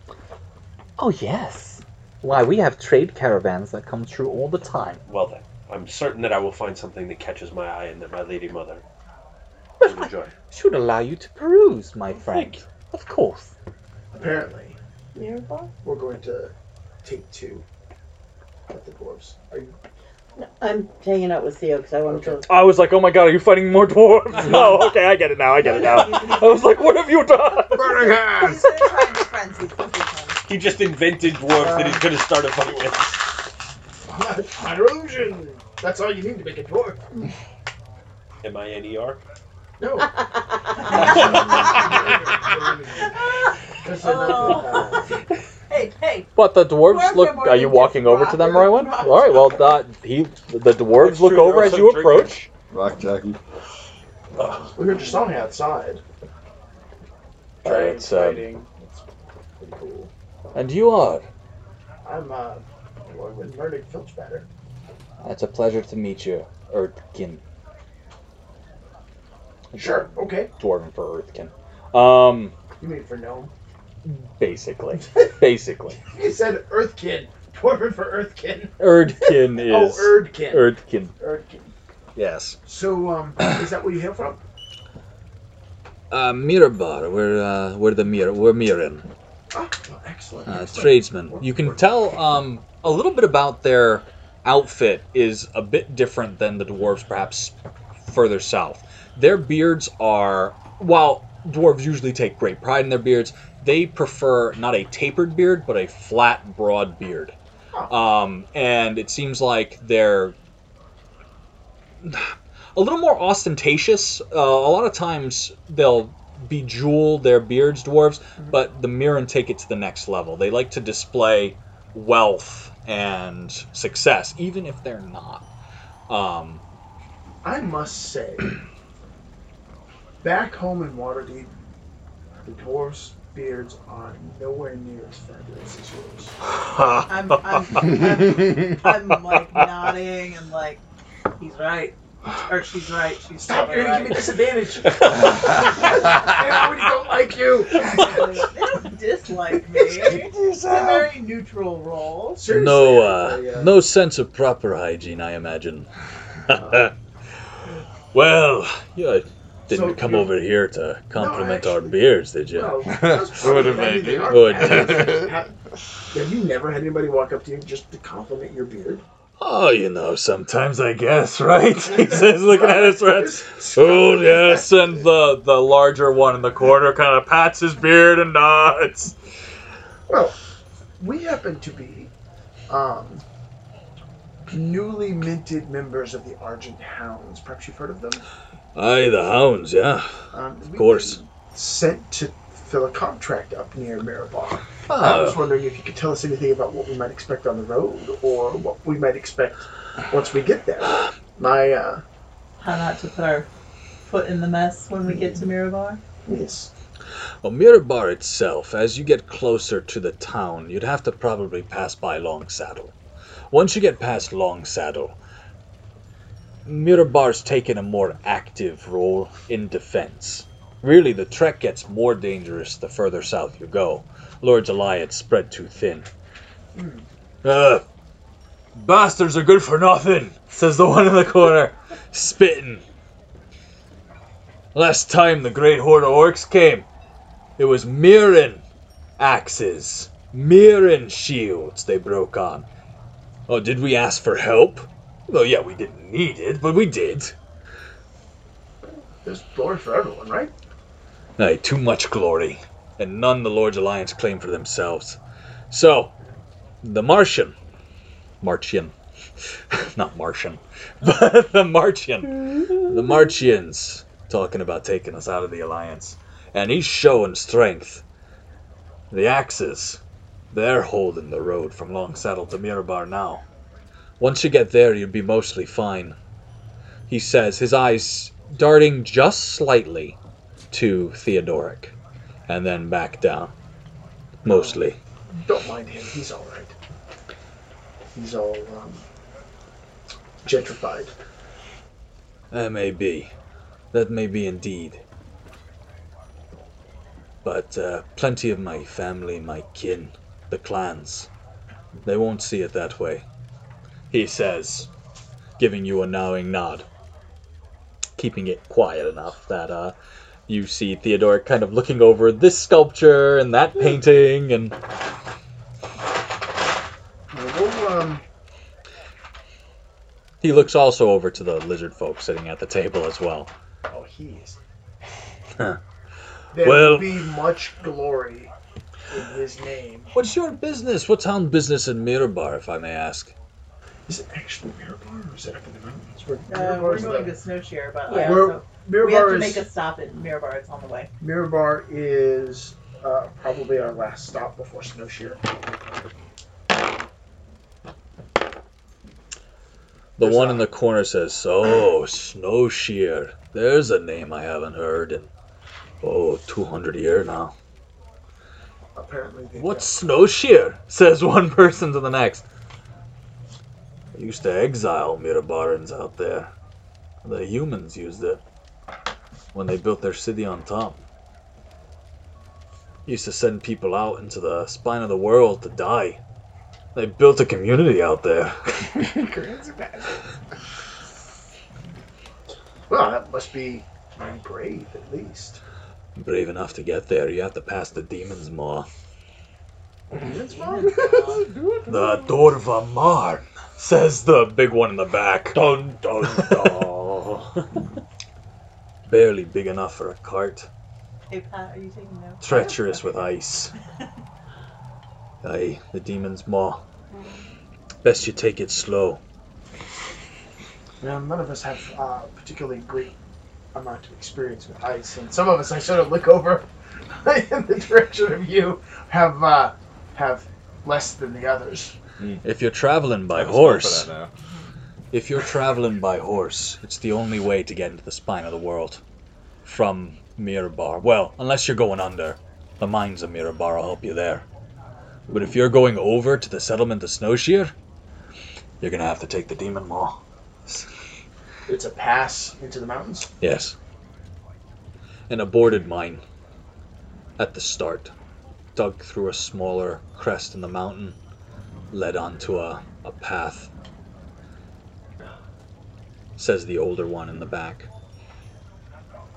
Oh, yes. Why, we have trade caravans that come through all the time. Well then, I'm certain that I will find something that catches my eye and that my lady mother will enjoy. Should allow you to peruse, my friend. Thank you. Of course. Apparently, Mirabar? we're going to take two at the dwarves. Are you? No, I'm hanging out with Theo because I want Okay. to. I was like, oh my god, are you fighting more dwarves? no, okay, I get it now, I get it now. I was like, what have you done? Burning hands! He's been trying to frenzy. He's been. He just invented dwarves that he uh, could have started fight with. Minor illusion. That's all you need to make a dwarf. M I N E R. No. Oh. Hey, hey. But the dwarves Dwarves look. are you walking over to them, rock. Rowan? All right. Well, the, he, the dwarves That's look true, over as you drinking. approach. Rock Jackie. we heard your song outside. Uh, Dragon it's, um. It's cool. And you are. I'm uh, going with Murdoch Filchbatter. It's a pleasure to meet you, Earthkin. Sure. Okay. Dwarven for Earthkin. Um, You mean for gnome? basically, basically, You said Earthkin. Dwarven for Earthkin. Erdkin is. Oh, is Erdkin. Erdkin. Erdkin. Yes. So, um, is that where you hail from? Uh, Mirabar, we're uh, we're the Mir, we're Mirin, Oh, well, excellent. uh, excellent. tradesmen. You can tell um, a little bit about their outfit is a bit different than the dwarves, perhaps further south. Their beards are, while dwarves usually take great pride in their beards, they prefer not a tapered beard, but a flat, broad beard. Um, and it seems like they're a little more ostentatious. Uh, a lot of times they'll bejewel their beards, dwarves, but the Mirren take it to the next level. They like to display wealth and success, even if they're not. Um, I must say, back home in Waterdeep, the dwarves' beards are nowhere near as fabulous as yours. I'm, I'm, I'm, I'm like nodding and like, he's right. Or she's right. She's Stop! totally You're gonna give me right. disadvantage. Everybody don't like you. they don't dislike me. It's a very neutral role. Seriously, no, uh, I, no sense of proper hygiene, I imagine. well, you didn't So come you're- over here to compliment our actually- beards, did you? Well, that's Would have probably made you. Would Have you never had anybody walk up to you just to compliment your beard? Oh, you know, sometimes I guess, right? he says, looking at his friends. Oh, yes, and the, the larger one in the corner kind of pats his beard and nods. Well, we happen to be um, newly minted members of the Argent Hounds. Perhaps you've heard of them. Aye, the hounds, yeah. Um, of course. Sent to fill a contract up near Mirabar. I was wondering if you could tell us anything about what we might expect on the road, or what we might expect once we get there. My, uh, How not to put our foot in the mess when we get to Mirabar? yes. well, Mirabar itself, as you get closer to the town, you'd have to probably pass by Long Saddle. Once you get past Long Saddle, Mirabar's taken a more active role in defense. Really, the trek gets more dangerous the further south you go. Lord's Alliance spread too thin. Uh, bastards are good for nothing, says the one in the corner, spitting. Last time the great horde of orcs came, it was Mirren axes, Mirren shields they broke on. Oh, did we ask for help? Well, yeah, we didn't need it, but we did. There's glory for everyone, right? Aye, too much glory, and none the Lord's Alliance claim for themselves. So, the Martian, Martian, not Martian, but the Martian, the Martians, talking about taking us out of the Alliance, and he's showing strength. The Axes, they're holding the road from Long Saddle to Mirabar now. Once you get there, you'll be mostly fine. He says, his eyes darting just slightly to Theodoric, and then back down. Mostly. Don't mind him. He's all right. He's all um, gentrified. That may be. That may be indeed. But uh, plenty of my family, my kin, the clans, they won't see it that way. He says, giving you a knowing nod, keeping it quiet enough that uh, you see Theodoric kind of looking over this sculpture and that painting, and We'll, um, he looks also over to the lizard folk sitting at the table as well. oh, he is. Huh. There Well- will be much glory in his name. What's your business? What's town business in Mirabar, if I may ask? Is it actually Mirabar or is it up in the mountains? Where Uh, we're Mirabar's going the- to Snowshear, but Yeah. I We're- also, we have to is make a stop at Mirabar. It's on the way. Mirabar is uh, probably our last stop before Snowshear. The There's one a- in the corner says, "Oh, Snowshear. There's a name I haven't heard in oh 200 year now." Apparently, they What's Snowshear? Says one person to the next. Used to exile Mirabarans out there. The humans used it when they built their city on top. Used to send people out into the spine of the world to die. They built a community out there. Well, that must be brave, at least. Brave enough to get there, you have to pass the demon's maw. That's fine. The Dorva Marn, says the big one in the back. Dun dun dun. Barely big enough for a cart. Hey, Pat, are you taking notes? Treacherous with ice. Aye, the demon's maw. Best you take it slow. Now, none of us have uh, particularly great amount of experience with ice, and some of us, I sort of look over in the direction of you, have uh, have less than the others. Mm. If you're traveling by I have a spell for horse, if you're traveling by horse, it's the only way to get into the spine of the world. From Mirabar. Well, unless you're going under. The mines of Mirabar will help you there. But if you're going over to the settlement of Snowshear, you're gonna have to take the demon maw. It's a pass into the mountains. Yes. An aborted mine at the start, dug through a smaller crest in the mountain, led onto a, a path. Says the older one in the back.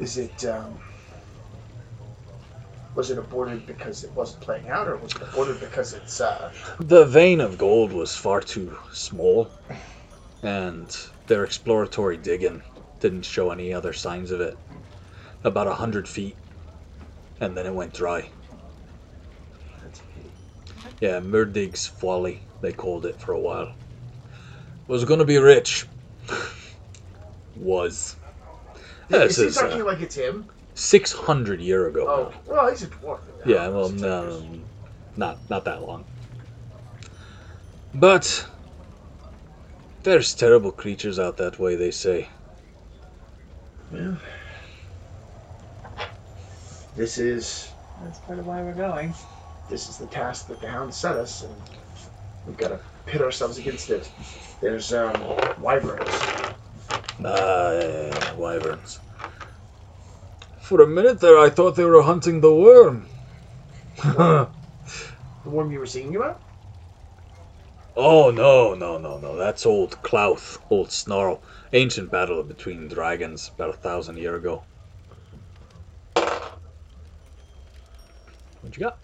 Is it um, was it aborted because it wasn't playing out, or was it aborted because it's uh, The vein of gold was far too small, and their exploratory digging didn't show any other signs of it. About a hundred feet, and then it went dry. Yeah, Murdig's Folly, they called it for a while. Was gonna be rich. Was. is This he is talking uh, like it's him? 600 year ago. Oh, well, he's a dwarf. now. Yeah, well, no, not not that long. But there's terrible creatures out that way. They say. Well, this is That's part of why we're going. This is the task that the hound set us, and we've got to pit ourselves against it. There's um, wyverns. Ah, yeah, yeah, wyverns. For a minute there, I thought they were hunting the worm. The worm you were singing about? oh no, no, no, no! That's old Klauth, old Snarl. Ancient battle between dragons about a thousand year ago. What you got?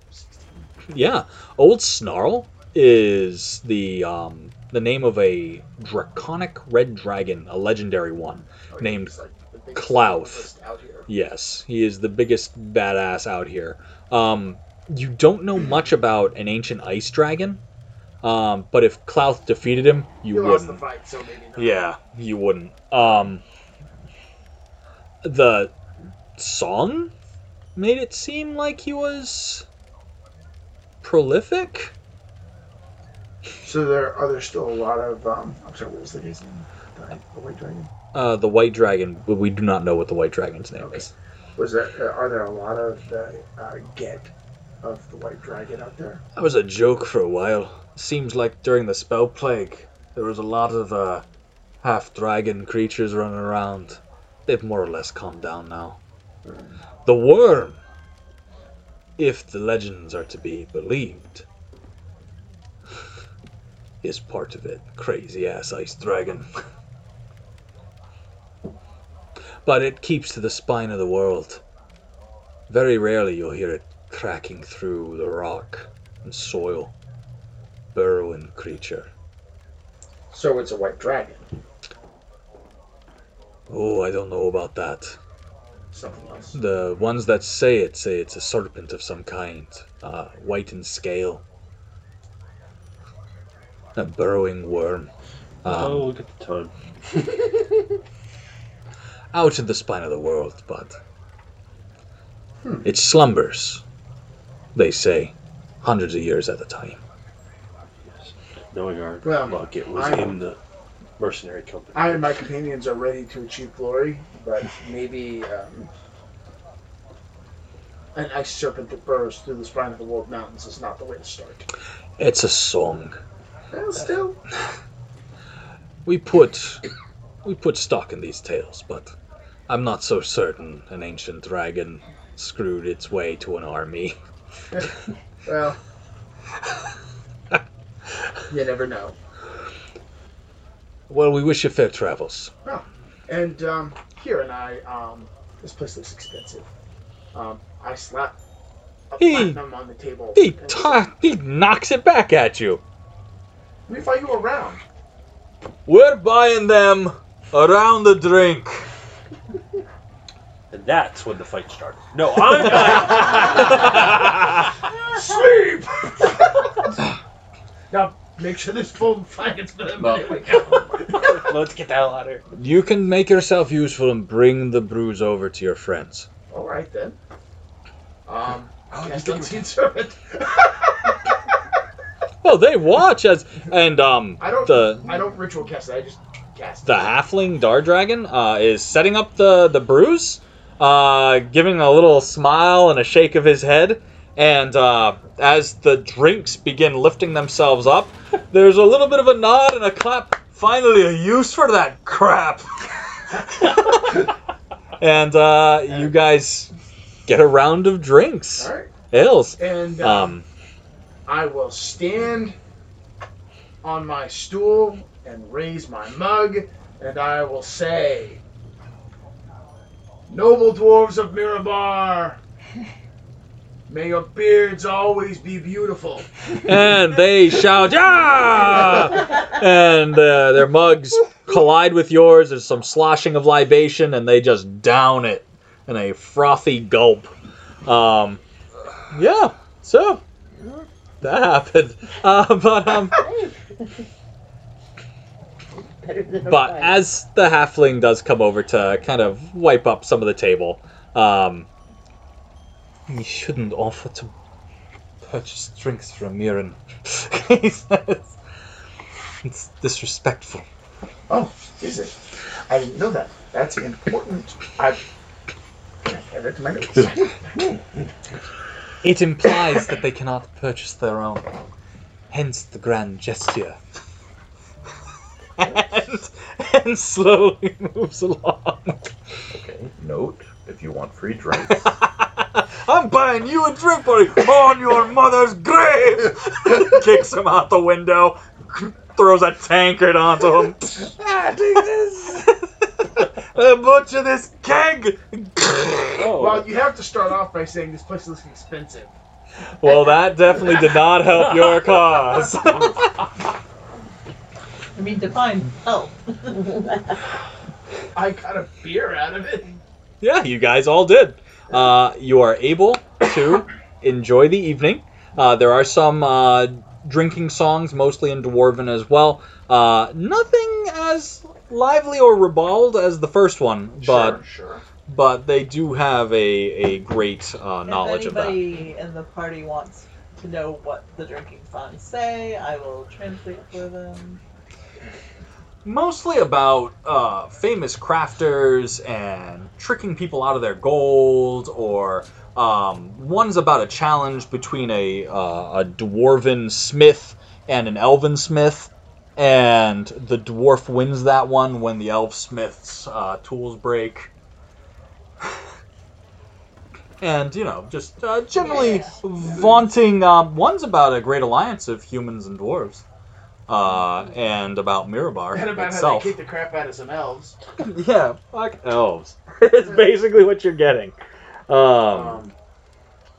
Yeah, Old Snarl is the um, the name of a draconic red dragon, a legendary one. Oh, Named like Klauth. list out here. Yes, he is the biggest badass out here. Um, you don't know much about an ancient ice dragon, um, but if Klauth defeated him, you You lost the wouldn't. fight, so maybe not. Yeah, you wouldn't. Um, the song made it seem like he was prolific. So there are there still a lot of um. I'm sorry, what was the guy's name? The, the white dragon. Uh, the white dragon, but we do not know what the white dragon's name Okay. is. Was there? Uh, are there a lot of the uh, get of the white dragon out there? That was a joke for a while. Seems like during the spell plague, there was a lot of uh, half dragon creatures running around. They've more or less calmed down now. The worm, if the legends are to be believed, is part of it. Crazy ass ice dragon. but it keeps to the spine of the world. Very rarely you'll hear it cracking through the rock and soil. Burrowing creature. So it's a white dragon. Oh, I don't know about that. Something else. The ones that say it say it's a serpent of some kind, uh, white in scale. A burrowing worm. Um, oh, look at the time. out in the spine of the world, but Hmm. it slumbers, they say, hundreds of years at a time. Knowing our Well, luck, it was I- in the mercenary company. I and my companions are ready to achieve glory, but maybe um, an ice serpent that burrows through the spine of the world mountains is not the way to start. It's a song. Well, still, We put we put stock in these tales, but I'm not so certain an ancient dragon screwed its way to an army. well, you never know. Well, we wish you fair travels. And um, here and I, um, this place looks expensive. Um, I slap a He- platinum on the table. He, and say, ta- he knocks it back at you. Let me find you around. We're buying them around the drink. And that's when the fight started. No, I'm not. Sleep! now, make sure this full flankets for them. No. There we go. Let's get the hell out of here. You can make yourself useful and bring the brews over to your friends. All right, then. Um, Oh, cast you unseen servant. Well, they watch as and um I don't. the I don't ritual cast it. I just cast the it. halfling dar dragon uh, is setting up the the brews, uh, giving a little smile and a shake of his head. And uh, as the drinks begin lifting themselves up, there's a little bit of a nod and a clap. Finally, a use for that crap. and uh, you guys get a round of drinks, All right. ales. And um, Um, I will stand on my stool and raise my mug, and I will say, Noble dwarves of Mirabar, may your beards always be beautiful. and they shout, "Yeah!" and uh, their mugs collide with yours. There's some sloshing of libation, and they just down it in a frothy gulp. Um, yeah, so that happened. Uh, but um, Better than a but as the halfling does come over to kind of wipe up some of the table, um, you shouldn't offer to purchase drinks from Mirren. he says. It's disrespectful. Oh, is it? I didn't know that. That's important. I. I add my notes? It implies that they cannot purchase their own. Hence the grand gesture. and, and slowly moves along. Okay. Note if you want free drinks. I'm buying you a drink buddy on your mother's grave. Kicks him out the window, throws a tankard onto him. ah, take this. uh, butcher this keg. Oh, Well, you have to start off by saying this place looks expensive. well, that definitely did not help your cause. I mean, define help. I got a beer out of it. Yeah, you guys all did. Uh, you are able to enjoy the evening. Uh, there are some uh, drinking songs, mostly in Dwarven as well. Uh, nothing as lively or ribald as the first one, but sure, sure. but they do have a, a great uh, knowledge of that. If anybody in the party wants to know what the drinking songs say, I will translate for them. Mostly about uh, famous crafters and tricking people out of their gold, or um, one's about a challenge between a, uh, a dwarven smith and an elven smith, and the dwarf wins that one when the elf smith's uh, tools break. And you know, just uh, generally vaunting. Um, one's about a great alliance of humans and dwarves, uh, and about Mirabar And about itself. how they kick the crap out of some elves. yeah, fuck elves. it's basically what you're getting. Um, Um,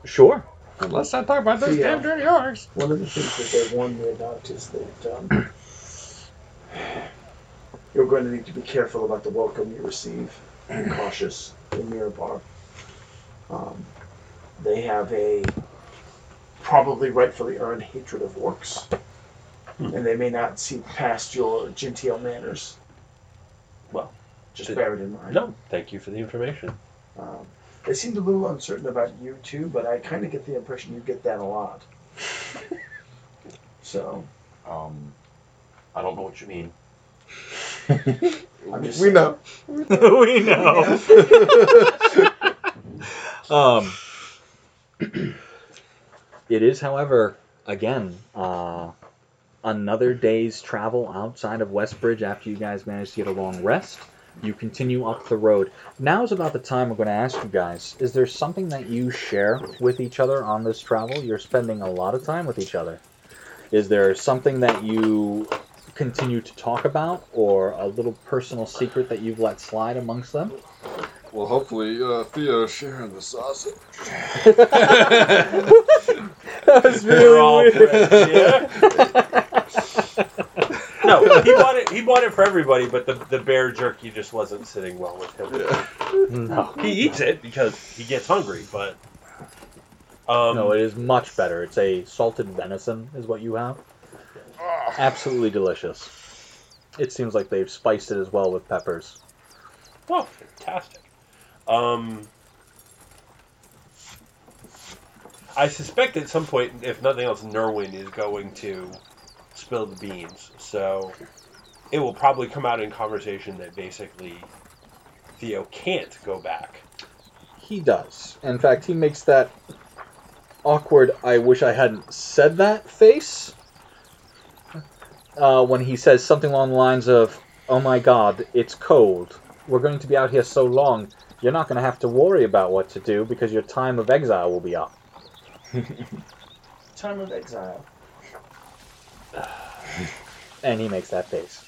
sure. Let's not talk about those Yeah. damn dirty horse. one of the things that they warned me about is that um, you're going to need to be careful about the welcome you receive and cautious in Mirabar. Um, they have a probably rightfully earned hatred of orcs, and they may not see past your genteel manners. Well, just did- bear it in mind. No, thank you for the information. Um, they seemed a little uncertain about you too, but I kind of get the impression you get that a lot. So Um, I don't know what you mean. I'm just we saying. know. we know. um, it is, however, again, uh, another day's travel outside of Westbridge after you guys manage to get a long rest. You continue up the road. Now is about the time I'm going to ask you guys is there something that you share with each other on this travel? You're spending a lot of time with each other. Is there something that you continue to talk about or a little personal secret that you've let slide amongst them? Well, hopefully, uh, Theo's sharing the sausage. that was We're all friends, No, he bought it. He bought it for everybody, but the the bear jerky just wasn't sitting well with him. Yeah. No. He eats it because he gets hungry, but um, no, it is much better. It's a salted venison, is what you have. Absolutely delicious. It seems like they've spiced it as well with peppers. Oh, fantastic. Um, I suspect at some point, if nothing else, Nerwin is going to spill the beans. So it will probably come out in conversation that basically Theo can't go back. He does. In fact, he makes that awkward, I wish I hadn't said that face uh, when he says something along the lines of, Oh my god, it's cold. We're going to be out here so long, you're not going to have to worry about what to do because your time of exile will be up. Time of exile. And he makes that face.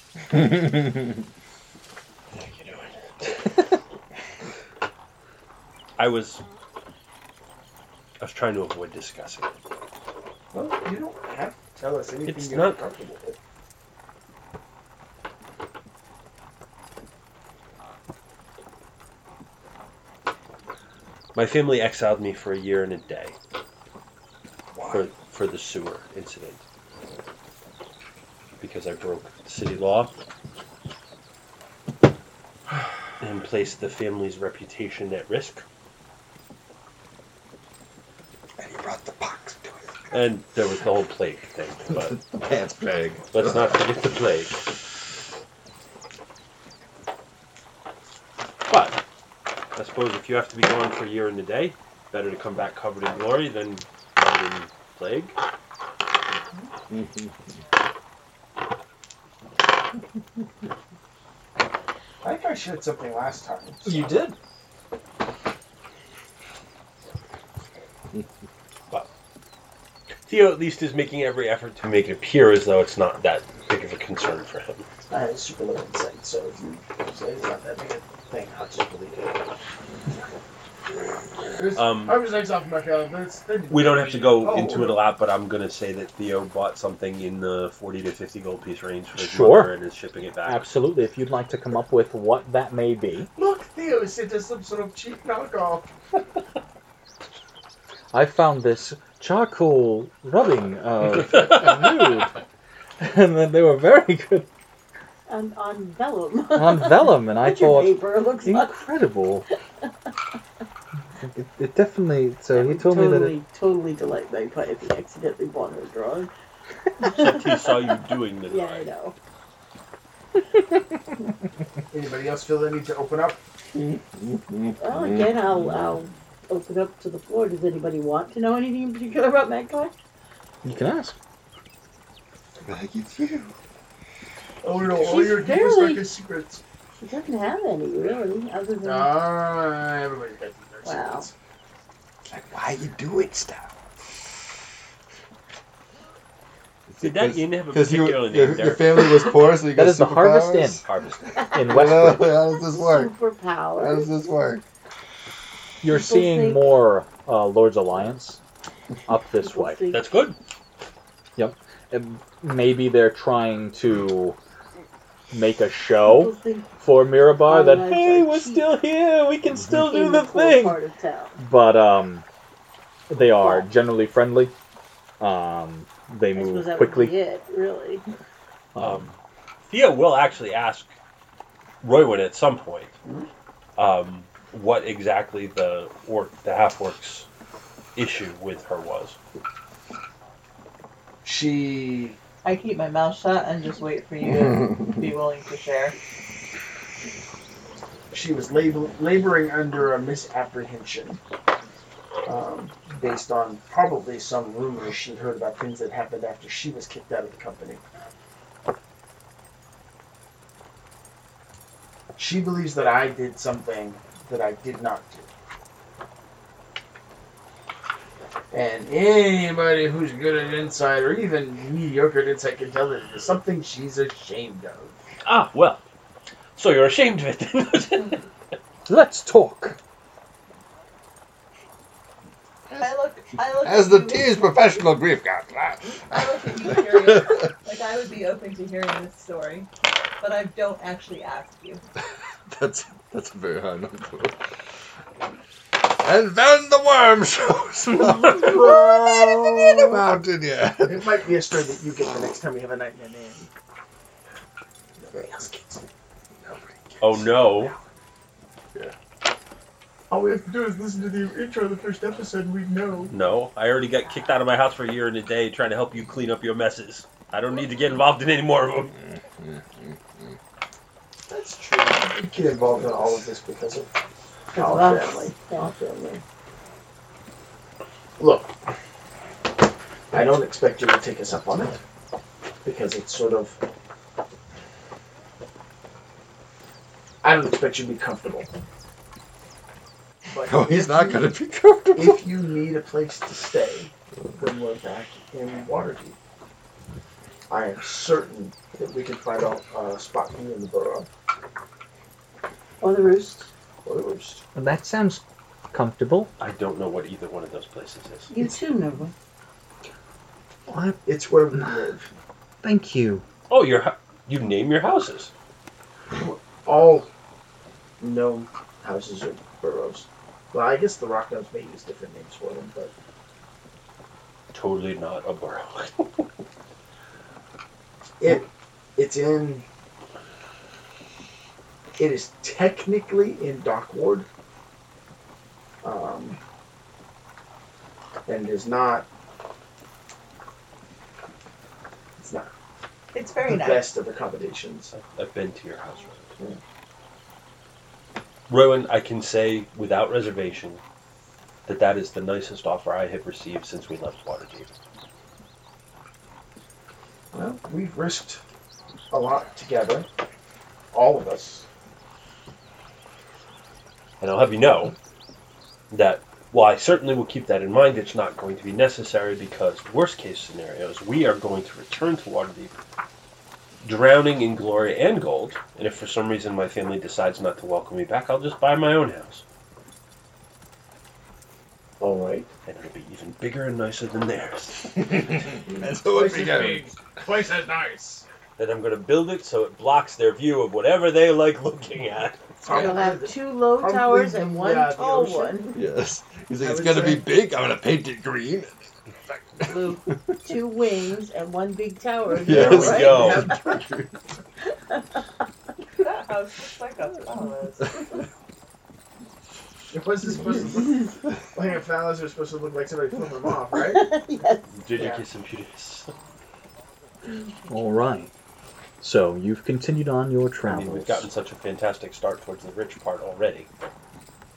I was. I was trying to avoid discussing it. Well, you don't have to tell us anything It's you're not- comfortable with. My family exiled me for a year and a day Why? for for the sewer incident because I broke city law and placed the family's reputation at risk. And he brought the pox to it. And there was the whole plague thing, but The pants plague. let's not forget the plague. But I suppose if you have to be gone for a year and a day, better to come back covered in glory than covered in plague. I think shared something last time. so- You did. but Theo at least is making every effort to make it appear as though it's not that big of a concern for him. I have super low insight, so if you say it's not that big a thing, I'll just believe it. Um, I off my calendar. That's, We don't have to go Oh, into it a lot, but I'm gonna say that Theo bought something in the 40 to 50 gold piece range for his Sure. mother and is shipping it back. Absolutely. If you'd like to come up with what that may be, Look, Theo sent us some sort of cheap knockoff. I found this charcoal rubbing of nude, and then they were very good And on vellum. on vellum, and I thought paper it looks like. incredible. It, it definitely. So he told totally, me that. It, totally delight Magpie if he accidentally bought her a drawing. Except he saw you doing the Yeah, I know. Anybody else feel the need to open up? Well, again, I'll, I'll open up to the floor. Does anybody want to know anything in particular about Magpie? you can ask. Like it's you. Oh no, all She's your deepest, barely- darkest secrets. She doesn't have any, really, other than. Ah, everybody's got deep, Wow. secrets. Like why are you doing stuff? Did that inn have a Because you, name your, there? your family was poor, so you got That is the Harvest Inn superpowers? Harvest. in How does this work? How does this work? You're People seeing think- more uh, Lord's Alliance up this People way. think- That's good. And maybe they're trying to make a show for Mirabar that hey, we're cheap. still here, we can still do in the poor thing. Part of town. But um, they are Well- generally friendly. Um, they I move that would quickly. be it, really. Um, Thea will actually ask Roywin at some point um, what exactly the orc, the half orc's issue with her was. She I keep my mouth shut and just wait for you to be willing to share. she was lab- laboring under a misapprehension um, based on probably some rumors she'd heard about things that happened after she was kicked out of the company. She believes that I did something that I did not do. And anybody who's good at insight or even mediocre at insight can tell that it is something she's ashamed of. Ah, well. So you're ashamed of it then? let's talk. I look, I look As the you- team's professional grief counselor. I look at you curious. like I would be open to hearing this story, but I don't actually ask you. That's that's a very high number. And then the worm shows up from the mountain yet. It might be a story that you get the next time we have a night in an inn. Nobody else gets it. Nobody gets Oh no. Yeah. All we have to do is listen to the intro of the first episode and we know. No, I already got kicked out of my house for a year and a day trying to help you clean up your messes. I don't need to get involved in any more of them. That's true. We get involved in all of this because of Because our of us. family. Our family. Look, I don't expect you to take us up on it because it's sort of. I don't expect you to be comfortable. But Oh, he's if not you- going to be comfortable. If you need a place to stay when we're back in Waterdeep, I am certain that we can find a uh, spot for you in the burrow Or the roost. Or the roost. That sounds comfortable. I don't know what either one of those places is. You too, Nova. What? It's where we live. Thank you. Oh, your hu- you name your houses. All known houses are burrows. Well, I guess the Rock Gnomes may use different names for them, but Totally not a burrow. it it's in. It is technically in Dockward, um, and is not. It's not It's very the nice. best of accommodations. I've been to your house, Rowan. Rowan, I can say without reservation that that is the nicest offer I have received since we left Waterdeep. Well, we've risked a lot together, all of us. And I'll have you know that while I certainly will keep that in mind, it's not going to be necessary because worst case scenarios, we are going to return to Waterdeep drowning in glory and gold, and if for some reason my family decides not to welcome me back, I'll just buy my own house. All right. and it'll be even bigger and nicer than theirs. That's what we get. Twice as nice. And I'm going to build it so it blocks their view of whatever they like looking at. You'll have two low Probably towers and one yeah, the tall ocean. one. Yes. He's like, I it's would gonna say- be big. I'm gonna paint it green. Blue, two wings and one big tower. There we right? go. That house looks like a palace. What's this supposed to look like? A phallus are supposed to look like somebody flipping them off, right? yes. Did you Yeah. kiss some cuties? All right. So you've continued on your I mean, we've gotten such a fantastic start towards the rich part already.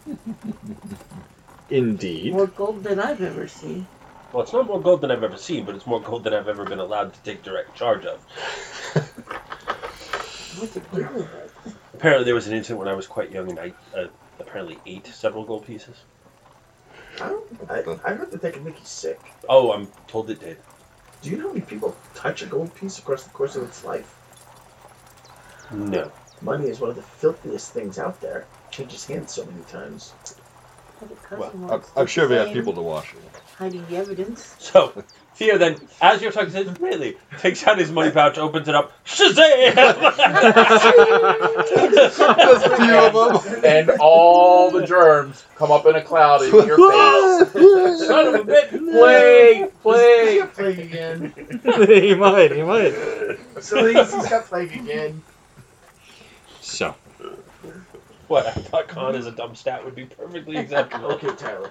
Indeed. More gold than I've ever seen. Well, it's not more gold than I've ever seen, but it's more gold than I've ever been allowed to take direct charge of. What's it do with it? Apparently, there was an incident when I was quite young, and I uh, apparently ate several gold pieces. I, don't, I, I heard that they can make you sick. Oh, I'm told it did. Do you know how many people touch a gold piece across the course of its life? No. Money is one of the filthiest things out there. Changes hands so many times. Have a cousin Well, I'm, I'm sure we have people to wash it. hiding the evidence. So, Theo then, as you're talking, says, really, takes out his money pouch, opens it up, Shazam! Just a few of them. And all the germs come up in a cloud in your face. Son of a bitch! Plague! Plague! He's plague again. he might. He might. So he's, he's got plague again. So What? I thought con as a dumb stat would be perfectly acceptable. Okay, Tyler.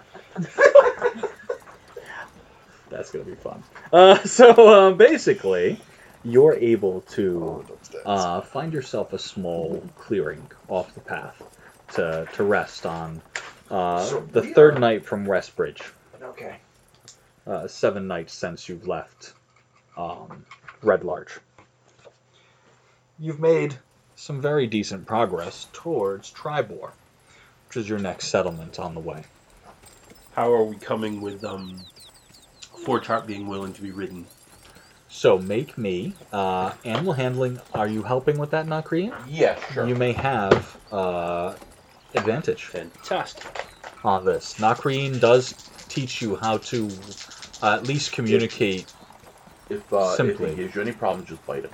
that's gonna be fun. Uh, so uh, basically, you're able to Oh, those stats. uh, find yourself a small clearing off the path to to rest on. Uh, So the third are- night from Westbridge. Okay. uh, seven nights since you've left um, Red Larch. You've made some very decent progress towards Triboar, which is your next settlement on the way. How are we coming with um, Forge Heart being willing to be ridden? So make me uh, animal handling. Are you helping with that, Nakrian? Yeah, sure. You may have uh, advantage Fantastic. on this. Nakrian does teach you how to uh, at least communicate, If, uh, if Simply. he gives you any problems, just bite him.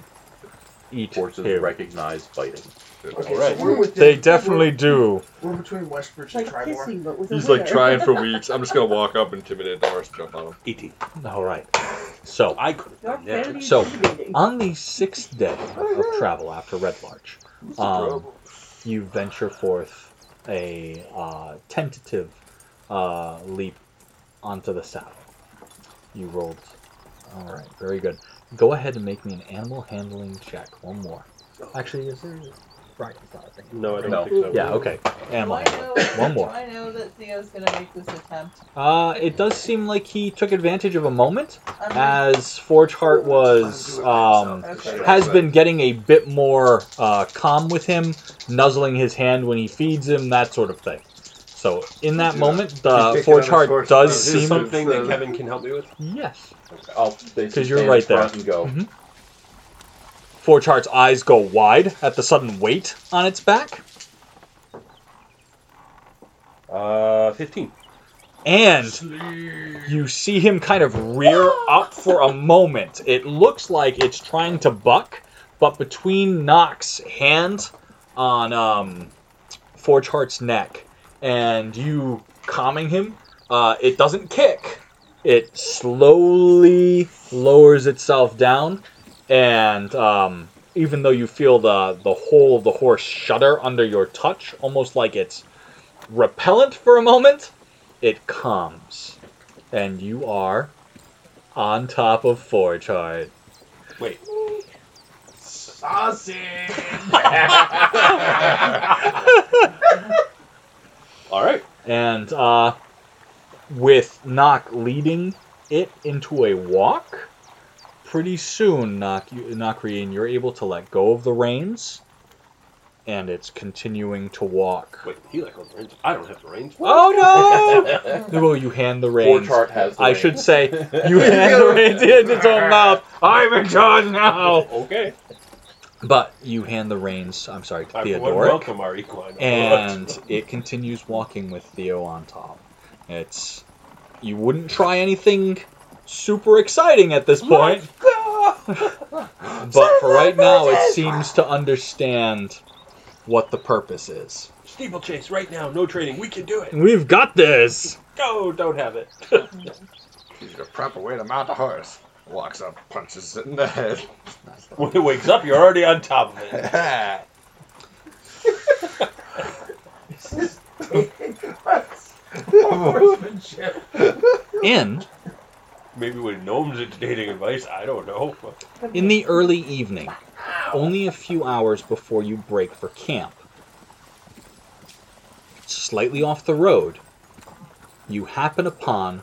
Eat Horses here. recognize biting. Okay, Alright. so we're within, They definitely do. We're, we're between Westbridge It's and like Triboar. kissing, but with a He's like winner. trying for weeks. I'm just gonna walk up, intimidate the horse, jump on him. 18. All right. So I could have You're done that. fairly So, intimidating. On the sixth day of travel after Red Larch, Um, you venture forth a uh, tentative uh, leap onto the saddle. You rolled. All right, very good. Go ahead and make me an animal handling check. One more. Actually, is there? Right. I thought- I No, I don't No. think so. Yeah. Okay. Animal. I handling. know, One more. Do I know that Theo's gonna make this attempt? Uh, it does seem like he took advantage of a moment I'm as Forge Heart was um, Okay. has been getting a bit more uh, calm with him, nuzzling his hand when he feeds him, that sort of thing. So in that Yeah. moment, the kicking Forge Heart his does Is Is this seem something that Kevin can help me with? yes. I'll basically 'Cause you're right there. and go. Mhm. Forge Heart's eyes go wide at the sudden weight on its back, Uh, 15. and you see him kind of rear up for a moment. It looks like it's trying to buck, but between Nock's hand on um, Forge Heart's neck and you calming him, uh, it doesn't kick. It slowly lowers itself down, and um, even though you feel the the whole of the horse shudder under your touch, almost like it's repellent for a moment, it calms, and you are on top of Forge Heart. Wait. Sausage! All right. And uh, with Nock leading it into a walk, pretty soon, Nock, you, Nockrian, you're able to let go of the reins, and it's continuing to walk. Wait, he like owns the reins. I don't have the reins. Oh no! well, you hand the Forge reins. Heart has the I reins. should say, you hand the reins in its own mouth. I'm in charge now. Okay. But you hand the reins. I'm sorry to I Theodoric. welcome our equine. and it continues walking with Theo on top. It's you wouldn't try anything super exciting at this point. but for right now, it seems to understand what the purpose is. Steeplechase right now, no training. We can do it. We've got this. Go, don't have it. He's the proper way to mount a horse. Walks up, punches it in the head. when it wakes up, you're already on top of it. This is dating advice. Horsemanship. In Maybe when gnomes it's dating advice, I don't know. in the early evening, only a few hours before you break for camp, slightly off the road, you happen upon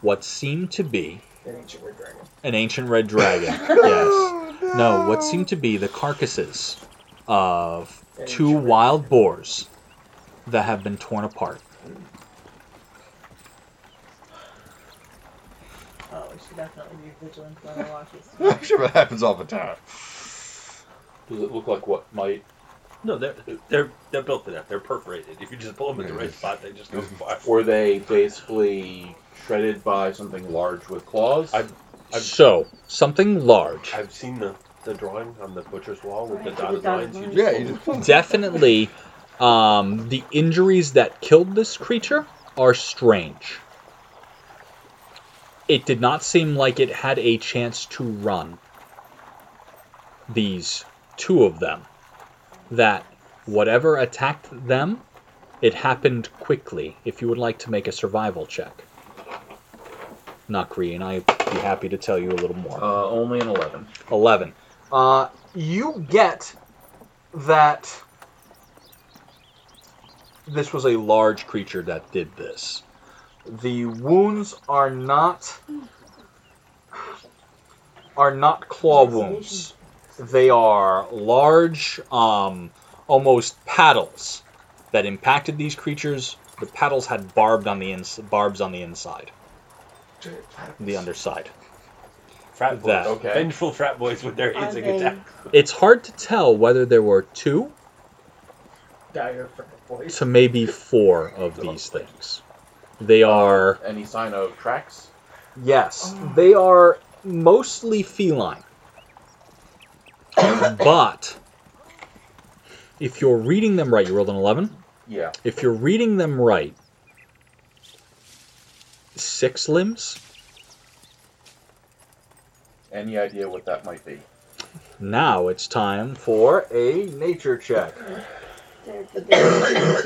what seemed to be An ancient red dragon. an ancient red dragon. yes. Oh, no, what seemed to be the carcasses of An two ancient red wild boars that have been torn apart. Hmm. Oh, we should definitely be vigilant when I watch this. I'm sure, that happens all the time. Does it look like what might? No, they're they're they're built to that. They're perforated. If you just pull them in the right spot, they just go mm-hmm. far. Were they basically shredded by something large with claws? I- I've- So, something large. I've seen the, the drawing on the butcher's wall with the dotted the lines. You just Yeah, you just Definitely, um, the injuries that killed this creature are strange. It did not seem like it had a chance to run. These two of them. That whatever attacked them, it happened quickly. If you would like to make a survival check. Nakri, and I'd be happy to tell you a little more. Uh, only an eleven. 11. Uh, you get that this was a large creature that did this. The wounds are not are not claw wounds. They are large, um, almost paddles that impacted these creatures. The paddles had barbed on the ins- barbs on the inside, the underside. Frat boys. That. Okay. Vengeful frat boys with their Are hazing they- attack. It's hard to tell whether there were two Dire for the voice. to maybe four of these things. They uh, are, Any sign of tracks? yes, oh. they are mostly feline. but if you're reading them right, you rolled an 11. Yeah. If you're reading them right, six limbs. Any idea what that might be? Now it's time for a nature check.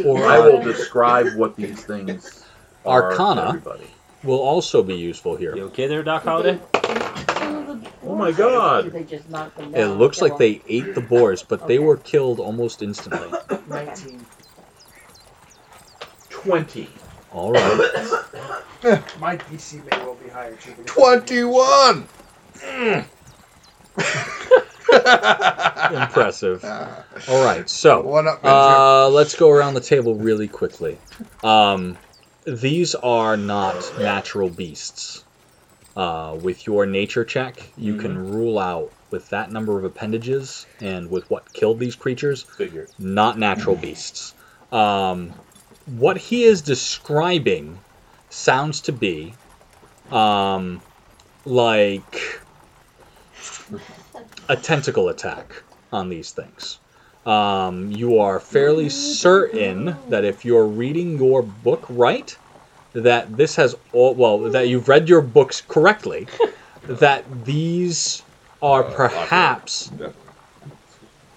Or I will describe what these things are to Arcana. everybody. Will also be useful here. You okay there, Doc Holliday? Oh my God. They just knock them It looks like they ate the boars, but they Okay. were killed almost instantly. 19. Twenty. All right. My DC may well be higher too. because- 21! Impressive. All right, so One up, uh, let's go around the table really quickly. Um, these are not natural beasts. Uh, with your nature check, you can rule out with that number of appendages and with what killed these creatures, Figured. not natural beasts. Um, what he is describing sounds to be um, like a tentacle attack on these things. Um, you are fairly certain that if you're reading your book right, that this has all well that you've read your books correctly, that these are Uh, perhaps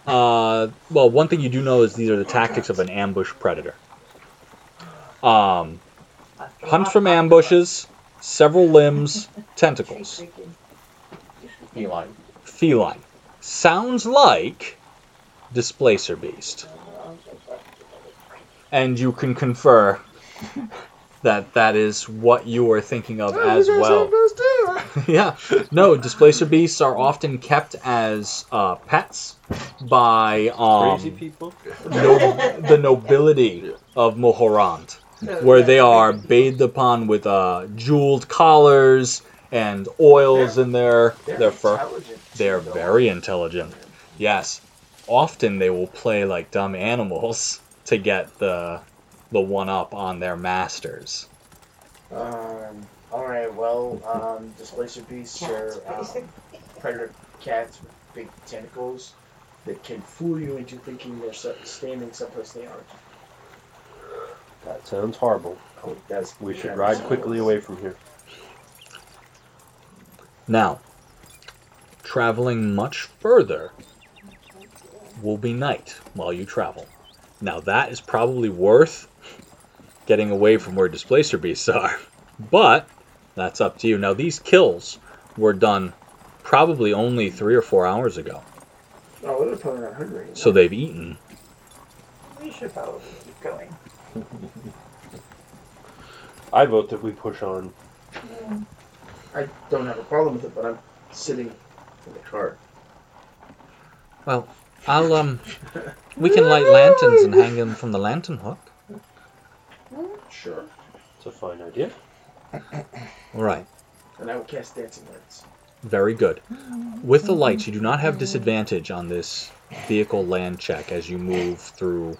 uh, well, one thing you do know is these are the tactics of an ambush predator. Um, hunt from ambushes, several limbs, tentacles, Feline. feline. Sounds like displacer beast, and you can confer that that is what you are thinking of as well. yeah. No, displacer beasts are often kept as uh, pets by um, Crazy people. no, the nobility of Mulhorand, where they are bathed upon with uh, jeweled collars and oils in their their fur. They're very intelligent. Yes. Often they will play like dumb animals to get the the one up on their masters. Um, all right. Well, um, displacer beasts are um, predator cats with big tentacles that can fool you into thinking they're standing someplace they aren't. That sounds horrible. Oh, that's We should that ride quickly away from here. Now, traveling much further will be night while you travel. Now, that is probably worth getting away from where displacer beasts are, but that's up to you. Now, these kills were done probably only three or four hours ago, Oh, they're probably not hungry. so they've eaten. We should probably keep going. I vote that we push on. I don't have a problem with it, but I'm sitting in the cart. Well, I'll um, we can light lanterns and hang them from the lantern hook. Sure. It's a fine idea. All right. And I will cast dancing lights. Very good. With the lights, you do not have disadvantage on this vehicle land check as you move through,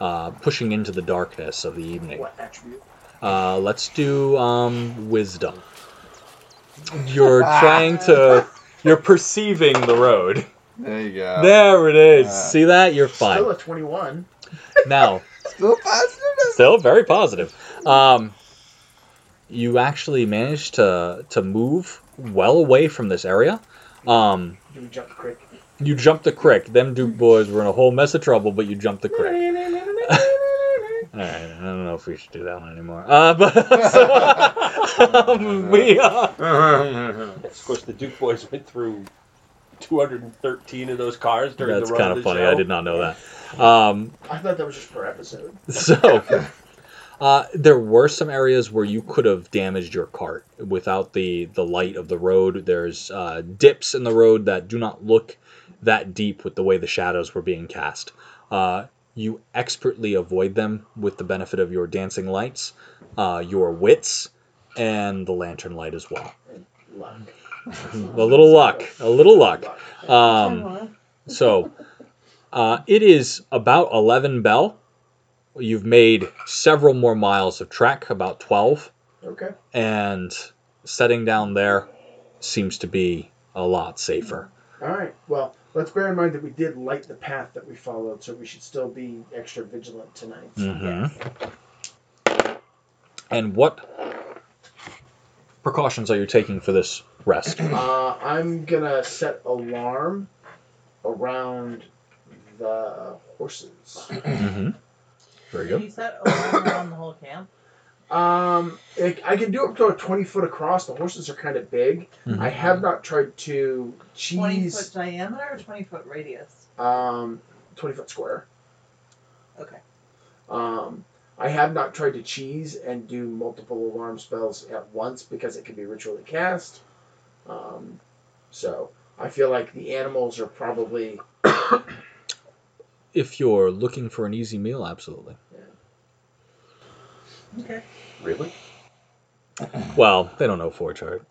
uh, pushing into the darkness of the evening. What attribute? Uh, let's do um, wisdom. You're trying to, you're perceiving the road. There you go. There it is. Uh, See that? You're fine. Still a 21. Now, Still positive. still very positive. Um, you actually managed to to move well away from this area. Um, Do we jump the creek? You jumped the creek. Them Duke boys were in a whole mess of trouble, but you jumped the creek. All right, I don't know if we should do that one anymore. Uh, but so, um, we uh, of course, the Duke boys went through 213 of those cars during that's the run That's kind of of the funny. show. I did not know that. Um, I thought that was just per episode. so uh, there were some areas where you could have damaged your cart without the the light of the road. There's uh, dips in the road that do not look that deep with the way the shadows were being cast. Uh, you expertly avoid them with the benefit of your dancing lights, uh, your wits, and the lantern light as well. Luck. A little luck, a little luck. Luck. Um, so uh, it is about 11 bell. You've made several more miles of trek, about 12, Okay. and setting down there seems to be a lot safer. All right. Well, let's bear in mind that we did light the path that we followed, so we should still be extra vigilant tonight. Mhm. And what precautions are you taking for this rest? Uh, I'm gonna set alarm around the horses. hmm Very good. Can you set alarm around the whole camp. Um, it, I can do up to a 20 foot across. The horses are kind of big. Mhm. I have not tried to cheese. Twenty foot cheese diameter or twenty foot radius? um 20 foot square. Okay. Um, I have not tried to cheese and do multiple alarm spells at once because it can be ritually cast. Um, so I feel like the animals are probably If you're looking for an easy meal, absolutely. Okay. Really? Well, they don't know forge art.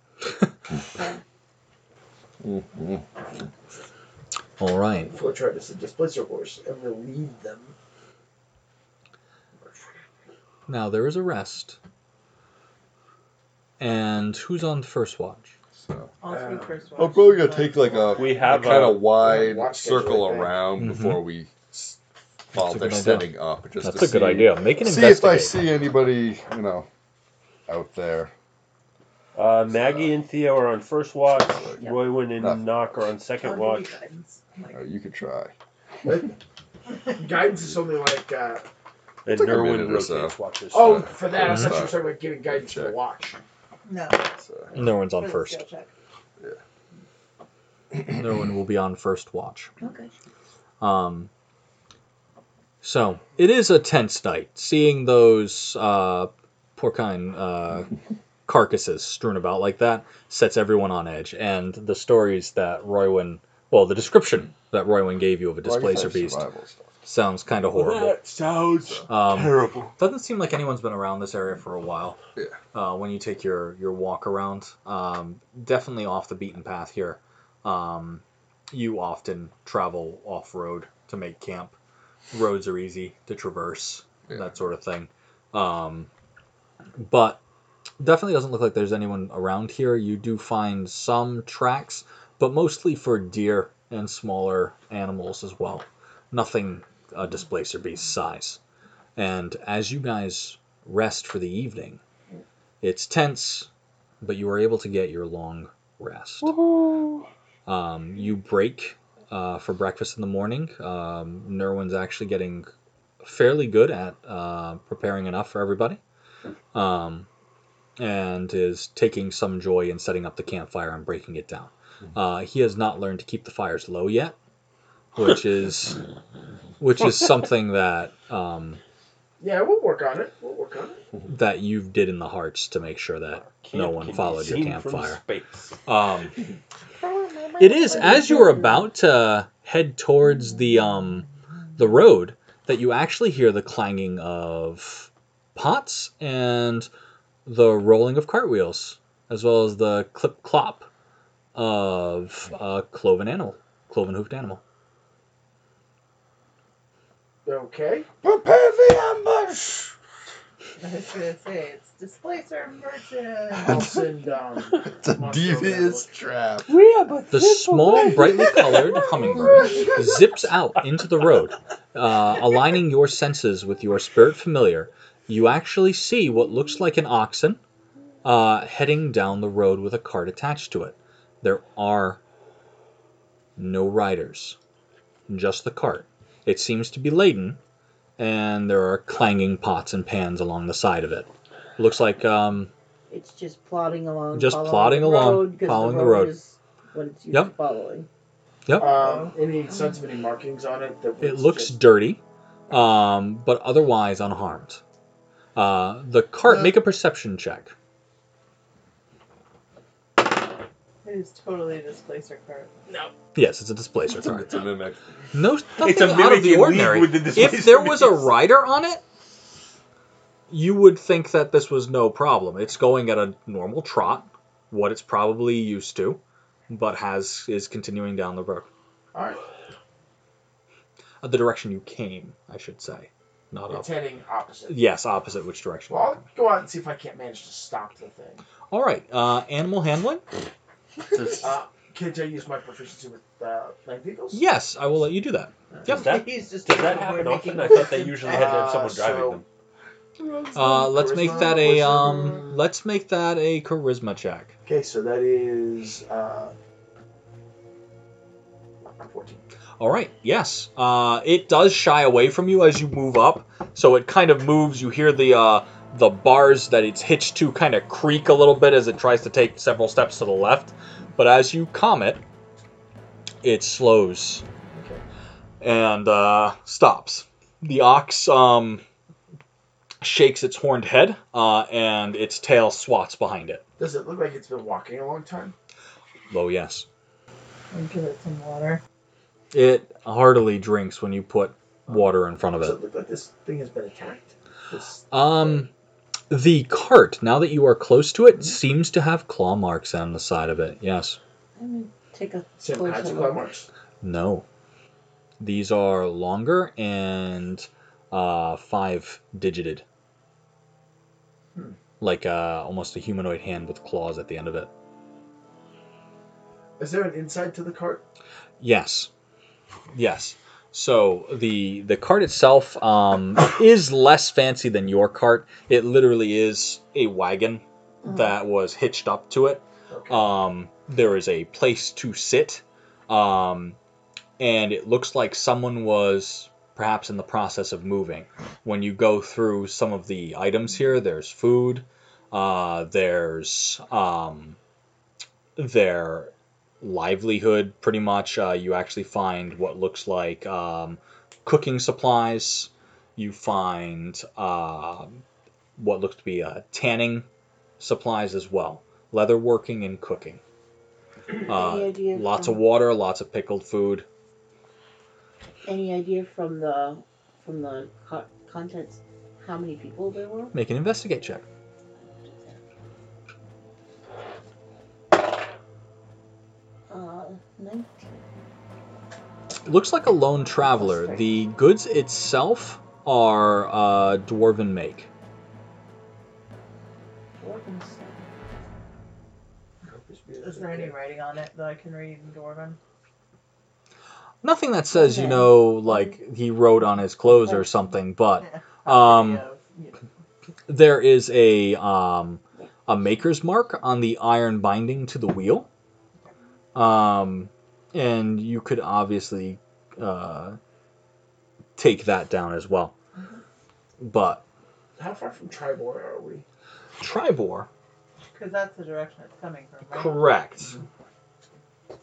Mhm. All right. for trying to displace their horse and relieve them. Now there is a rest. And who's on the first watch? So All three Uh, I'm ones. probably gonna take like a, We have kind a- of wide watch schedule, circle I think. around Mhm. before we s- while That's a they're good idea. setting up. Just That's to a good see, idea. Make an See if I see anybody, you know, out there. Uh, Maggie and Theo are on first watch. Yep. Roywin and Nothing. Knock are on second watch. guidance. Like, Uh, you could try. Guidance is only like, uh, And Took a Nerwin minute or so. watches. oh, for that, I thought you were talking about giving guidance to the watch. no. So, No one's on first. skill check. No one will be on first watch. Okay. Um, so it is a tense night. Seeing those uh, porcine uh, carcasses strewn about like that sets everyone on edge. And the stories that Roywin, well, the description that Roywin gave you of a well, I guess I displacer beast sounds kind of horrible. That sounds Um, terrible. doesn't seem like anyone's been around this area for a while. Yeah. Uh, when you take your your walk around, um, definitely off the beaten path here. Um, you often travel off road to make camp. Roads are easy to traverse, Yeah. that sort of thing. Um, but definitely doesn't look like there's anyone around here. You do find some tracks, but mostly for deer and smaller animals as well. Nothing a displacer beast size. And as you guys rest for the evening, it's tense, but you are able to get your long rest. Um, you break uh, for breakfast in the morning. Um, Nerwin's actually getting fairly good at uh, preparing enough for everybody, um, and is taking some joy in setting up the campfire and breaking it down. Uh, he has not learned to keep the fires low yet, which is which is something that um, Yeah, we'll work on it. We'll work on it. that you did in the hearts to make sure that no one followed your seen from campfire. space. Um, it is as you are about to head towards the um, the road that you actually hear the clanging of pots and the rolling of cartwheels, as well as the clip clop of a cloven animal, cloven hoofed animal. Okay. Prepare the ambush! I was gonna say it's displacer merchant. I'll send um. It's a Monster over there devious look. trap. The small, brightly colored hummingbird zips out into the road, uh, aligning your senses with your spirit familiar. You actually see what looks like an oxen uh, heading down the road with a cart attached to it. There are no riders, just the cart. It seems to be laden, and there are clanging pots and pans along the side of it. Looks like um, It's just plodding along. Just following plodding the along, road, 'cause following the the road. road. Is what it's used Yep. to following. Um, any sense of any markings on it? That It was looks just- dirty, um, but otherwise unharmed. Uh, the cart, Uh, make a perception check. It is totally a displacer card. No. Yes, it's a displacer It's a, cart. it's a mimic. No, nothing It's a out of the ordinary. with the If there was a rider on it, you would think that this was no problem. It's going at a normal trot, what it's probably used to, but has is continuing down the road. All right. Uh, the direction you came, I should say, not up. It's heading opposite. Yes, opposite which direction. Well, I'll go out and see if I can't manage to stop the thing. All right, uh, animal handling. Uh, can't I use my proficiency with uh, land vehicles? Yes, I will let you do that. Does that, He's just does that happen often? I thought they usually had to have someone Uh, driving so- them. Uh, let's make that a wisdom. um. Let's make that a charisma check. Okay, so that is uh, 14. All right. Yes. Uh, it does shy away from you as you move up, so it kind of moves. You hear the uh, the bars that it's hitched to kind of creak a little bit as it tries to take several steps to the left, but as you calm it, it slows Okay. and uh, stops. The ox um, shakes its horned head, uh, and its tail swats behind it. Does it look like it's been walking a long time? Oh yes. And give it some water. It heartily drinks when you put water in front of it. Does it. it look like this thing has been attacked? This, Um, the cart, now that you are close to it, seems to have claw marks on the side of it. Yes. Let me take a same closer kinds of look. claw marks? No. These are longer and uh, five digited. Like uh, almost a humanoid hand with claws at the end of it. Is there an inside to the cart? Yes. Yes. So the the cart itself um, is less fancy than your cart. It literally is a wagon Mhm. that was hitched up to it. Okay. Um, there is a place to sit, um, and it looks like someone was perhaps in the process of moving. When you go through some of the items here, there's food, uh, there's um, their livelihood. Pretty much, uh, you actually find what looks like um, cooking supplies. You find uh, what looks to be uh, tanning supplies as well leatherworking and cooking. Uh, lots of water, lots of pickled food. Any idea from the from the co- contents how many people there were? Make an investigate check. Uh, nineteen. It looks like a lone traveler. The goods itself are uh, dwarven make. Is there any writing on it that I can read in Dwarven? Nothing that says, you know, like he wrote on his clothes or something, but um, there is a um, a maker's mark on the iron binding to the wheel, um, and you could obviously uh, take that down as well. But How far from Triboar are we? Triboar, Because that's the direction it's coming from, right? correct. So you have to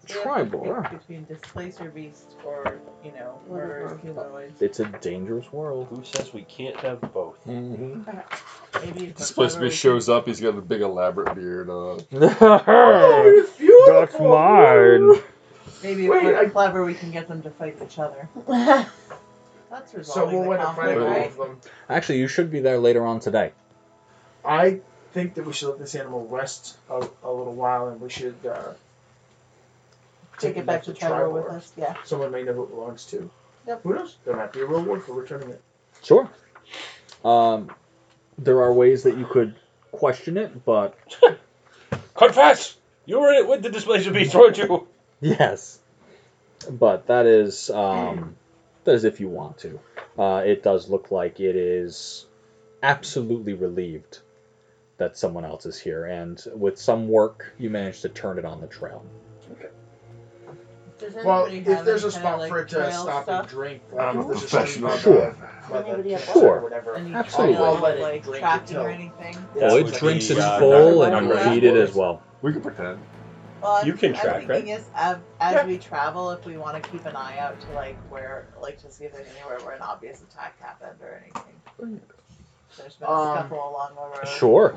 pick Triboar. Between displacer beast or, you know, murderous humanoids. It's a dangerous world. Who says we can't have both? Mm-hmm. Maybe if This place clever, shows up. He's got a big elaborate beard on. it's. That's mine. Maybe if Wait, we're I- clever, we can get them to fight each other. That's So resolving we'll the end up conflict, fighting all right? of them. Actually, you should be there later on today. I think that we should let this animal rest a, a little while, and we should uh, Take it back to Triboar with us. Yeah. Someone may know who it belongs to. Yep. Who knows? There might be a reward for returning it. Sure. Um, there are ways that you could question it, but Confess! You were in it with the displacer beast, weren't you? yes, but that is um, that is if you want to. Uh, it does look like it is absolutely relieved that someone else is here, and with some work, you managed to turn it on the trail. Does Well, anybody if have there's a kinda, spot like, for it to trail stop stuff? and drink, I'm like a if there's professional. stream Sure. by the- by Anybody have campsite Sure. or whatever. Any Absolutely. I'll trail, let it like drink tracking until- or anything? Yeah, Oh, so it it's drinks the, in uh, full and number you of feed it as well. We can pretend. Well, I'm, You can I'm track, thinking right? is as, as Yeah. we travel, if we want to keep an eye out to like where, like to see if there's anywhere where an obvious attack happened or anything. There's been a Um, scuffle along the road. Sure.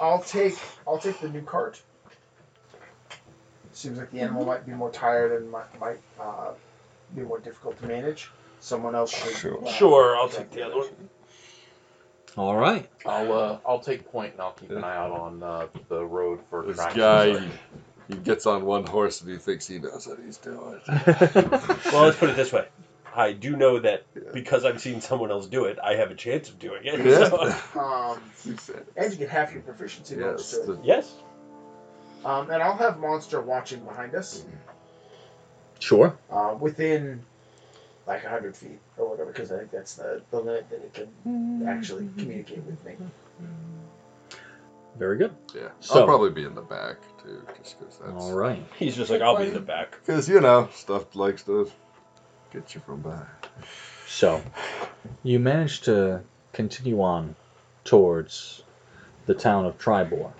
I'll take I'll take the new cart. Seems like the animal might be more tired and might, might uh, be more difficult to manage. Someone else should. Sure. uh, Sure, I'll take take the other one. All right. I'll uh, I'll take point and I'll keep an eye out on uh, the road for This tracks. guy, he, he gets on one horse and he thinks he knows what he's doing. Well, let's put it this way. I do know that Yeah. because I've seen someone else do it, I have a chance of doing it. Yeah. So- Um, He said, and you get half your proficiency bonus yes. to it. the- yes. Um, and I'll have monster watching behind us, Sure. uh, within like hundred feet or whatever, because I think that's the, the limit that it can actually communicate with me. Very good. yeah. So- I'll probably be in the back too, just because that's. All right. He's just like, I'll be in the back. Because you know stuff likes to get you from behind. So, you managed to continue on towards the town of Triboar.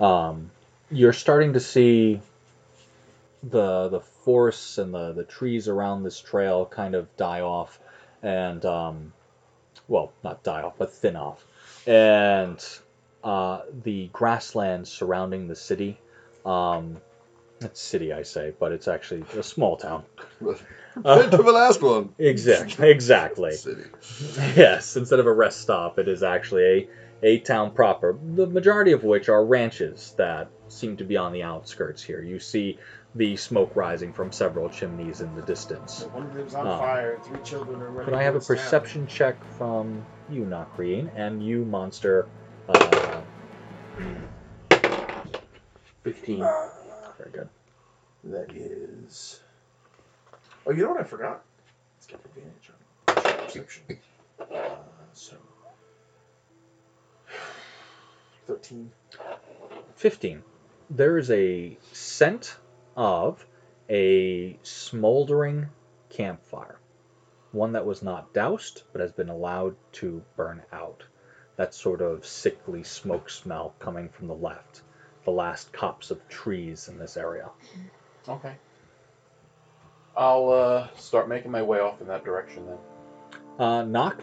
Um, you're starting to see the the forests and the, the trees around this trail kind of die off, and um, well, not die off, but thin off, and uh, the grasslands surrounding the city. Um, it's city, I say, but it's actually a small town. Compared to the last one. Exactly. Exactly. City. Yes, instead of a rest stop, it is actually a, a town proper, the majority of which are ranches that seem to be on the outskirts here. You see the smoke rising from several chimneys in the distance. So one lives on Oh. fire, three children are running. Could I have a towards town. perception check from you, Nakreen, and you, Monster? Uh, 15. Very good. That is. Oh, you know what I forgot? Let's get advantage on perception. Uh, so. 13. 15. There is a scent of a smoldering campfire. One that was not doused, but has been allowed to burn out. That sort of sickly smoke smell coming from the left. The last copse of trees in this area. Okay. I'll uh, start making my way off in that direction then. Uh, Nock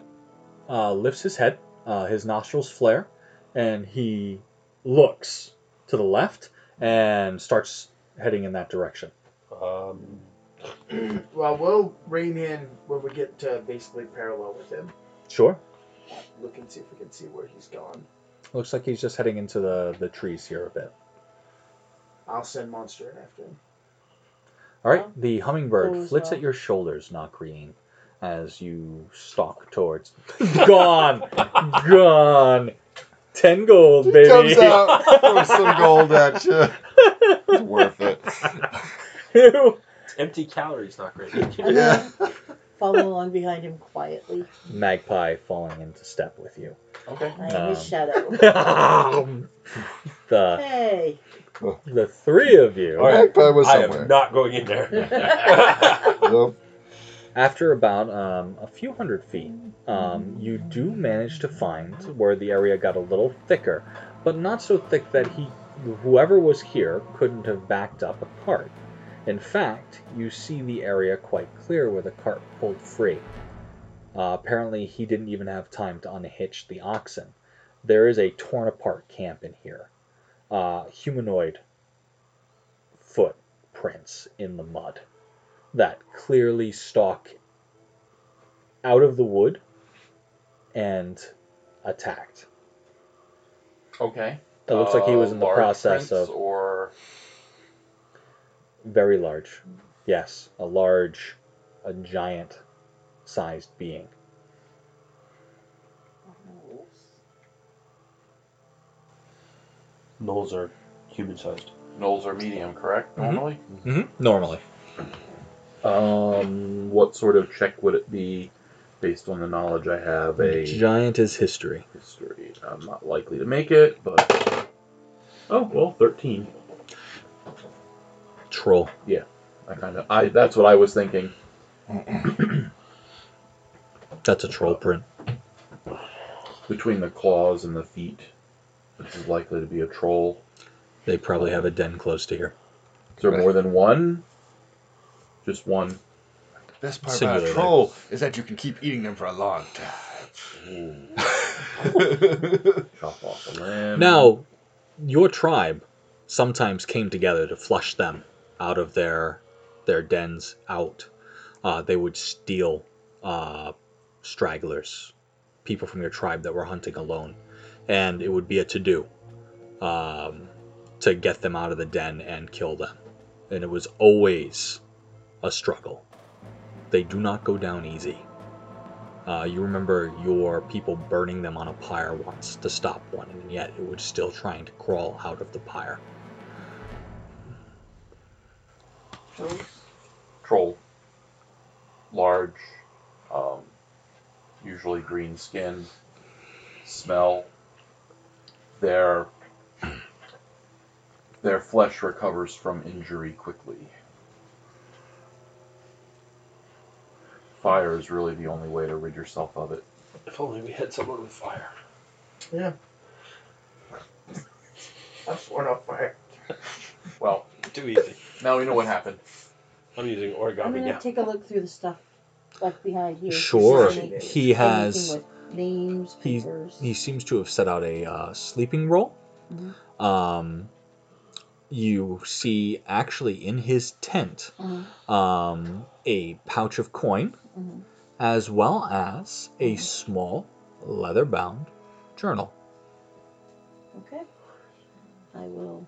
uh, lifts his head, uh, his nostrils flare, and he looks to the left and starts heading in that direction. Um, well, we'll rein in when we get to basically parallel with him. Sure. Look and see if we can see where he's gone. Looks like he's just heading into the, the trees here a bit. I'll send Monster in after him. All right, Yeah. the hummingbird Go flits well. at your shoulders, Nakreen, as you stalk towards. Gone! Gone! Ten gold, He baby. comes out, throws some gold at you. It's worth it. Empty calories, not great. Yeah. follow along behind him quietly. Magpie falling into step with you. Okay. I am his Um, shadow. the Hey. the three of you. All right. Magpie was I somewhere. am not going in there. Nope. After about um, a few hundred feet, um, you do manage to find where the area got a little thicker, but not so thick that he, whoever was here, couldn't have backed up a cart. In fact, you see the area quite clear where the cart pulled free. Uh, apparently, he didn't even have time to unhitch the oxen. There is a torn apart camp in here. Uh, humanoid footprints in the mud that clearly stalk out of the wood and attacked. Okay. It looks like he was in the Uh, large process prints of Or very large. Yes, a large, a giant sized being. Gnolls are human sized. Gnolls are medium, correct? Normally. Mm-hmm. Normally. Um, what sort of check would it be, based on the knowledge I have? A Giant is history. history. I'm not likely to make it, but oh well, thirteen. Troll. Yeah, I kind of I that's what I was thinking. That's a troll print. Between the claws and the feet, this is likely to be a troll. They probably have a den close to here. Is there more than one? Just one. The best part Singular, about a troll is that you can keep eating them for a long time. chop off a limb. Now, your tribe sometimes came together to flush them out of their their dens out. Uh, they would steal uh, stragglers, people from your tribe that were hunting alone, and it would be a to do um, to get them out of the den and kill them. And it was always a struggle. They do not go down easy. Uh, you remember your people burning them on a pyre once to stop one, and yet it was still trying to crawl out of the pyre. troll. Large, um, usually green skin. Smell. Their their flesh recovers from injury quickly. Fire is really the only way to rid yourself of it. If only we had someone with fire. Yeah. I'm sworn off fire. Well, Too easy. now we know what happened. I'm using I'm origami gonna now. take a look through the stuff left behind here. Sure, Is there any- he has. anything with names, He's- papers. He seems to have set out a uh, sleeping roll. Mhm. Um, you see, actually, in his tent, Mhm, um, a pouch of coin, mhm. as well as a small leather-bound journal. Okay. I will.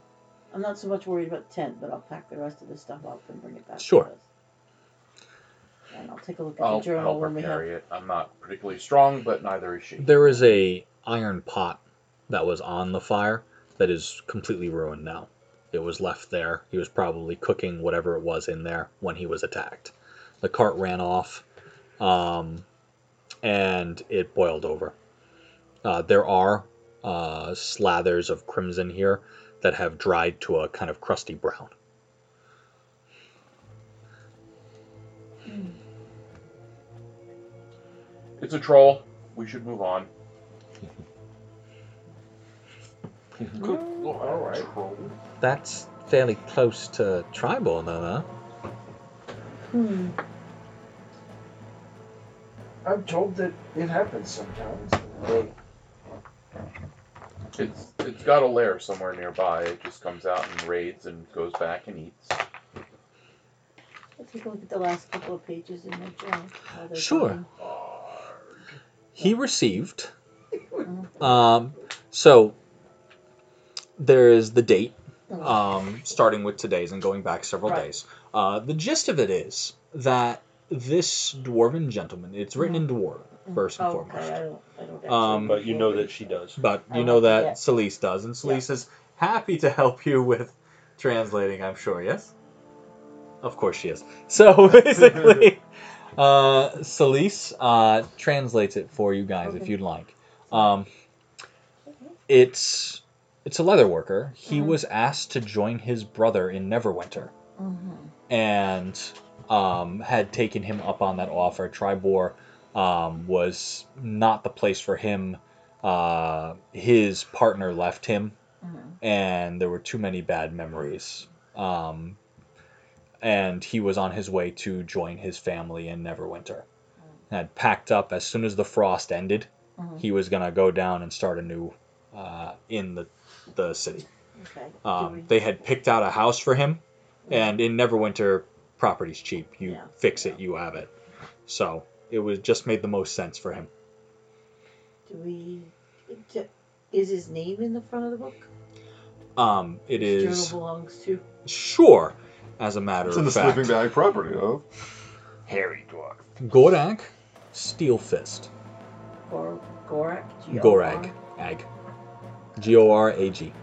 I'm not so much worried about the tent, but I'll pack the rest of the stuff up and bring it back. Sure. To us. And I'll take a look at I'll the journal help her when we have. carry it. I'm not particularly strong, but neither is she. There is a iron pot that was on the fire that is completely ruined now. It was left there. He was probably cooking whatever it was in there when he was attacked. The cart ran off, um, and it boiled over. Uh, there are uh, slathers of crimson here that have dried to a kind of crusty brown. It's a troll. We should move on. All right. That's fairly close to Triboar, though. Huh? Hmm. I'm told that it happens sometimes. They, It's it's got a lair somewhere nearby. It just comes out and raids and goes back and eats. I'll take a look at the last couple of pages in the journal. while they're Sure. talking. he received. Um, so there is the date, um, starting with today's and going back several Right. days. Uh, the gist of it is that this dwarven gentleman, it's written in dwarven, first and Oh, foremost. okay, I don't, I don't. Um, But you know that she does. But you know that that. Celise does, and Celise is happy to help you with translating, I'm sure, yes? Of course she is. So basically, uh, Celise uh, translates it for you guys if you'd like. Um, it's it's a leather worker. He Mhm. was asked to join his brother in Neverwinter Mhm. and um, had taken him up on that offer. Triboar um, was not the place for him. Uh, his partner left him, Mhm. and there were too many bad memories. Um, and he was on his way to join his family in Neverwinter. Had packed up as soon as the frost ended. Mhm. He was gonna go down and start anew uh, in the the city. Okay. Um, we- they had picked out a house for him, and in Neverwinter, property's cheap. You Yeah. fix it, you have it. So it was just made the most sense for him. Do we? d- Is his name in the front of the book? Um, it His is Journal belongs to. sure, as a matter It's in the of fact, sleeping bag property of Hairy dwarf. Gorak, Steelfist, Gor Gorak. G-O-R? Gorag, Ag, G O R A G.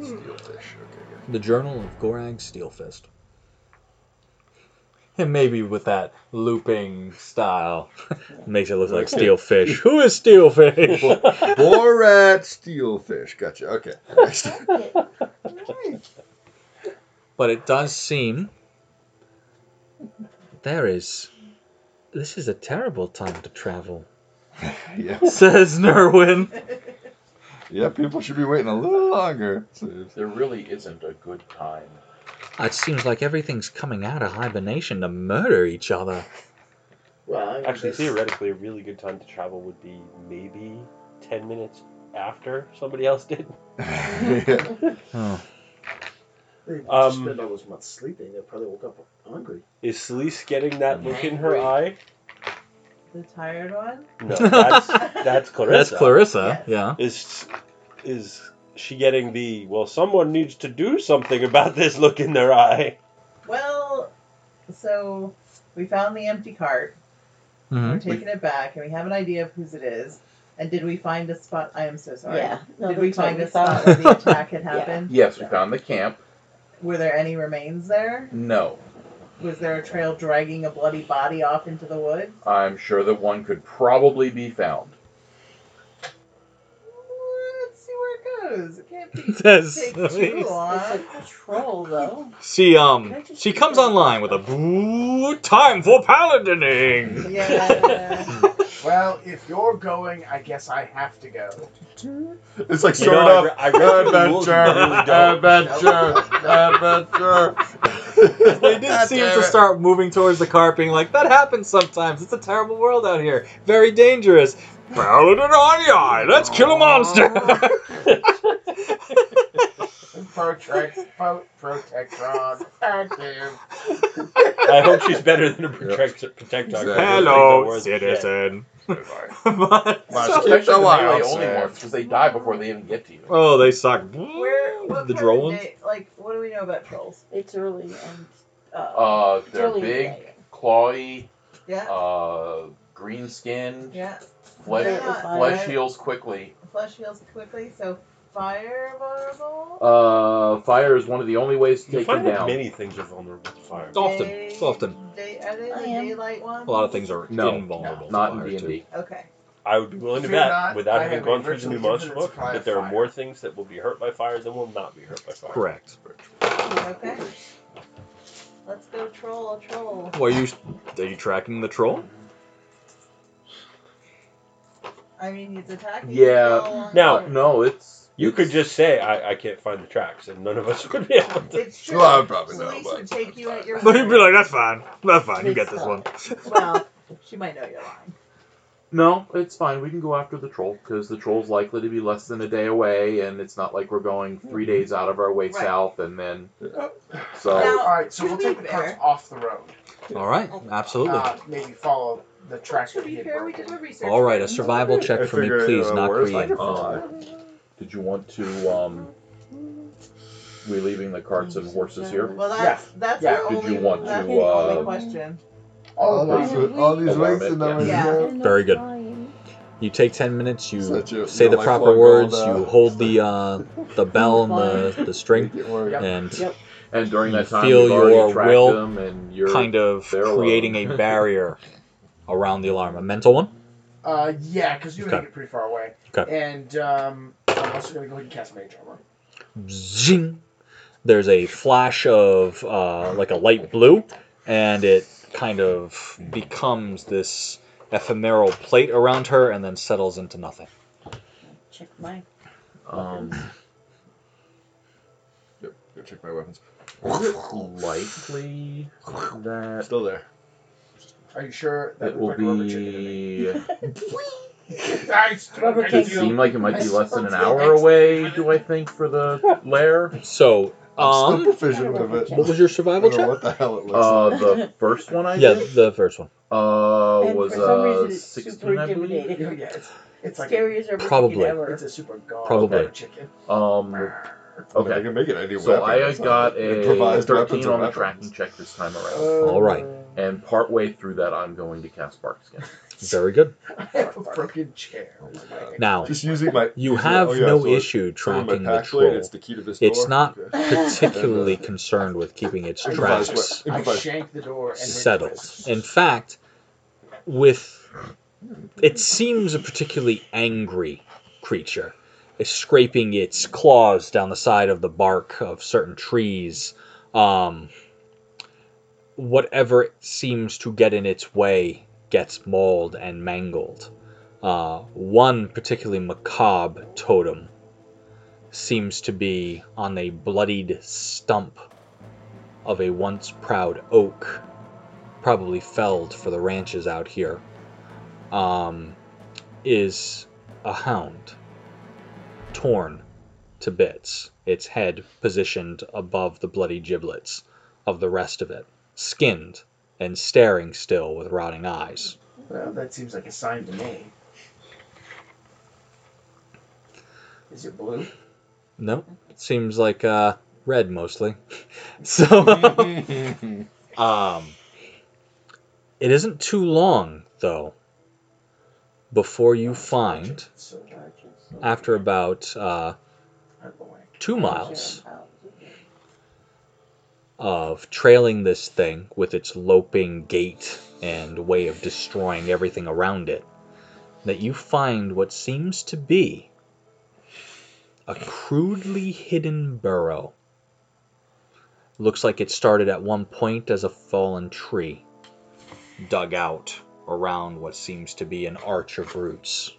steelfish. Okay, The Journal of Gorag Steelfist. And maybe with that looping style, makes it look like Steelfish. Who is Steelfish? good. Borat steelfish. Gotcha. Okay. Next. But it does seem there is. This is a terrible time to travel, yeah. says Nerwin. Yeah. People should be waiting a little longer. There really isn't a good time. It seems like everything's coming out of hibernation to murder each other. Well, I mean, Actually, this- theoretically, a really good time to travel would be maybe 10 minutes after somebody else did. yeah. Oh. They just Um, spend all those months sleeping. They probably woke up hungry. Is Celise getting that look in her eye? The tired one? No, that's, that's Clarissa. That's Clarissa, yeah. Is, is she getting the, well, someone needs to do something about this look in their eye? Well, so we found the empty cart. We're Mhm. taking it back, and we have an idea of whose it is. And did we find a spot? I am so sorry. Yeah. No, did we find a spot where the attack had Yeah. happened? Yes, we found the camp. Were there any remains there? No. Was there a trail dragging a bloody body off into the woods? I'm sure that one could probably be found. Let's see it can't be Says take Celise. too long. It's a troll, though. She um she comes online with a boo time for paladining. Yeah. Well, if you're going, I guess I have to go. It's like You know, starting I off. re- I read the rules and Adventure, really adventure, adventure. They did God seem damn to it. start moving towards the cart, being like, "That happens sometimes. It's a terrible world out here. Very dangerous." Paladin on your eye. Let's kill a monster. Protect, pro, Protectron, active. I hope she's better than a protector. protector. Exactly. Hello, citizen. but, Well, So keep especially the the wild melee only side. ones, because they die before they even get to you. oh, they suck. Where? What the part droll ones. day- Like, what do we know about trolls? It's early and. Uh, Uh, they're early in the big, day. clawy, Yeah. uh, green skinned, yeah. Flesh, They're flesh fire- heals quickly. Flesh heals quickly, so fire vulnerable. Uh, fire is one of the only ways to You take them find that down. many things are vulnerable to fire. Often, Day- often. Day, are they the I am. daylight ones? A lot of things are No, invulnerable. Not to in fire, D and D. Okay. I would be willing to Fear bet, not, without I having have gone through the new monster infinite book, supply that of there are fire. more things that will be hurt by fire than will not be hurt by fire. Correct. Okay. Let's go troll a troll. Well, are you are you tracking the troll? I mean, he's attacking. Yeah. people Now- No, it's You it's- could just say, I, I can't find the tracks, and none of us would be able to. It's true. Well, I would probably know, Police but would take you at your But he'd be like, "That's fine. That's fine. You get this one." Well, she might know you're lying. No, it's fine. We can go after the troll because the troll's likely to be less than a day away, and it's not like we're going three days out of our way Right. south and then. So Now- All right, so we'll be take the carts off the road. All right, absolutely. Uh, maybe follow the track To that he be had fair, we broken. did our research. All right, a survival check for me, figured, please, uh, not where's creating. Microphone? Uh, did you want to um, relieving the carts and horses here? Well, that's that's Yeah. our Did only. you want that's to, the only uh, question. All all these, them. all these Alarm wings it, and then yeah. yeah. Very good. You take ten minutes. You So that say you the don't proper flying words. gold, uh, You hold the uh, the bell and the, the string, Make it. Yep. and Yep. And during You that time, feel you've already your tracked will them, and you're kind of they're creating a barrier around the alarm. A mental one. Uh, yeah, because you Okay. make it pretty far away. Okay. And um, I'm also gonna go ahead and cast mage armor. Zing. There's a flash of uh, like a light blue, and it kind of becomes this ephemeral plate around her, and then settles into nothing. Check my. Um, Yep. Go check my weapons. is it likely that Still there. Are you sure that it will looked like a chicken to me? be? Nice. Rubber it do. seem like it might be less than an hour away? Do I think for the lair? So, I'm um, still proficient with it. what was your I survival don't know check? what the hell it looks Uh, like. the first one I Yeah, did the first one. uh And was for some reason uh it's sixteen, super I believe. intimidating. Yeah, it's, it's like Scariest rubber Probably. chicken A, ever. it's a super god Probably. rubber chicken. Um, I okay. can make it any So weapon. I It's not got like a improvised weapons thirteen are on the weapons. tracking check this time around, All right. And partway through that, I'm going to cast Bark Skin. Very good. I have a broken chair. Oh. Now, Just using my. you have oh, yeah, no so it's issue some my tracking the pack blade, troll. It's the key to this It's door. not Okay. particularly concerned with keeping its Improvise tracks what- I improvise. shanked the door and it settled. twists. In fact, with it seems a particularly angry creature. It's scraping its claws down the side of the bark of certain trees. Um, whatever seems to get in its way gets mauled and mangled. Uh, one particularly macabre totem seems to be on a bloodied stump of a once proud oak, probably felled for the ranches out here, um, is a hound, torn to bits, its head positioned above the bloody giblets of the rest of it, skinned and staring still with rotting eyes. Well, that seems like a sign to me. Is it blue? Nope, it seems like uh, red mostly. so, um, it isn't too long though before you find, after about uh, out of the way. two miles of trailing this thing with its loping gait and way of destroying everything around it, that you find what seems to be a crudely hidden burrow. Looks like it started at one point as a fallen tree, dug out around what seems to be an arch of roots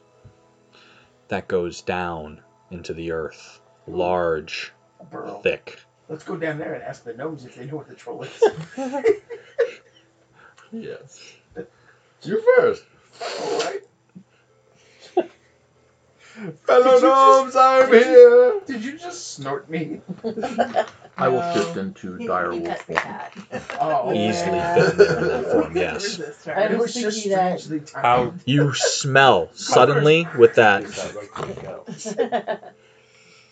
that goes down into the earth, large, thick. Let's go down there and ask the gnomes if they know what the troll is. yes. You first. All right. Fellow Did you just- gnomes, I'm did here. Did you just snort me? I will shift into He, dire he wolf form. Oh, Easily Yeah. fit in there in that form, yes. I right? It was was just thinking that- How- You smell suddenly with that.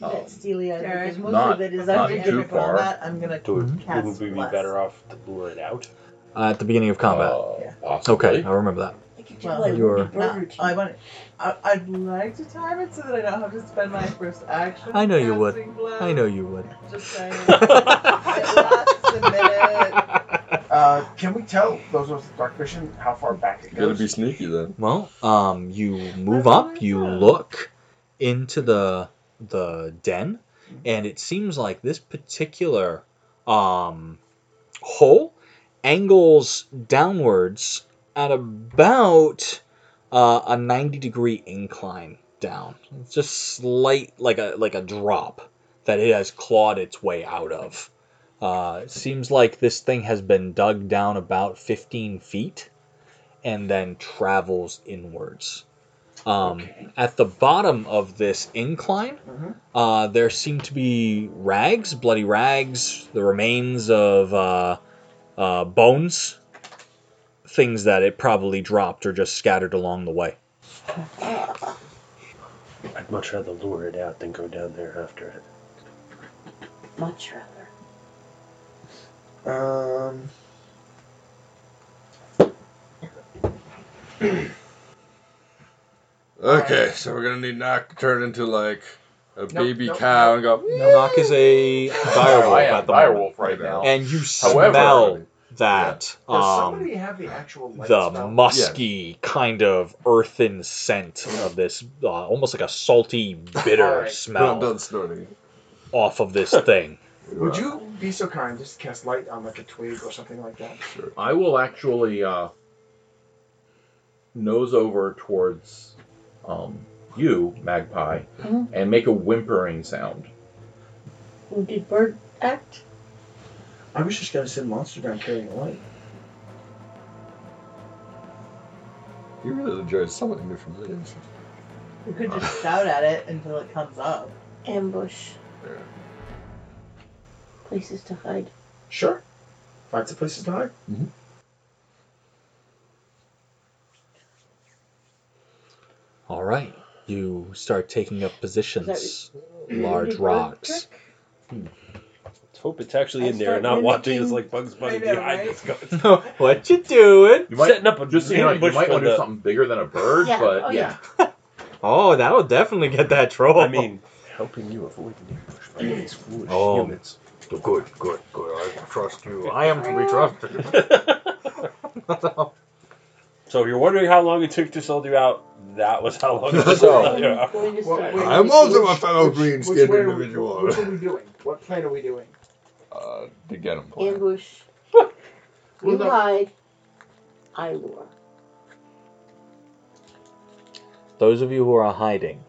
Um, that steely eyed Derek, because most not- of it is not too If far. That, I'm gonna Do it, cast wouldn't we be bless. better off to lure it out? Uh, at the beginning of combat. uh, Yeah. possibly. okay, I remember that. I could do Well, like you're- Ruby No, Burger I King. want. I, I'd like to time it so that I don't have to spend my first action. I know you would. casting bless. I know you would. Just saying. it lasts a minute. Uh, can we tell those of us with dark vision how far back it You gotta goes? be sneaky then. Well, um, you move up, you look into the the den, and it seems like this particular um, hole angles downwards at about uh, a ninety degree incline down. It's just slight, like a like a drop that it has clawed its way out of. Uh, it seems like this thing has been dug down about fifteen feet and then travels inwards. Um, At the bottom of this incline, Mhm. uh, there seem to be rags, bloody rags, the remains of uh, uh, bones, things that it probably dropped or just scattered along the way. I'd much rather lure it out than go down there after it. Much rather. Um, Okay, so we're gonna need Knock to turn into like a baby nope, cow and go. Knock is a direwolf I am at the direwolf moment. right now. And you However- smell that Does um, somebody have the actual light the spell? musky kind of earthen scent of this, uh, almost like a salty, bitter Alright. I'm smell done snorting. off of this thing. Would you be so kind just to cast light on like a twig or something like that? I will actually uh, nose over towards um, you, Magpie, Mhm. and make a whimpering sound. Who did Bird act? I was just gonna send monster down carrying a light. You really enjoy summoning new familiars. You could just shout at it until it comes up. Ambush. Yeah. Places to hide. Sure. Find some places to hide. All right, you start taking up positions, Is large rocks. Let's hope it's actually I in there and not watching us like Bugs Bunny I know, behind right? us. going- what you doing? You might, Setting up a just so you know, you ambush might for want to do the- something bigger than a bird, Yeah, but oh, yeah. Oh, that will definitely get that troll. I mean, helping you avoid an ambush by these foolish Oh. humans. good, good, good. I trust you. I am to be trusted. So if you're wondering how long it took to sell you out, that was how long it took So- to sell you out. Well, start. wait, I'm which- also a fellow which- green which skinned way- individual. Which are we doing? What plan are we doing? Uh, to get him. Plan. Ambush. Well, You no. hide. I lure. Those of you who are hiding,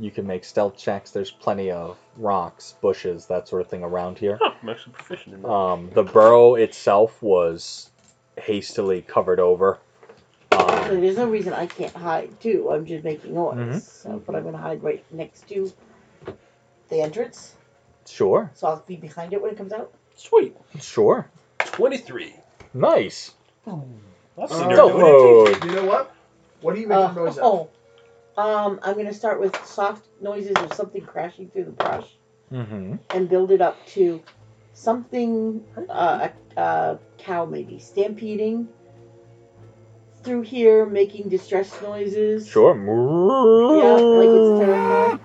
you can make stealth checks. There's plenty of rocks, bushes, that sort of thing around here. Huh, I'm actually proficient in that. Um, the burrow itself was hastily covered over. Um, there's no reason I can't hide too. I'm just making noise. Mhm. So, but I'm gonna hide right next to the entrance, sure, so I'll be behind it when it comes out. Sweet. sure. 23. Nice. I've Uh, seen her Stealth do it. mode. You know what? What are you making Uh, noise of? oh, um, I'm gonna start with soft noises of something crashing through the brush, Mm-hmm. and build it up to something uh, a, a cow maybe stampeding through here, making distress noises. Sure. Yeah, like it's terrifying.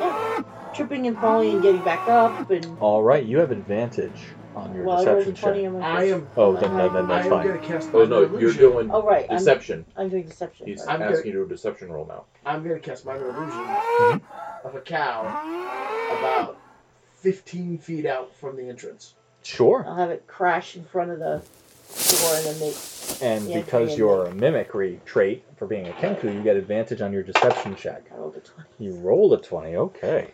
Yeah, tripping and falling and getting back up and. All right, you have advantage on your Well, I rolled a deception check. I am. Oh, then, then, then I that's am fine. gonna cast. Oh no, minor you're illusion. doing Oh right, I'm, deception. I'm doing deception. He's. I'm asking good. you to do a deception roll now. I'm gonna cast minor illusion Mhm. of a cow about 15 feet out from the entrance. Sure. I'll have it crash in front of the door and then make. And Yeah, because yeah, you're a mimicry trait for being a Kenku, you get advantage on your deception check. I rolled a twenty. You rolled a 20, okay.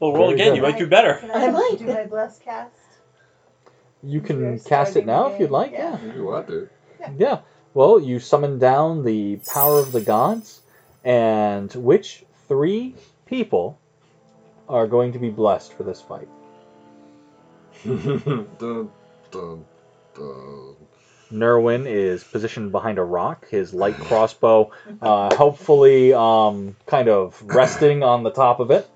Well, roll Very again. good. You might do better. Can I I, might. do my bless cast? You can You're cast it starting now if you'd game, like, yeah. yeah. You want to? Yeah. Well, you summon down the power of the gods, and which three people are going to be blessed for this fight? dun, dun, dun. Nerwin is positioned behind a rock, his light crossbow uh, helpfully um, kind of resting on the top of it.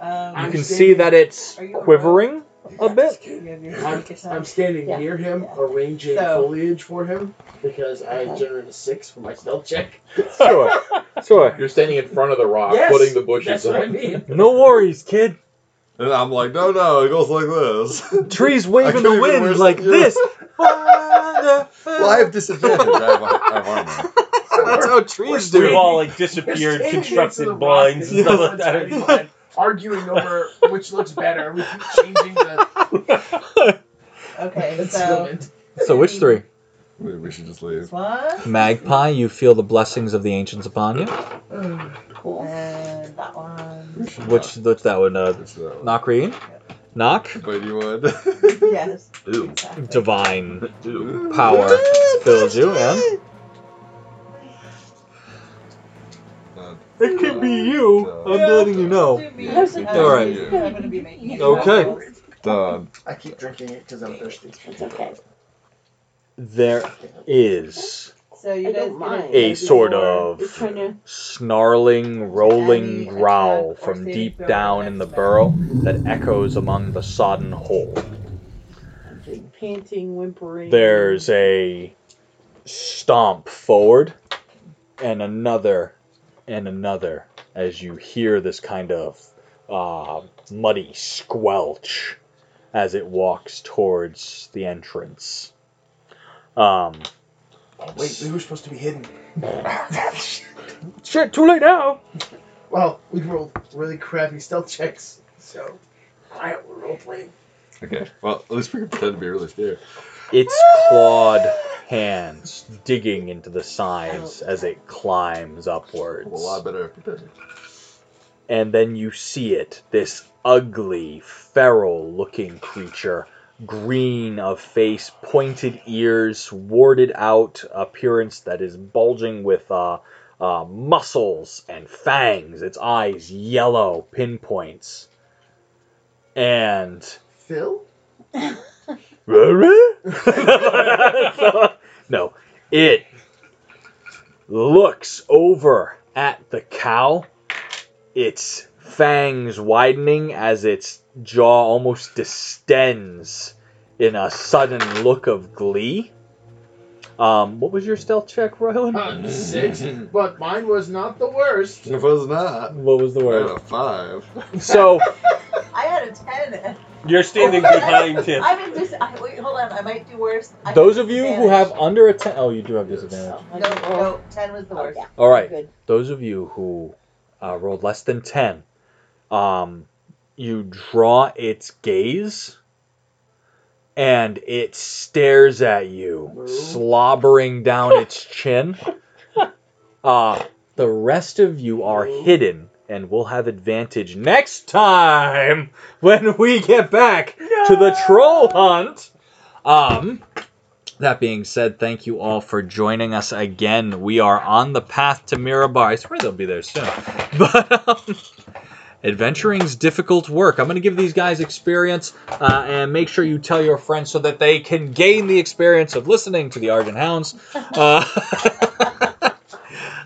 Um, You can see that it's Are you quivering a bit. you have your I'm, I'm standing Yeah. near him, Yeah. arranging So- foliage for him because I Okay. generated a six for my stealth check. Sure, sure. You're standing in front of the rock, Yes, putting the bushes That's I up. mean. No worries, kid. And I'm like, no, no, it goes like this. Trees I wave in the wind like some- this. well, I have disadvantage. I have, I have armor. That's how trees do. We've all like disappeared, standing constructed blinds and stuff like that. Sunshine, arguing over which looks better. We keep changing the Okay, so. So which three? Maybe we should just leave. one Magpie, you feel the blessings of the ancients upon you. Cool. and that one. Which, which that would uh. Which that one. knock Reen? Knock. But you would. Yes. Ooh. Exactly. Divine Ooh. power fills you, and it could be you. I'm letting you know. Do me. How's it All right. I'm gonna be making it. Okay. done. I keep drinking it because I'm thirsty. It's okay. There is So you I guys don't mind. a sort You're of trying to. snarling, rolling growl from deep down in the burrow that echoes among the sodden hole. Panting, whimpering. There's a stomp forward and another and another as you hear this kind of uh, muddy squelch as it walks towards the entrance. Um, Oh, wait, we were supposed to be hidden. shit, too late now. Well, we rolled really crappy stealth checks, so I we're role playing. Okay. Well, at least we can pretend to be really scared. Its clawed hands digging into the sides as it climbs upwards. A lot better and then you see it this ugly feral looking creature green of face pointed ears warded out appearance that is bulging with uh, uh, muscles and fangs its eyes yellow pinpoints and Phil? no it looks over at the cow its fangs widening as its jaw almost distends in a sudden look of glee. Um, what was your stealth check, Roywin? Uh, six, but mine was not the worst. It was not. What was the worst? I had word? a five. So I had a ten. You're standing behind him. I'm in dis- I, wait, hold on. I might do worse. I those of you who have under a ten, oh, you do have disadvantage. I No, no, ten was the Oh, worst. yeah. All right, Good. those of you who uh, rolled less than 10, um, you draw its gaze and it stares at you, Moo. slobbering down its chin. Uh, the rest of you are Moo. hidden and we'll have advantage next time when we get back to the troll hunt. Um, that being said, thank you all for joining us again. We are on the path to Mirabar. I swear they'll be there soon. But um, adventuring's difficult work. I'm going to give these guys experience uh, and make sure you tell your friends so that they can gain the experience of listening to the Argent Hounds. Uh,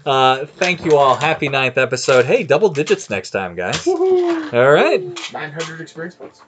uh, thank you all. Happy ninth episode. Hey, double digits next time, guys. All right. 900 experience points.